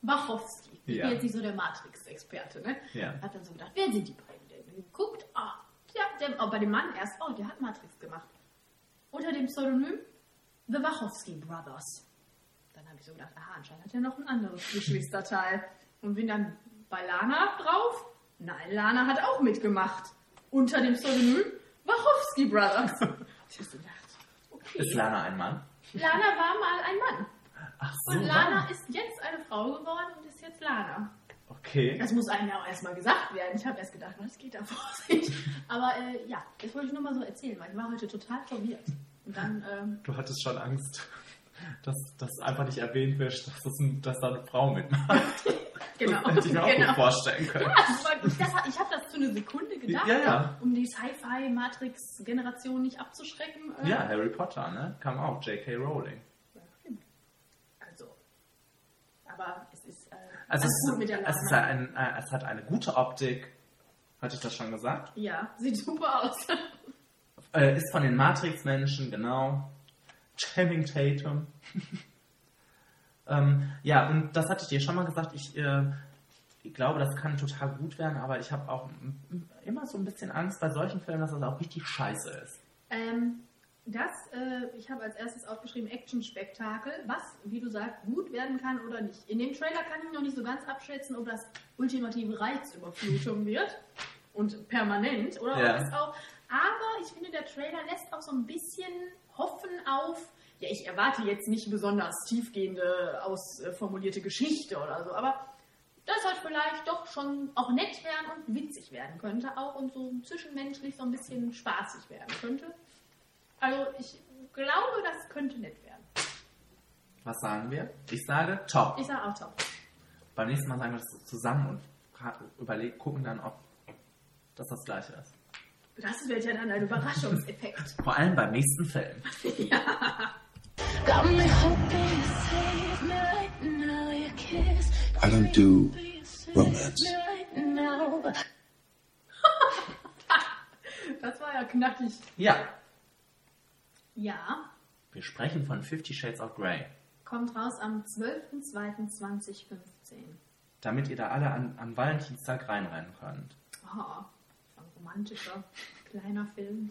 Wachowski. Ich Ja. bin jetzt nicht so der Matrix-Experte, ne? Ja. Hab dann so gedacht, wer sind die beiden denn? Und Geguckt, ah, ja, der, oh, bei dem Mann erst, oh, der hat Matrix gemacht. Unter dem Pseudonym The Wachowski Brothers. Dann habe ich so gedacht, aha, anscheinend hat er noch ein anderes Geschwisterteil. Und bin dann bei Lana drauf. Nein, Lana hat auch mitgemacht. Unter dem Pseudonym Wachowski Brothers. ich habe so gedacht, okay. Ist Lana ein Mann? Lana war mal ein Mann. Ach so. Und Lana ist jetzt eine Frau geworden und ist jetzt Lana. Okay. Das muss einem ja auch erstmal gesagt werden. Ich habe erst gedacht, was geht da vor sich? Aber äh, ja, das wollte ich nur mal so erzählen, weil ich war heute total verwirrt. Und dann, ähm, Du hattest schon Angst, dass das einfach nicht erwähnt wird, dass, das ein, dass da eine Frau mitmacht. genau. Das hätte ich mir auch genau. gut vorstellen können. Ja, ich, das, ich habe das für eine Sekunde gedacht, Ja, ja. um die Sci-Fi-Matrix-Generation nicht abzuschrecken. äh, Ja, Harry Potter, ne? Kam auch, J.K. Rowling. Also, aber es ist äh, Also es, gut mit der es, ist ein, äh, es hat eine gute Optik. Hatte ich das schon gesagt? Ja, sieht super aus. Äh, ist von den Matrix-Menschen, genau. Channing Tatum. ähm, ja, und das hatte ich dir schon mal gesagt. Ich, äh, ich glaube, das kann total gut werden, aber ich habe auch immer so ein bisschen Angst bei solchen Filmen, dass das auch richtig scheiße ist. Ähm, das, äh, ich habe als erstes aufgeschrieben Action-Spektakel, was, wie du sagst, gut werden kann oder nicht. In dem Trailer kann ich noch nicht so ganz abschätzen, ob das ultimative Reizüberflutung wird und permanent oder Ja. ob es auch. Aber ich finde, der Trailer lässt auch so ein bisschen Hoffen auf. Ja, ich erwarte jetzt nicht besonders tiefgehende, ausformulierte Geschichte oder so, aber das halt vielleicht doch schon auch nett werden und witzig werden könnte auch und so zwischenmenschlich so ein bisschen spaßig werden könnte. Also ich glaube, das könnte nett werden. Was sagen wir? Ich sage top. Ich sage auch top. Beim nächsten Mal sagen wir das zusammen und fra- überleg, gucken dann, ob das das gleiche ist. Das wird ja dann ein Überraschungseffekt. Vor allem beim nächsten Film. I don't do romance. Das war ja knackig. Ja, Ja, wir sprechen von Fifty Shades of Grey. Kommt raus am 12.02.2015. Damit ihr da alle an, am Valentinstag reinrennen könnt. Oh, romantischer kleiner Film.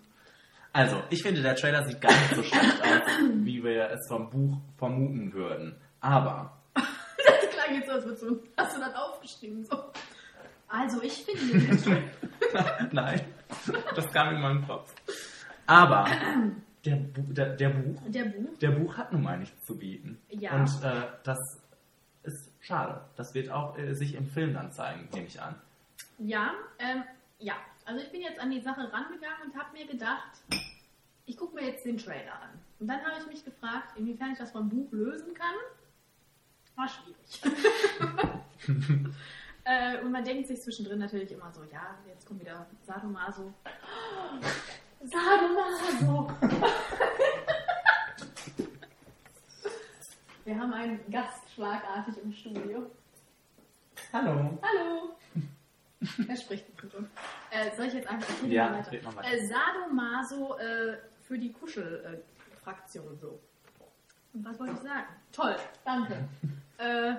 Also, ich finde, der Trailer sieht gar nicht so schlecht aus, wie wir es vom Buch vermuten würden. Aber, Das klang jetzt so, als würdest du, hast du das aufgeschrieben. So. Also, ich finde den Trailer. nein, das kam in meinem Kopf. Aber, der, Bu der, der Buch, Der Buch. der Buch hat nun mal nichts zu bieten. Ja. Und äh, das ist schade. Das wird auch äh, sich im Film dann zeigen, nehme ich an. Ja, ähm, ja. Also ich bin jetzt an die Sache rangegangen und habe mir gedacht, ich gucke mir jetzt den Trailer an. Und dann habe ich mich gefragt, inwiefern ich das vom Buch lösen kann. War schwierig. äh, und man denkt sich zwischendrin natürlich immer so, ja, jetzt kommt wieder Sadomaso. Sadomaso! Wir haben einen Gast schlagartig im Studio. Hallo. Hallo! Wer spricht mit uns? Äh, soll ich jetzt einfach? Ja, weiter? red mal weiter. Äh, Sadomaso äh, für die Kuschelfraktion so. Und was wollte ich sagen? Toll, danke. äh,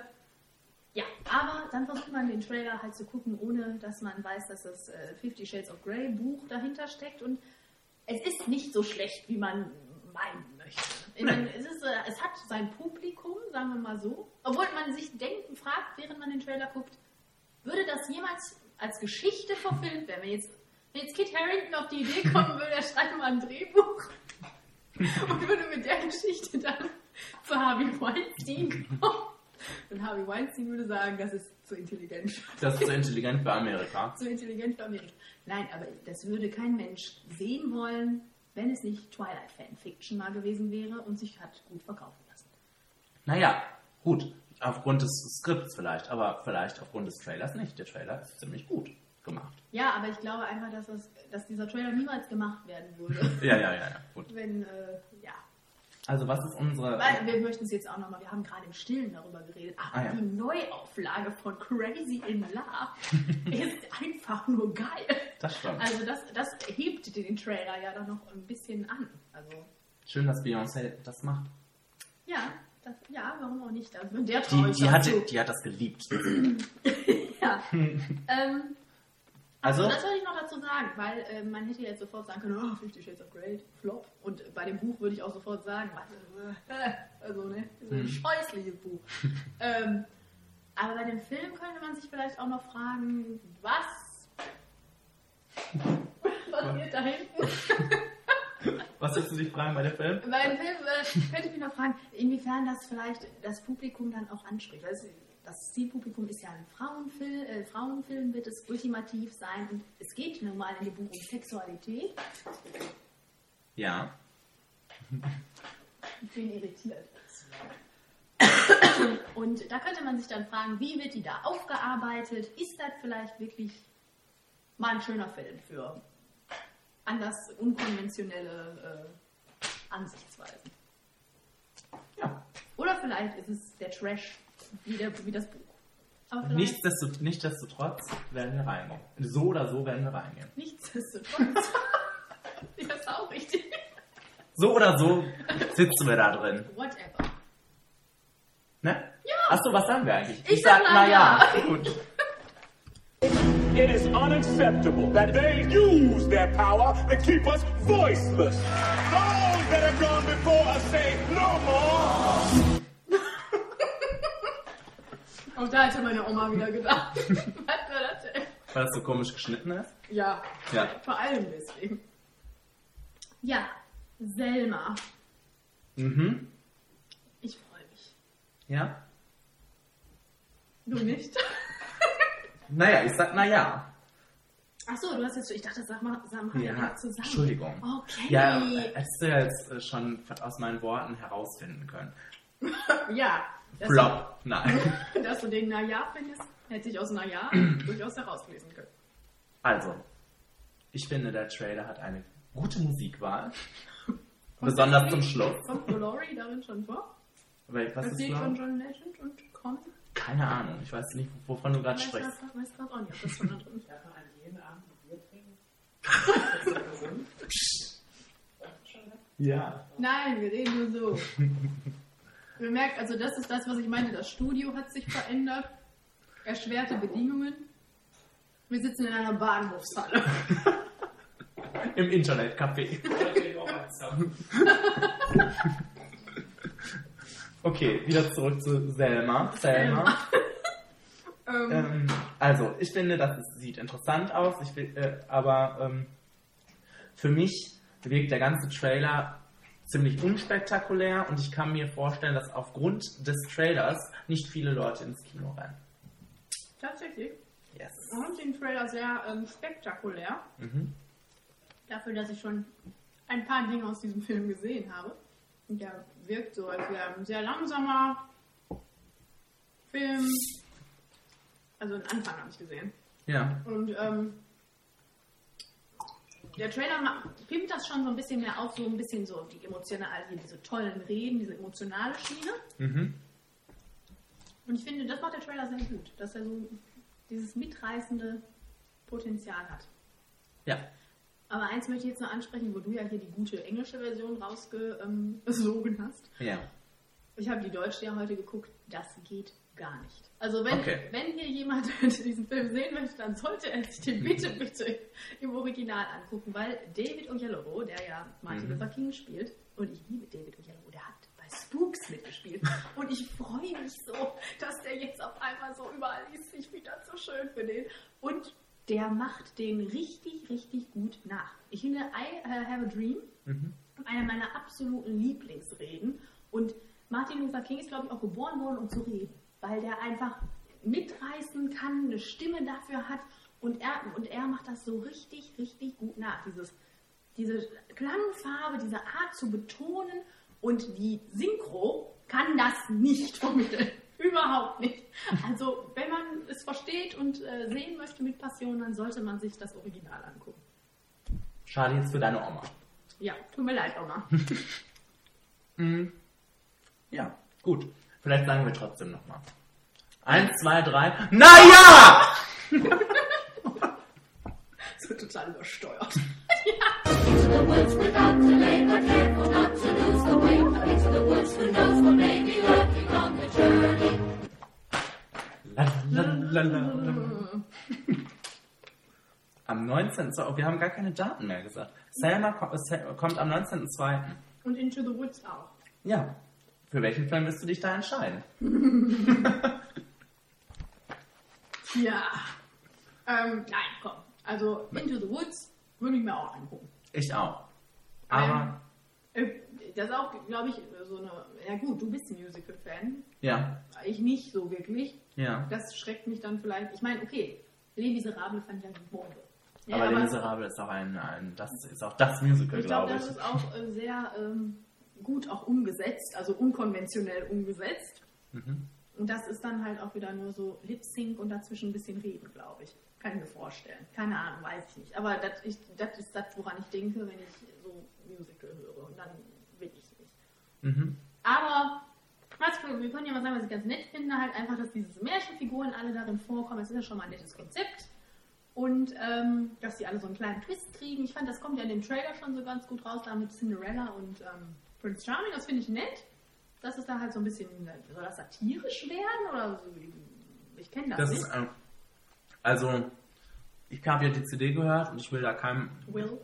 ja, aber dann versucht man den Trailer halt zu gucken, ohne dass man weiß, dass das äh, Fifty Shades of Grey Buch dahinter steckt. Und es ist nicht so schlecht, wie man meinen möchte. Meine, es, ist, äh, es hat sein Publikum, sagen wir mal so. Obwohl man sich denken, fragt, während man den Trailer guckt, würde das jemals als Geschichte verfilmt werden? Wenn jetzt, wenn jetzt Kit Harington auf die Idee kommen würde, er schreibt mal ein Drehbuch und würde mit der Geschichte dann zu Harvey Weinstein kommen. Und Harvey Weinstein würde sagen, das ist zu intelligent. Das ist so intelligent für Amerika. zu intelligent für Amerika. Nein, aber das würde kein Mensch sehen wollen, wenn es nicht Twilight Fanfiction mal gewesen wäre und sich hat gut verkaufen lassen. Naja, gut. Aufgrund des Skripts vielleicht, aber vielleicht aufgrund des Trailers nicht. Der Trailer ist ziemlich gut gemacht. Ja, aber ich glaube einfach, dass, das, dass dieser Trailer niemals gemacht werden würde. Ja, ja, ja, ja. Gut. wenn, äh, ja. Also, was ist unsere. Weil wir möchten es jetzt auch nochmal, wir haben gerade im Stillen darüber geredet. Ach, Ah, ja. die Neuauflage von Crazy in Love ist einfach nur geil. Das stimmt. Also das, das hebt den Trailer ja dann noch ein bisschen an. Also Schön, dass Beyoncé das macht. ja, das, ja, warum auch nicht? Also der Die, die, dazu. hat, die hat das geliebt. ja. ähm, Also, das wollte ich noch dazu sagen, weil äh, man hätte jetzt sofort sagen können, oh, Fifty Shades of Grey, Flop. Und bei dem Buch würde ich auch sofort sagen, was, äh, also ne, so ein Hm. scheußliches Buch. ähm, aber bei dem Film könnte man sich vielleicht auch noch fragen, was passiert da hinten? was willst du dich fragen bei der Film? Bei dem Film äh, könnte ich mich noch fragen, inwiefern das vielleicht das Publikum dann auch anspricht. Weil es, das Zielpublikum ist ja ein Frauenfilm, äh, Frauenfilm wird es ultimativ sein und es geht nun mal in dem Buch um Sexualität. Ja. Ich bin irritiert. Und da könnte man sich dann fragen, wie wird die da aufgearbeitet? Ist das vielleicht wirklich mal ein schöner Film für anders unkonventionelle äh, Ansichtsweisen? Ja. Oder vielleicht ist es der Trash wie, der, wie das Buch. Aber vielleicht Nichtsdestot- Nichtsdestotrotz werden wir reingehen. So oder so werden wir reingehen. nichtsdestotrotz. ja, ist auch richtig. So oder so sitzen wir da drin. Whatever. Ne? Ja. Achso, was sagen wir eigentlich? Ich sag na ja. Gut. It is unacceptable that they use their power to keep us voiceless. Those that have gone before us say no more. Auch da hätte meine Oma wieder gedacht. Was war das denn? Weil das so komisch geschnitten ist? Ja, Ja. vor allem deswegen. Ja, Selma. Mhm. Ich freue mich. Ja? Du nicht? Naja, ich sag naja. Achso, du hast jetzt, ich dachte, sag mal, sag mal Ja, zusammen. Entschuldigung. Okay. Ja, hättest du jetzt äh, schon aus meinen Worten herausfinden können. ja. Flop. Nein. Du, dass du den Na-Ja findest, hätte ich aus Na-Ja durchaus herauslesen können. Also, ich finde, der Trailer hat eine gute Musikwahl. Besonders zum Schluss. Kommt Glory darin schon vor? Was ist Erzählt da? von John Legend und Conan? Keine Ahnung, ich weiß nicht, wovon du gerade sprichst. grad- Weiß gerade auch nicht, ob das von da drin ist. Ja. Nein, wir reden nur so. Man merkt, also das ist das, was ich meinte. Das Studio hat sich verändert. Erschwerte Bedingungen. Wir sitzen in einer Bahnhofshalle. Im Internetcafé. okay, wieder zurück zu Selma. Selma. ähm, Ähm, also, ich finde, das sieht interessant aus, ich will, äh, aber ähm, für mich wirkt der ganze Trailer ziemlich unspektakulär und ich kann mir vorstellen, dass aufgrund des Trailers nicht viele Leute ins Kino rennen. tatsächlich. Yes. Ich fand den Trailer sehr ähm, spektakulär. Mhm. Dafür, dass ich schon ein paar Dinge aus diesem Film gesehen habe. Und der wirkt so, als wäre ein sehr langsamer Film. Also den Anfang habe ich gesehen. Ja. Und ähm, der Trailer pimmt das schon so ein bisschen mehr auf, so ein bisschen so die emotionale, also diese tollen Reden, diese emotionale Schiene. Mhm. Und ich finde, das macht der Trailer sehr gut, dass er so dieses mitreißende Potenzial hat. Ja. Aber eins möchte ich jetzt noch ansprechen, wo du ja hier die gute englische Version rausgesogen hast. Ja. Ich habe die deutsche ja heute geguckt, das geht gar nicht. Also wenn, Okay. wenn hier jemand diesen Film sehen möchte, dann sollte er sich den bitte, bitte im Original angucken, weil David Oyelowo, der ja Martin Mhm. Luther King spielt, und ich liebe David Oyelowo, der hat bei Spooks mitgespielt. und ich freue mich so, dass der jetzt auf einmal so überall ist. Ich finde das so schön für den. Und der macht den richtig, richtig gut nach. Ich finde I äh, Have a Dream Mhm. einer meiner absoluten Lieblingsreden. Und Martin Luther King ist, glaube ich, auch geboren worden, um zu reden. Weil der einfach mitreißen kann, eine Stimme dafür hat. Und er, und er macht das so richtig, richtig gut nach. Dieses, diese Klangfarbe, diese Art zu betonen. Und die Synchro kann das nicht vermitteln. Überhaupt nicht. Also, wenn man es versteht und äh, sehen möchte mit Passion, dann sollte man sich das Original angucken. Schade jetzt für deine Oma. Ja, tut mir leid, Oma. Mhm. Ja, gut. Vielleicht sagen wir trotzdem nochmal. Eins, zwei, drei. Naja! so total übersteuert. the woods without delay, but careful not to lose the way. Into the woods, who knows what may la, la, la, la. Am 19. So, wir haben gar keine Daten mehr gesagt. Selma äh, kommt am 19.02. Und Into the Woods auch. Ja. Für welchen Film wirst du dich da entscheiden? Ja. Ähm, nein, komm. Also Into the Woods würde ich mir auch angucken. Ich auch. Aber, Äh, das ist auch, glaube ich, so eine. Ja gut, du bist ein Musical-Fan. Ja, Ich nicht so wirklich. ja. Das schreckt mich dann vielleicht. Ich meine, okay, Les Miserables fand ich ja eine Bombe. Ja, aber Les Miserables ist auch ein, ein, das ist auch das Musical, Ich glaube, glaube das ich. ist auch äh, sehr ähm, gut auch umgesetzt, also unkonventionell umgesetzt. Mhm. Und das ist dann halt auch wieder nur so Lip-Sync und dazwischen ein bisschen reden, glaube ich. Kann ich mir vorstellen. Keine Ahnung, weiß ich nicht. Aber das, ich, das ist das, woran ich denke, wenn ich so Musical höre. Und dann will ich nicht. Mhm. Aber was, wir können ja mal sagen, was ich ganz nett finde, halt einfach, dass diese Märchenfiguren alle darin vorkommen. Das ist ja schon mal ein nettes Konzept. Und ähm, dass die alle so einen kleinen Twist kriegen. Ich fand, das kommt ja in dem Trailer schon so ganz gut raus, da mit Cinderella und ähm, Prince Charming. Das finde ich nett. Dass es da halt so ein bisschen, soll das satirisch werden? Oder so? Ich kenne das, Das nicht. ist, ähm, also, ich habe ja die CD gehört und ich will da keinem. Will?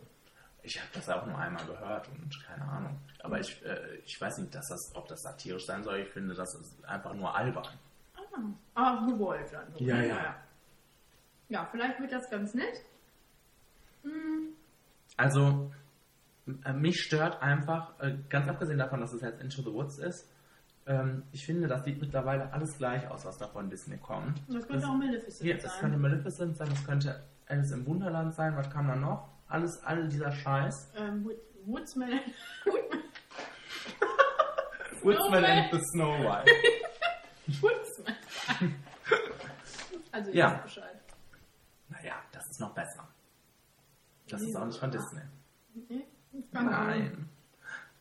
Ich habe das auch nur einmal gehört und keine Ahnung. Aber ich, äh, ich weiß nicht, dass das, ob das satirisch sein soll. Ich finde, das ist einfach nur albern. Ah, ah gewollt dann. so. Ja, ja. Ja, vielleicht wird das ganz nett. Hm, Also, äh, mich stört einfach, äh, ganz abgesehen davon, dass es jetzt Into the Woods ist, ähm, ich finde, das sieht mittlerweile alles gleich aus, was da von Disney kommt. das könnte auch Maleficent Ja, das sein. könnte Maleficent sein, das könnte Alice im Wunderland sein, was kam da noch? Alles, all dieser Scheiß. ähm, Wood- Woodsman. Woodsman and the Snow White. Woodsman. also, ihr Ja. wisst Bescheid. Naja, das ist noch besser. Das ist auch nicht von Disney. Nee. Nein.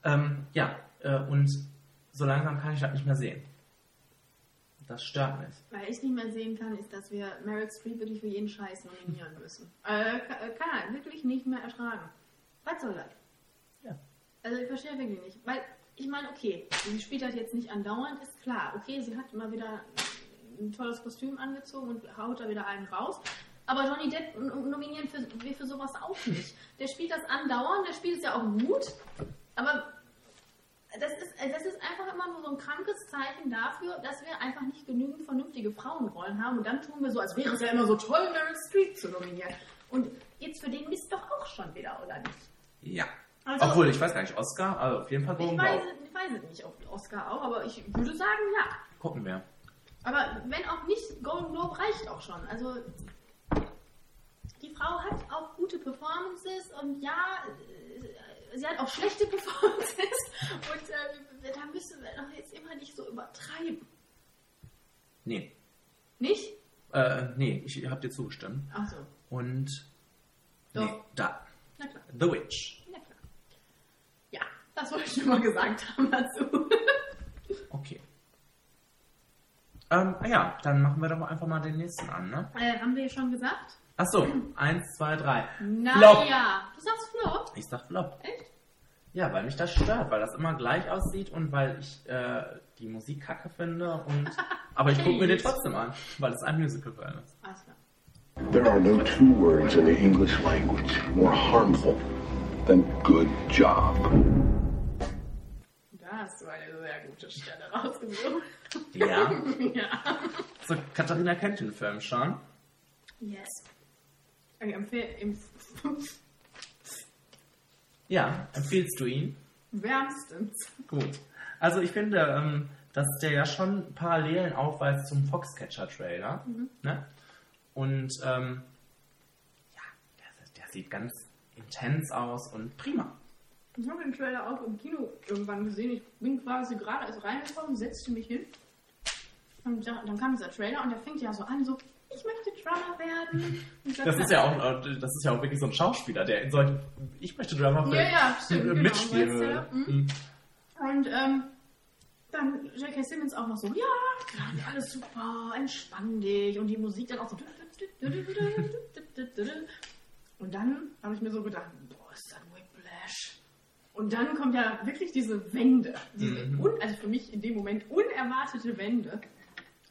Ähm, ja, äh, und so langsam kann ich das nicht mehr sehen. Das stört mich. Weil ich nicht mehr sehen kann, ist, dass wir Meryl Streep wirklich für jeden Scheiß nominieren müssen. Äh, kann, äh, er wirklich nicht mehr ertragen. Was soll das? Ja. Also ich verstehe wirklich nicht. Weil ich meine, okay, sie spielt das jetzt nicht andauernd, ist klar. Okay, sie hat immer wieder ein tolles Kostüm angezogen und haut da wieder einen raus. Aber Johnny Depp nominieren für, wir für sowas auch nicht. Der spielt das andauernd, der spielt es ja auch gut. Aber das ist, äh, das ist einfach immer nur so ein krankes Zeichen dafür, dass wir einfach nicht genügend vernünftige Frauenrollen haben. Und dann tun wir so, als wäre es ja immer so toll, Meryl Streep zu nominieren. Und jetzt für den Mist doch auch schon wieder, oder nicht? Ja. Also- Obwohl, ich weiß gar nicht, Oscar, also auf jeden Fall Ich Golden weiß, Globe. ich weiß es nicht, ob Oscar auch, aber ich würde sagen, ja. Gucken wir. Aber wenn auch nicht, Golden Globe reicht auch schon. Also die Frau hat auch gute Performances und ja, äh, sie hat auch schlechte Performances und äh, da müssen wir doch jetzt immer nicht so übertreiben. Nee. Nicht? Äh, nee, ich habe dir zugestimmt. Ach so. Und. Doch. Nee, da. Na klar. The Witch. Na klar. Ja, das wollte ich nur mal gesagt haben dazu. Okay. Ähm, ah ja, dann machen wir doch einfach mal den nächsten an, ne? äh, haben wir schon gesagt? Achso, eins, zwei, drei. Naja, du sagst Flop. Ich sag Flop. Echt? Ja, weil mich das stört, weil das immer gleich aussieht und weil ich äh, die Musik kacke finde und. Aber ich gucke mir den trotzdem an, weil es ein Musical-Film ist. Alles klar. There are no two words in the English language more harmful than good job. Da hast du eine sehr gute Stelle rausgesucht. Ja. ja. So, Katharina kennt den Film schon. Yes. Ja, empfiehlst du ihn? wärmstens. Gut. Also ich finde, ähm, dass der ja schon Parallelen aufweist zum Foxcatcher-Trailer. Mhm. Ne? Und ähm, ja, der, der sieht ganz intens aus und prima. Ich habe den Trailer auch im Kino irgendwann gesehen. Ich bin quasi gerade erst reingekommen, setzte mich hin. Und da, dann kam dieser Trailer und der fängt ja so an, so, ich möchte Drummer werden. Das ist ja auch, äh, das ist ja auch wirklich so ein Schauspieler, der in solchen, ich möchte Drummer Ja, ja, stimmt, genau, mitspielen du, würde. mhm. Und ähm, dann J.K. Simmons auch noch so, ja, klar, alles super, entspann dich. Und die Musik dann auch so. Und dann habe ich mir so gedacht, boah, ist das Whiplash. Und dann kommt ja wirklich diese Wende. Diese Mhm. un, also für mich in dem Moment unerwartete Wende.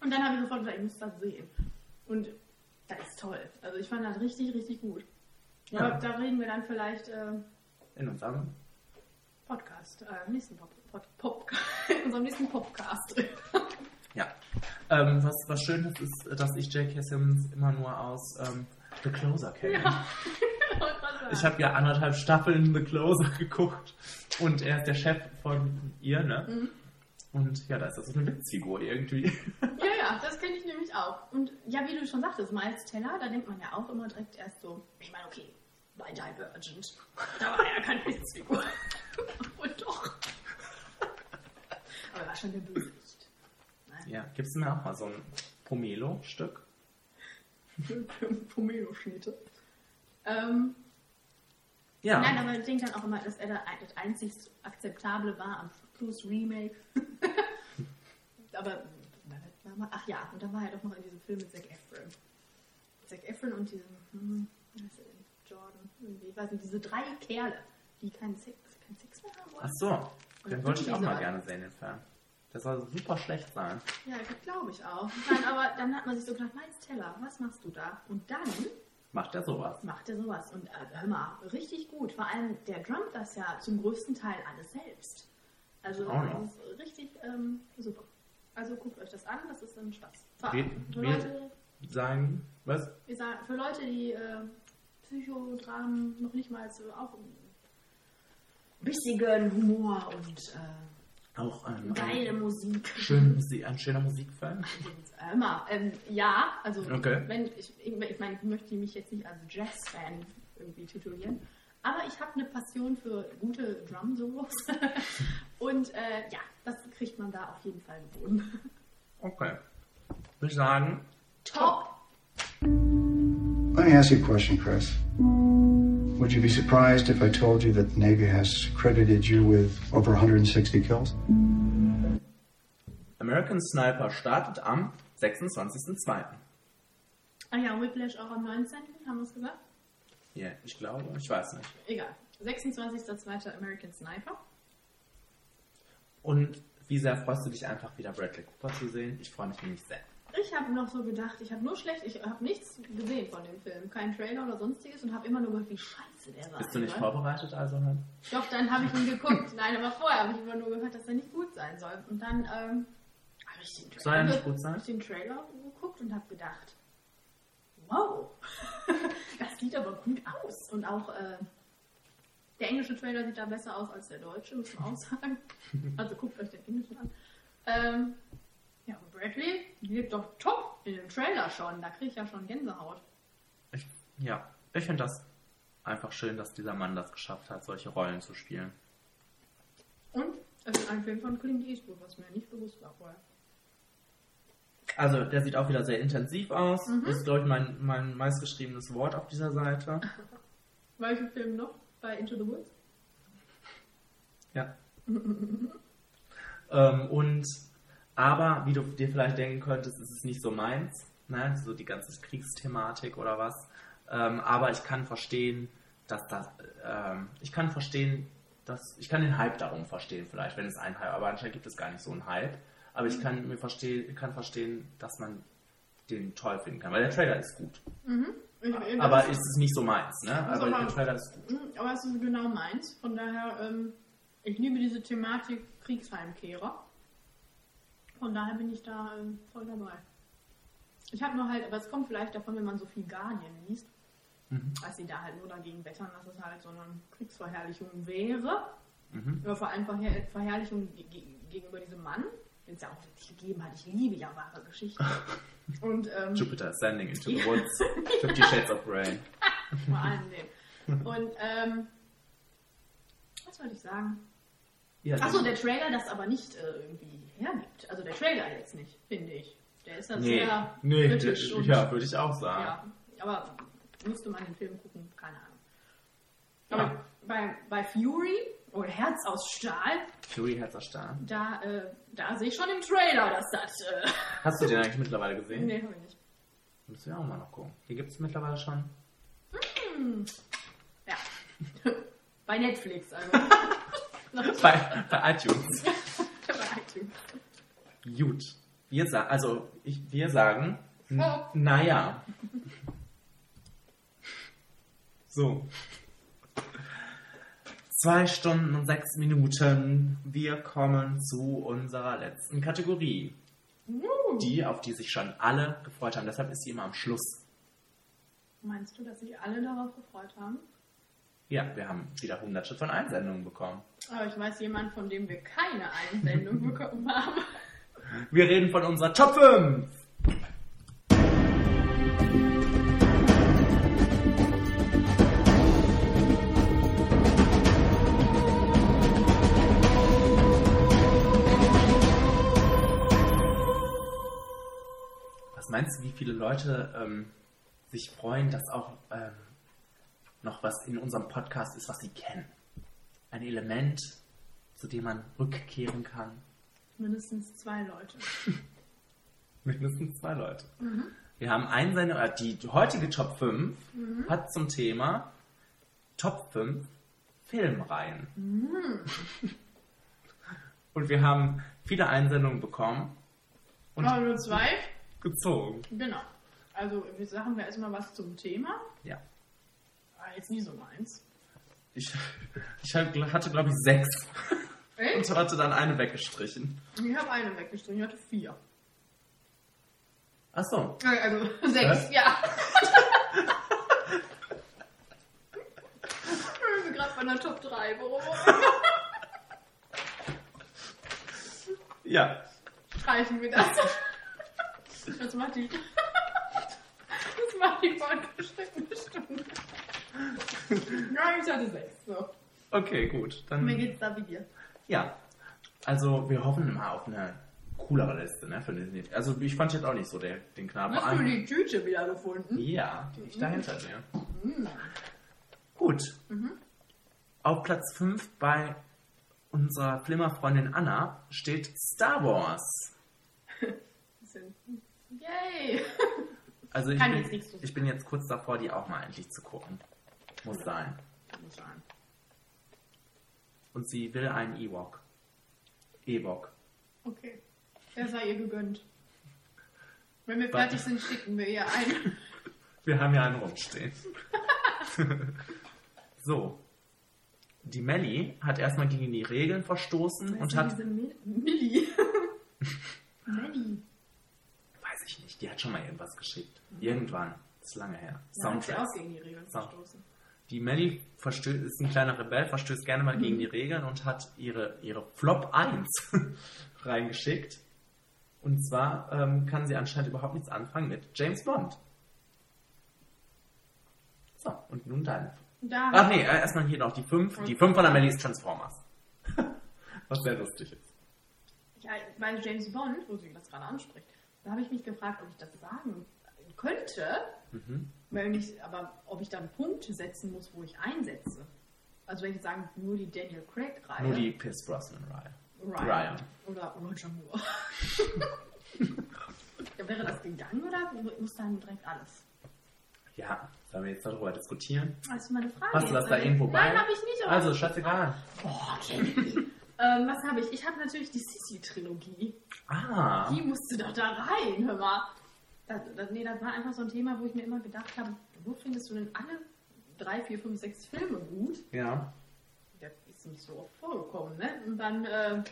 Und dann habe ich sofort gesagt, ich muss das sehen. Und das ist toll. Also ich fand das richtig, richtig gut. Ja. Aber da reden wir dann vielleicht äh, In unserem Podcast, äh, nächsten Pop, Pop, Pop, in unserem nächsten Podcast. Ja. Ähm, was, was schön ist, ist, dass ich J.K. Simmons immer nur aus ähm, The Closer kenne. Ja. Ich habe ja anderthalb Staffeln The Closer geguckt und er ist der Chef von ihr, ne? Mhm. Und ja, da ist das so eine Witzfigur irgendwie. Ja, ja, das kenne ich nämlich auch. Und ja, wie du schon sagtest, Miles Teller, da denkt man ja auch immer direkt erst so, ich meine, okay, bei Divergent, da war er ja keine Witzfigur. Und doch. Aber er war schon der Bösewicht. Ja, gibst du mir auch mal so ein Pomelo-Stück? Pomelo-Schnitte. Ähm, Ja. Nein, aber ich denke dann auch immer, dass er da das einzig Akzeptable war am Cruise Remake. aber, ach ja, und dann war er doch noch in diesem Film mit Zac Efron. Zac Efron und diesem, hm? Jordan, irgendwie, ich weiß nicht, diese drei Kerle, die keinen Sex, keinen Sex mehr haben wollen. Ach so, den wollte ich auch mal gerne sehen, den Film. Der soll super schlecht sein. Ja, das glaube ich auch. Nein, aber dann hat man sich so gedacht, Miles Teller, was machst du da? Und dann Macht er sowas? macht er sowas. Und äh, hör mal, richtig gut. Vor allem, der drummt das ja zum größten Teil alles selbst. Also, Auch noch. das ist richtig ähm, super. Also, guckt euch das an, das ist ein Spaß. Vor Wir, für Leute, sagen, was? wir sagen, für Leute, die äh, Psychodramen noch nicht mal so auch ein bissigen Humor und äh, Auch ähm, geile ein, Musik. schön, ein schöner Musikfilm. Äh, Immer, ähm, ja, also Okay. wenn ich, ich, ich meine, ich möchte mich jetzt nicht als Jazz-Fan irgendwie titulieren, aber ich habe eine Passion für gute Drum-Solos und äh, ja, das kriegt man da auf jeden Fall geboten. Okay. Würde ich sagen, Top! Let me ask you a question, Chris. Would you be surprised if I told you that the Navy has credited you with over 160 kills? American Sniper startet am 26.02. Ah ja, Whiplash auch am 19. haben wir es gesagt? Ja, ich glaube, ich weiß nicht. Egal. 26.02. American Sniper. Und wie sehr freust du dich einfach wieder Bradley Cooper zu sehen? Ich freue mich nämlich sehr. Ich habe noch so gedacht, ich habe nur schlecht, ich habe nichts gesehen von dem Film, keinen Trailer oder sonstiges und habe immer nur gehört, wie scheiße der war. Bist du nicht ne? vorbereitet also? Ne? Doch, dann habe ich ihn geguckt. Nein, aber vorher habe ich immer nur gehört, dass er nicht gut sein soll. Und dann ähm, habe ich den Trailer, Soll er nicht gut sein? hab ich den Trailer geguckt und habe gedacht, wow, das sieht aber gut aus. Und auch äh, der englische Trailer sieht da besser aus als der deutsche, muss man auch sagen. Also guckt euch den englischen an. Ähm, ja, und Bradley wirkt doch top in dem Trailer schon. Da kriege ich ja schon Gänsehaut. Ich, ja, ich finde das einfach schön, dass dieser Mann das geschafft hat, solche Rollen zu spielen. Und es ist ein Film von Clint Eastwood, was mir nicht bewusst war vorher. Also, der sieht auch wieder sehr intensiv aus. Mhm. Das ist, glaube ich, mein, mein meistgeschriebenes Wort auf dieser Seite. Welchen Film noch? Bei Into the Woods? Ja. Ähm, und aber, wie du dir vielleicht denken könntest, ist es nicht so meins, ne? so die ganze Kriegsthematik oder was. Ähm, aber ich kann verstehen, dass das, ähm, ich kann verstehen, dass, ich kann den Hype darum verstehen vielleicht, wenn es einen Hype, aber anscheinend gibt es gar nicht so einen Hype. Aber ich kann mir verstehen, kann verstehen, dass man den toll finden kann, weil der Trailer ist gut. Mhm. Ich- Aber ist es nicht so meins, ne? Ist Aber der Trailer ist gut. Mhm, Aber es ist genau meins. Von daher, ähm, ich liebe diese Thematik Kriegsheimkehrer. Von daher bin ich da ähm, voll dabei. Ich habe nur halt, aber es kommt vielleicht davon, wenn man so viel Guardian liest, Mhm. als sie da halt nur dagegen wettern, dass es halt so eine Kriegsverherrlichung wäre. Mhm. Oder vor allem Verher Verherrlichung ge ge gegenüber diesem Mann, den es ja auch wirklich gegeben hat. Ich liebe ja wahre Geschichten. Und, ähm, Jupiter Ascending into the Ja. Woods, Fifty Shades of Grey. Vor allem den. Und, ähm, was wollte ich sagen? Ja, Achso, der Trailer das aber nicht äh, irgendwie hergibt. Also der Trailer jetzt nicht, finde ich. Der ist dann Nee, sehr nee kritisch der- und, ja, würde ich auch sagen. ja, aber müsste man den Film gucken, keine Ahnung. Ja. Aber bei, bei Fury oder Herz aus Stahl, Fury Herz aus Stahl. da, äh, da sehe ich schon im Trailer, dass das. Äh, Hast du den eigentlich mittlerweile gesehen? nee, hab ich nicht. Müssen wir auch mal noch gucken. Hier gibt es mittlerweile schon. Hm. Ja. bei Netflix, also. Bei, bei iTunes. bei iTunes. Gut. Wir sagen, also ich, wir sagen, Oh. naja. So. Zwei Stunden und sechs Minuten. Wir kommen zu unserer letzten Kategorie. Uh. Die, auf die sich schon alle gefreut haben. Deshalb ist sie immer am Schluss. Meinst du, dass sich alle darauf gefreut haben? Ja, wir haben wieder hunderte von Einsendungen bekommen. Aber ich weiß jemand, von dem wir keine Einsendung bekommen haben. Wir reden von unserer Top 5. meinst du, wie viele Leute ähm, sich freuen, dass auch ähm, noch was in unserem Podcast ist, was sie kennen? Ein Element, zu dem man rückkehren kann. Mindestens zwei Leute. Mindestens zwei Leute. Mhm. Wir haben Einsendung, äh, die heutige Top 5 Mhm. hat zum Thema Top 5 Filmreihen. Mhm. Und wir haben viele Einsendungen bekommen und nur zwei? Gezogen. Genau. Also, wir sagen wir erstmal was zum Thema. Ja. War jetzt nie so meins. Ich, ich hatte, glaube ich, sechs. Echt? Und hatte dann eine weggestrichen. Ich habe eine weggestrichen, ich hatte vier. Ach so. Also, sechs, ja. ich bin gerade bei einer Top 3, warum? Ja. Streichen wir das. Das macht die. Das macht die fortgeschrittene Stunde. Ja, ich hatte sechs. So. Okay, gut. Dann, Mir geht's da wie dir. ja. Also, wir hoffen mal auf eine coolere Liste, ne? Für den, also, ich fand jetzt auch nicht so den, den Knaben. Hast du die Tüte wieder gefunden? Ja, die liegt da hinter dir. Mhm. Gut. Mhm. Auf Platz 5 bei unserer Flimmerfreundin Anna steht Star Wars. Yay! Also ich Kann bin, jetzt nichts zu ich bin jetzt kurz davor, die auch mal endlich zu gucken. Muss sein. Muss sein. Und sie will einen Ewok. Ewok. Okay. Der sei ihr gegönnt. Wenn wir fertig sind, schicken wir ihr ein. Wir haben ja einen rumstehen. so. Die Melly hat erstmal gegen die Regeln verstoßen und hat. diese Mil Milli. Melli. Nicht, die hat schon mal irgendwas geschickt. Irgendwann. Das ist lange her. Ja, hat sie auch gegen die Regeln Sound- verstoßen. Die Melly ist ein kleiner Rebell, verstößt gerne mal Mhm. gegen die Regeln und hat ihre, ihre Flop 1 reingeschickt. Und zwar ähm, kann sie anscheinend überhaupt nichts anfangen mit James Bond. So, und nun deine. Da Ach nee, äh, erstmal hier noch die 5. Die 5 von der Melly ist Transformers. Was sehr lustig ist. Ja, bei James Bond, wo sie das gerade anspricht, da habe ich mich gefragt, ob ich das sagen könnte, Mhm. wenn ich, aber ob ich dann Punkte setzen muss, wo ich einsetze. Also wenn ich jetzt sagen, nur die Daniel Craig-Reihe. Nur die Pierce Brosnan-Reihe. Ryan. Ryan. Oder Roger Moore. ja, wäre das gegangen oder muss dann direkt alles? Ja, sollen wir jetzt darüber diskutieren? Das ist meine Frage. Hast du das da irgendwo bei? Nein, habe ich nicht. Also, scheißegal. Boah, Jenny. Ähm, was habe ich? Ich habe natürlich die Sissy-Trilogie. Ah. Die musste doch da rein, hör mal. Das, das, nee, das war einfach so ein Thema, wo ich mir immer gedacht habe, wo findest du denn alle drei, vier, fünf, sechs Filme gut? Ja. Das ist nicht so oft vorgekommen, ne? Und dann, äh,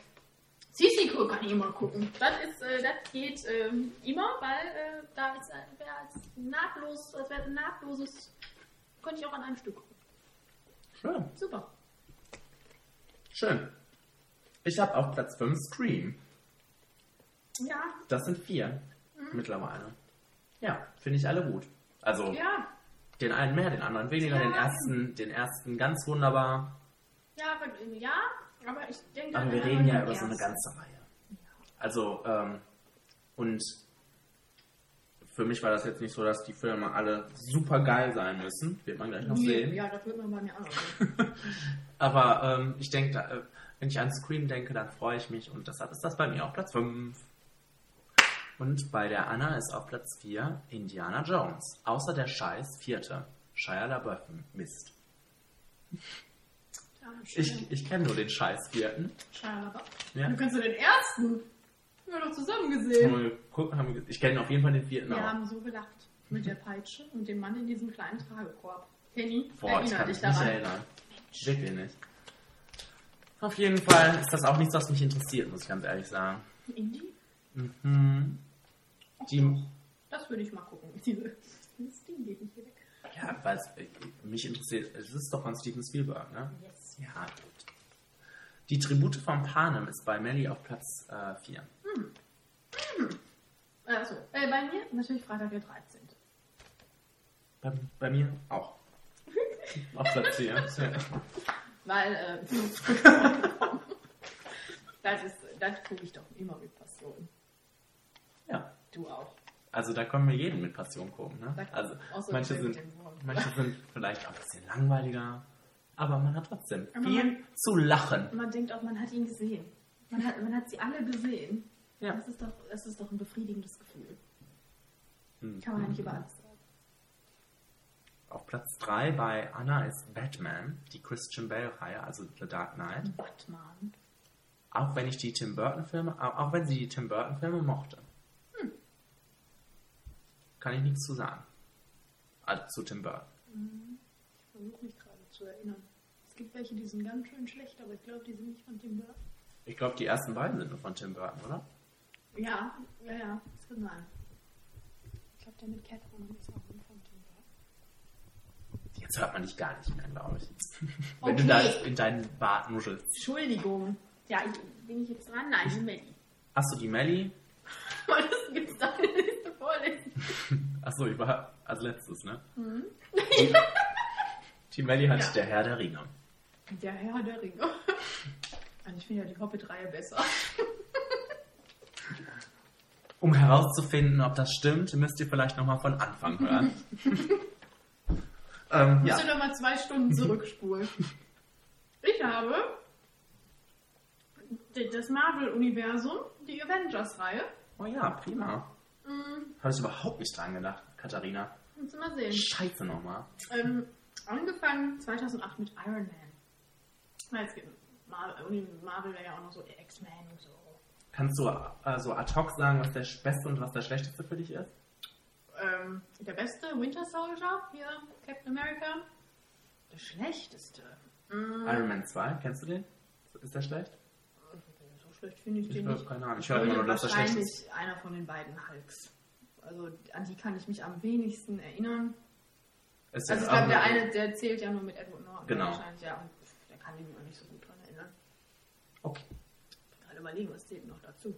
Sissy kann ich immer gucken. Das ist, äh, das geht ähm, immer, weil äh, da ist äh, wäre als nahtlos, das wäre ein nahtloses, könnte ich auch an einem Stück gucken. Schön. Super. Schön. Ich habe auf Platz 5 Scream. Ja, Das sind vier Mhm. mittlerweile. Ja, finde ich alle gut. Also ja, den einen mehr, den anderen weniger, Ja. den ersten, den ersten ganz wunderbar. ja, aber, ja, aber ich denke Aber wir den reden ja über so eine ersten. ganze Reihe. Also, ähm, und für mich war das jetzt nicht so, dass die Filme alle super geil sein müssen. Wird man gleich noch Nee, sehen. Ja, das wird man bei mir auch. Aber ähm, ich denke, da, wenn ich an Scream denke, dann freue ich mich und deshalb ist das bei mir auf Platz 5. Und bei der Anna ist auf Platz 4 Indiana Jones. Außer der Scheiß vierte. Shia LaBeouf. Mist. Ja, Ich, ich kenne nur den Scheiß vierten. Schade. Ja. Du kannst du den ersten. Haben wir doch zusammen gesehen. Ich kenne auf jeden Fall den vierten Wir auch. haben so gelacht. Mit der Peitsche und dem Mann in diesem kleinen Tragekorb. Kenny, Boah, ich erinnere dich mich nicht daran. erinnern. Wirklich nicht. Auf jeden Fall ist das auch nichts, was mich interessiert, muss ich ganz ehrlich sagen. Indie? Mhm. Die, Das würde ich mal gucken. Dieses Ding geht nicht weg. ja, weil es äh, mich interessiert, es ist doch von Steven Spielberg, ne? Yes. Ja, gut. Die Tribute von Panem ist bei Melly auf Platz 4. Hm. Hm. Achso, äh, bei mir natürlich Freitag der 13. bei, bei mir auch. auf Platz 4. Weil, äh, das ist, das gucke ich doch immer mit Passion. ja. Du auch. Also da können wir jeden mit Passion gucken. Ne? Also manche sind, manche sind vielleicht auch ein bisschen langweiliger, aber man hat trotzdem Aber viel man- zu lachen. Man denkt auch, man hat ihn gesehen. Man hat, man hat sie alle gesehen. Ja. Das ist doch, das ist doch ein befriedigendes Gefühl. Hm. Kann man ja nicht über alles sagen. Auf Platz 3 bei Anna ist Batman, die Christian Bale-Reihe, also The Dark Knight. Batman. Auch wenn ich die Tim Burton-Filme, auch auch wenn sie die Tim Burton-Filme mochte. Hm. Kann ich nichts zu sagen. Also zu Tim Burton. Mhm. Ich versuche mich gerade zu erinnern. Es gibt welche, die sind ganz schön schlecht, aber ich glaube, die sind nicht von Tim Burton. Ich glaube, die ersten beiden sind nur von Tim Burton, oder? Ja, ja, ja, das kann sein. Ich glaube, der mit Catwoman ist auch. Jetzt hört man dich gar nicht mehr, glaube ich. Wenn du da in deinen Bart nuschelst. Entschuldigung. Ja, ich, bin ich jetzt dran? Nein, die Melli. Achso, die Melly. Was gibt's da eine Liste vorlesen? Achso, ich war als letztes, ne? Hm? Die Melly hat Ja. der Herr der Ringe. Der Herr der Ringe. Und ich finde ja die Hobbit-Reihe besser. Um herauszufinden, ob das stimmt, müsst ihr vielleicht nochmal von Anfang hören. ähm, Musst ja. du mal zwei Stunden zurückspulen. Ich habe das Marvel-Universum, die Avengers-Reihe. Oh ja, prima. Mhm. Habe ich überhaupt nicht dran gedacht, Katharina. Kannst du mal sehen. Scheiße nochmal. Ähm, angefangen 2008 mit Iron Man. Na, Jetzt, Marvel, Uni- Marvel wäre ja auch noch so X-Men und so. Kannst du also ad hoc sagen, was der beste und was der schlechteste für dich ist? Ähm, der beste Winter Soldier, hier, Captain America. Der schlechteste. Mm, Iron Man 2, kennst du den? Ist der schlecht? So schlecht finde ich, Ich den nicht. keine Ahnung. Ich höre immer nur, dass der schlecht wahrscheinlich ist. einer von den beiden Hulks. Also an die kann ich mich am wenigsten erinnern. Ist also ich glaube, der eine, der zählt ja nur mit Edward Norton Genau. wahrscheinlich, ja. Der kann ich mich auch nicht so gut dran erinnern. Okay. Ich bin gerade überlegen, was zählt noch dazu.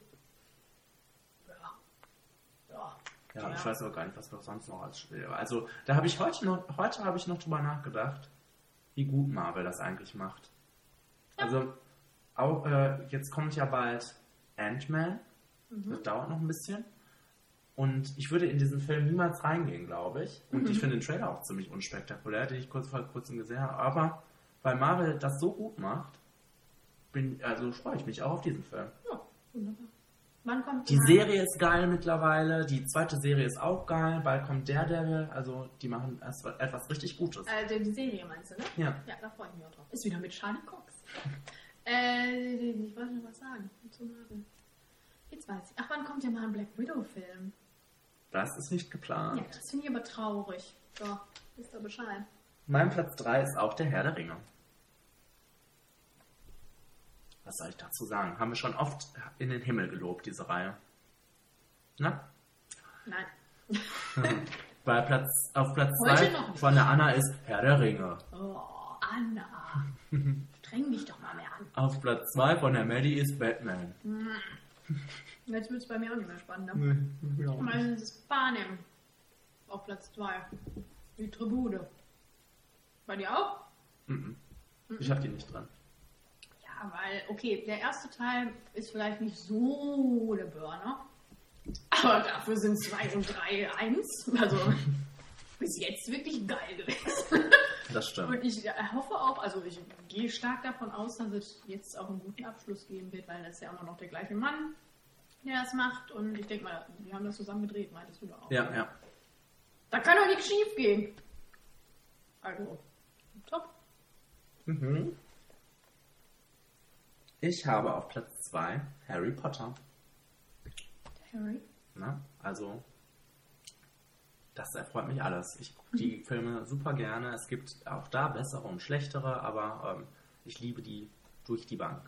Ja. Ja. Ja, ich weiß aber gar nicht, was wir sonst noch als Spiel. Also, da habe ich heute noch, heute habe ich noch drüber nachgedacht, wie gut Marvel das eigentlich macht. Also, auch, äh, jetzt kommt ja bald Ant-Man. Mhm. Das dauert noch ein bisschen. Und ich würde in diesen Film niemals reingehen, glaube ich. Und Mhm. ich finde den Trailer auch ziemlich unspektakulär, den ich kurz vor kurzem gesehen habe. Aber weil Marvel das so gut macht, bin, also freue ich mich auch auf diesen Film. Ja, wunderbar. Wann kommt Die Serie ist geil mittlerweile, die zweite Serie ist auch geil, bald kommt Daredevil, also die machen erst etwas richtig Gutes. Äh, die, die Serie meinst du, ne? Ja. Ja, da freue ich mich auch drauf. Ist wieder mit Charlie Cox. äh, ich wollte noch was sagen. Zu Marvel. Jetzt weiß ich. Ach, wann kommt ja mal ein Black Widow-Film? Das ist nicht geplant. Ja, das finde ich aber traurig. So, wisst ihr Bescheid. Mein Platz 3 ist auch der Herr der Ringe. Was soll ich dazu sagen? Haben wir schon oft in den Himmel gelobt, diese Reihe. Na? Nein. Bei Platz, auf Platz Heute 2 noch nicht. von der Anna ist Herr der Ringe. Oh, Anna. Streng dich doch mal mehr an. Auf Platz 2 von der Maddie ist Batman. Hm. Jetzt wird es bei mir auch nicht mehr spannend. Nee, Ne? auch Meistens ist Panem auf Platz 2. Die Tribute. Bei dir auch? Mhm. Ich habe die nicht dran. Ja, weil, okay, der erste Teil ist vielleicht nicht so der Burner. Aber dafür sind 2 und 3 eins. Also bis jetzt wirklich geil gewesen. Das stimmt. Und ich hoffe auch, also ich gehe stark davon aus, dass es jetzt auch einen guten Abschluss geben wird, weil das ist ja immer noch der gleiche Mann, der das macht. Und ich denke mal, die haben das zusammen gedreht, meintest du da auch. Ja, ja. Da kann doch nichts schief gehen. Also, top. Mhm. Ich habe auf Platz 2 Harry Potter. Harry. Ne? Also, das erfreut mich alles. Ich gucke die Filme super gerne. Es gibt auch da bessere und schlechtere, aber ähm, ich liebe die durch die Bank.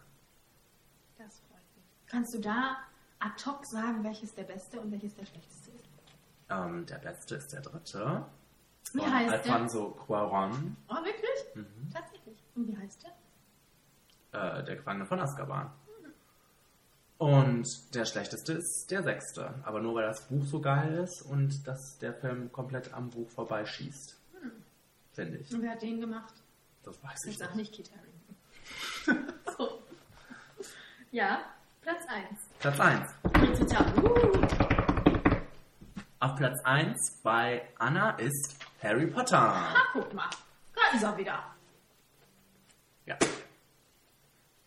Das freut mich. Kannst du da ad hoc sagen, welches der beste und welches der schlechteste ist? Ähm, der beste ist der dritte. Wie heißt der? Alfonso Cuarón, Oh, wirklich? Mhm. Tatsächlich. Und wie heißt der? Äh, der Gefangene von Azkaban. Und der schlechteste ist der sechste. Aber nur weil das Buch so geil ist und dass der Film komplett am Buch vorbeischießt. Hm. Finde ich. Und wer hat den gemacht? Das weiß Ich ich sag nicht. nicht Kit Harington. so. Ja, Platz 1. Platz 1. Uh, Auf Platz 1 bei Anna ist Harry Potter. ah, guck mal. Da ist er wieder. Ja.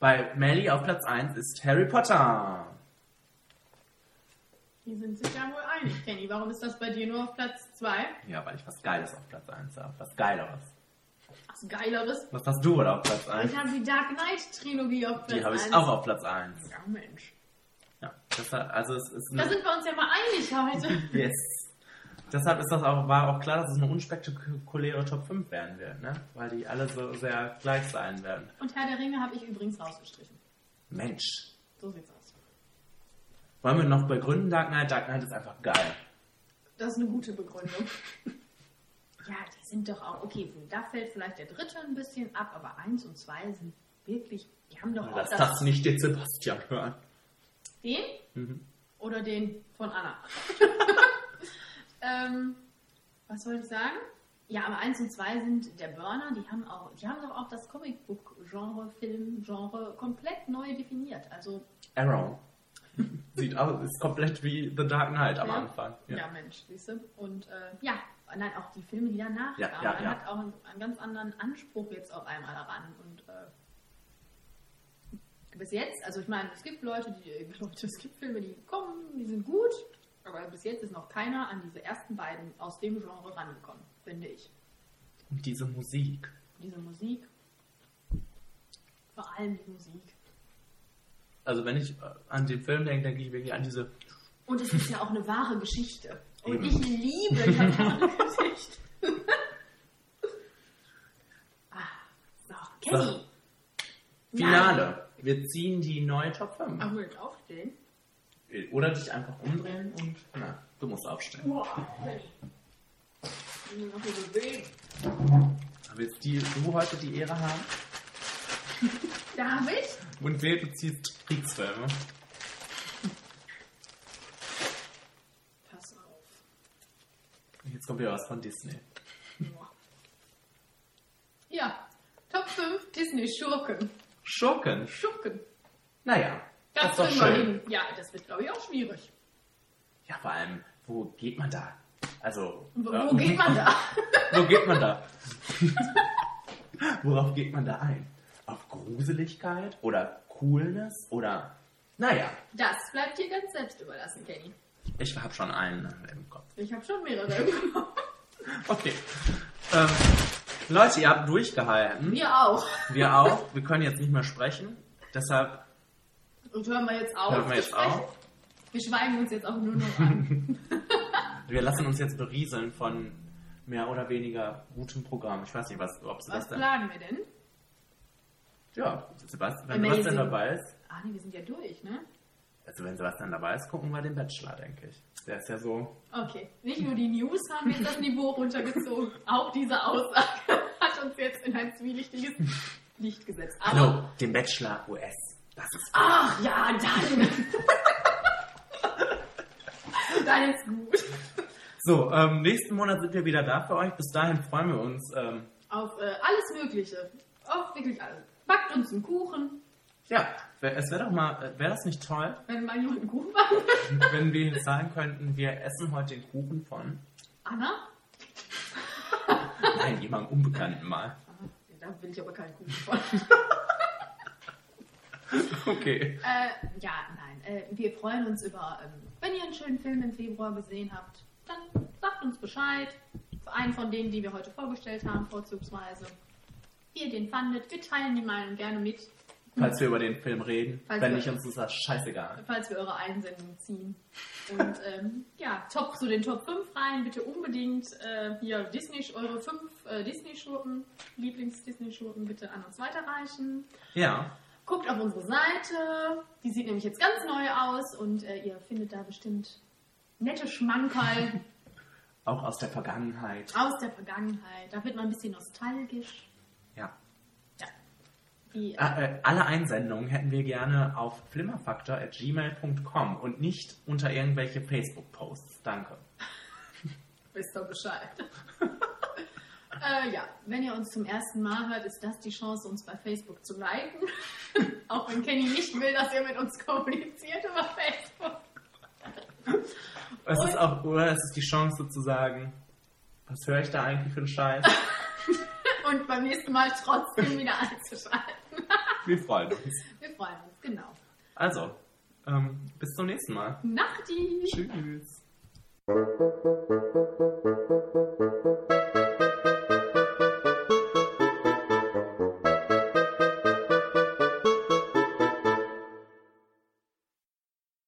Bei Melly auf Platz 1 ist Harry Potter. Die sind sich ja wohl einig, Kenny. Warum ist das bei dir nur auf Platz 2? Ja, weil ich was Geiles auf Platz 1 habe. Was Geileres. Was Geileres. Was hast du wohl auf Platz 1? Ich habe die Dark Knight Trilogie auf Platz Die habe 1. ich auch auf Platz 1. Ja, Mensch. Ja, deshalb, also es ist Da sind wir uns ja mal einig heute. yes. Deshalb ist das auch, war auch klar, dass es eine unspektakuläre Top 5 werden wird, ne? Weil die alle so sehr gleich sein werden. Und Herr der Ringe habe ich übrigens rausgestrichen. Mensch. So sieht's aus. Wollen wir noch begründen, Dark Knight? Dark Knight ist einfach geil. Das ist eine gute Begründung. ja, die sind doch auch, okay, da fällt vielleicht der dritte ein bisschen ab, aber eins und zwei sind wirklich, die haben doch auch Lass das, das nicht den Sebastian hören. den Mhm. oder den von Anna. ähm, was wollte ich sagen? Ja, aber eins und zwei sind der Burner, die haben auch, die haben doch auch das Comicbook-Genre, Film-Genre komplett neu definiert. Also, Arrow. Sieht aus, ist komplett wie The Dark Knight am Ja. Anfang. ja, Mensch, siehst du? Und äh, ja, nein, auch die Filme, die danach Ja, kamen, ja, man ja. hat auch einen, einen ganz anderen Anspruch jetzt auf einmal daran. Und äh, bis jetzt, also ich meine, es gibt Leute, die, äh, Leute, es gibt Filme, die kommen, die sind gut, aber bis jetzt ist noch keiner an diese ersten beiden aus dem Genre rangekommen, finde ich. Und diese Musik. Diese Musik Vor allem die Musik. Also wenn ich äh, an den Film denke, denke ich wirklich an diese. Und es ist ja auch eine wahre Geschichte. Und Eben. ich liebe Kartoffelgesicht. ah, so, Kenny. So. Finale. Wir ziehen die neue Top 5. Ach, will ich aufstehen? Oder dich einfach umdrehen und. Na, du musst aufstehen. Boah. Ich mich noch bewegen. Willst die, du heute die Ehre haben? Darf ich? Und wer du ziehst Kriegsfilme? Pass auf. Jetzt kommt wieder was von Disney. Ja, Top 5 Disney-Schurken. Schurken. Schurken. Naja, das, Das ist doch schön. Ja, das wird, glaube ich, auch schwierig. Ja, vor allem, wo geht man da? Also. Wo, äh, wo geht man da? wo geht man da? Worauf geht man da ein? Auf Gruseligkeit oder Coolness oder. Naja, Das bleibt dir ganz selbst überlassen, Kenny. ich habe schon einen im Kopf. Ich habe schon mehrere im Kopf. Okay. Ähm, Leute, ihr habt durchgehalten. Wir auch. Wir auch. Wir können jetzt nicht mehr sprechen. Deshalb Und hören wir jetzt auf. hören wir jetzt sprechen? auf. Wir schweigen uns jetzt auch nur noch an. Wir lassen uns jetzt berieseln von mehr oder weniger gutem Programm. Ich weiß nicht, was, ob Was Sebastian. planen wir denn? Ja, Sebastian, wenn Amazing. Sebastian dabei ist. Ah, nee, wir sind ja durch, ne? Also wenn Sebastian dabei ist, gucken wir den Bachelor, denke ich. Der ist ja so. Okay. Nicht nur die News haben jetzt das Niveau runtergezogen, auch diese Aussage hat uns jetzt in ein zwielichtiges Licht gesetzt. Aber, Hallo, den Bachelor US. Das ist. ach ja, dann. dann ist gut. So, ähm, nächsten Monat sind wir wieder da für euch. Bis dahin freuen wir uns. Ähm, Auf äh, alles Mögliche. Auf wirklich alles. Backt uns einen Kuchen, ja, es wäre doch mal, äh, wäre das nicht toll, wenn mal jemand einen Kuchen backen wenn wir jetzt sagen könnten, wir essen heute den Kuchen von, Anna? nein, jemandem Unbekannten mal. Da will ich aber keinen Kuchen von. Okay. Äh, ja, nein. Äh, wir freuen uns über, ähm, wenn ihr einen schönen Film im Februar gesehen habt, dann sagt uns Bescheid. Für einen von denen, die wir heute vorgestellt haben, vorzugsweise. Wie ihr den fandet. Wir teilen die Meinung gerne mit, Falls wir über den Film reden, Falls wenn wir- nicht, uns ist das scheißegal. falls wir eure Einsendung ziehen. Und ähm, ja, top zu den Top 5 rein. Bitte unbedingt äh, hier Disney, eure 5 äh, Disney-Schurken, Lieblings-Disney-Schurken bitte an uns weiterreichen. Ja. Guckt auf unsere Seite. Die sieht nämlich jetzt ganz neu aus und äh, ihr findet da bestimmt nette Schmankerl Auch aus der Vergangenheit. aus der Vergangenheit. Da wird man ein bisschen nostalgisch. Ja. Die, Ah, äh, alle Einsendungen hätten wir gerne auf flimmerfaktor.gmail.com und nicht unter irgendwelche Facebook-Posts. Danke. Wisst ihr Bescheid. äh, ja, wenn ihr uns zum ersten Mal hört, ist das die Chance, uns bei Facebook zu liken. Auch wenn Kenny nicht will, dass ihr mit uns kommuniziert über Facebook. Es ist auch, oder es ist die Chance zu sagen, was höre ich da eigentlich für einen Scheiß? Und beim nächsten Mal trotzdem wieder einzuschalten. Wir freuen uns. Wir freuen uns, genau. Also, ähm, bis zum nächsten Mal. Nachti! Tschüss.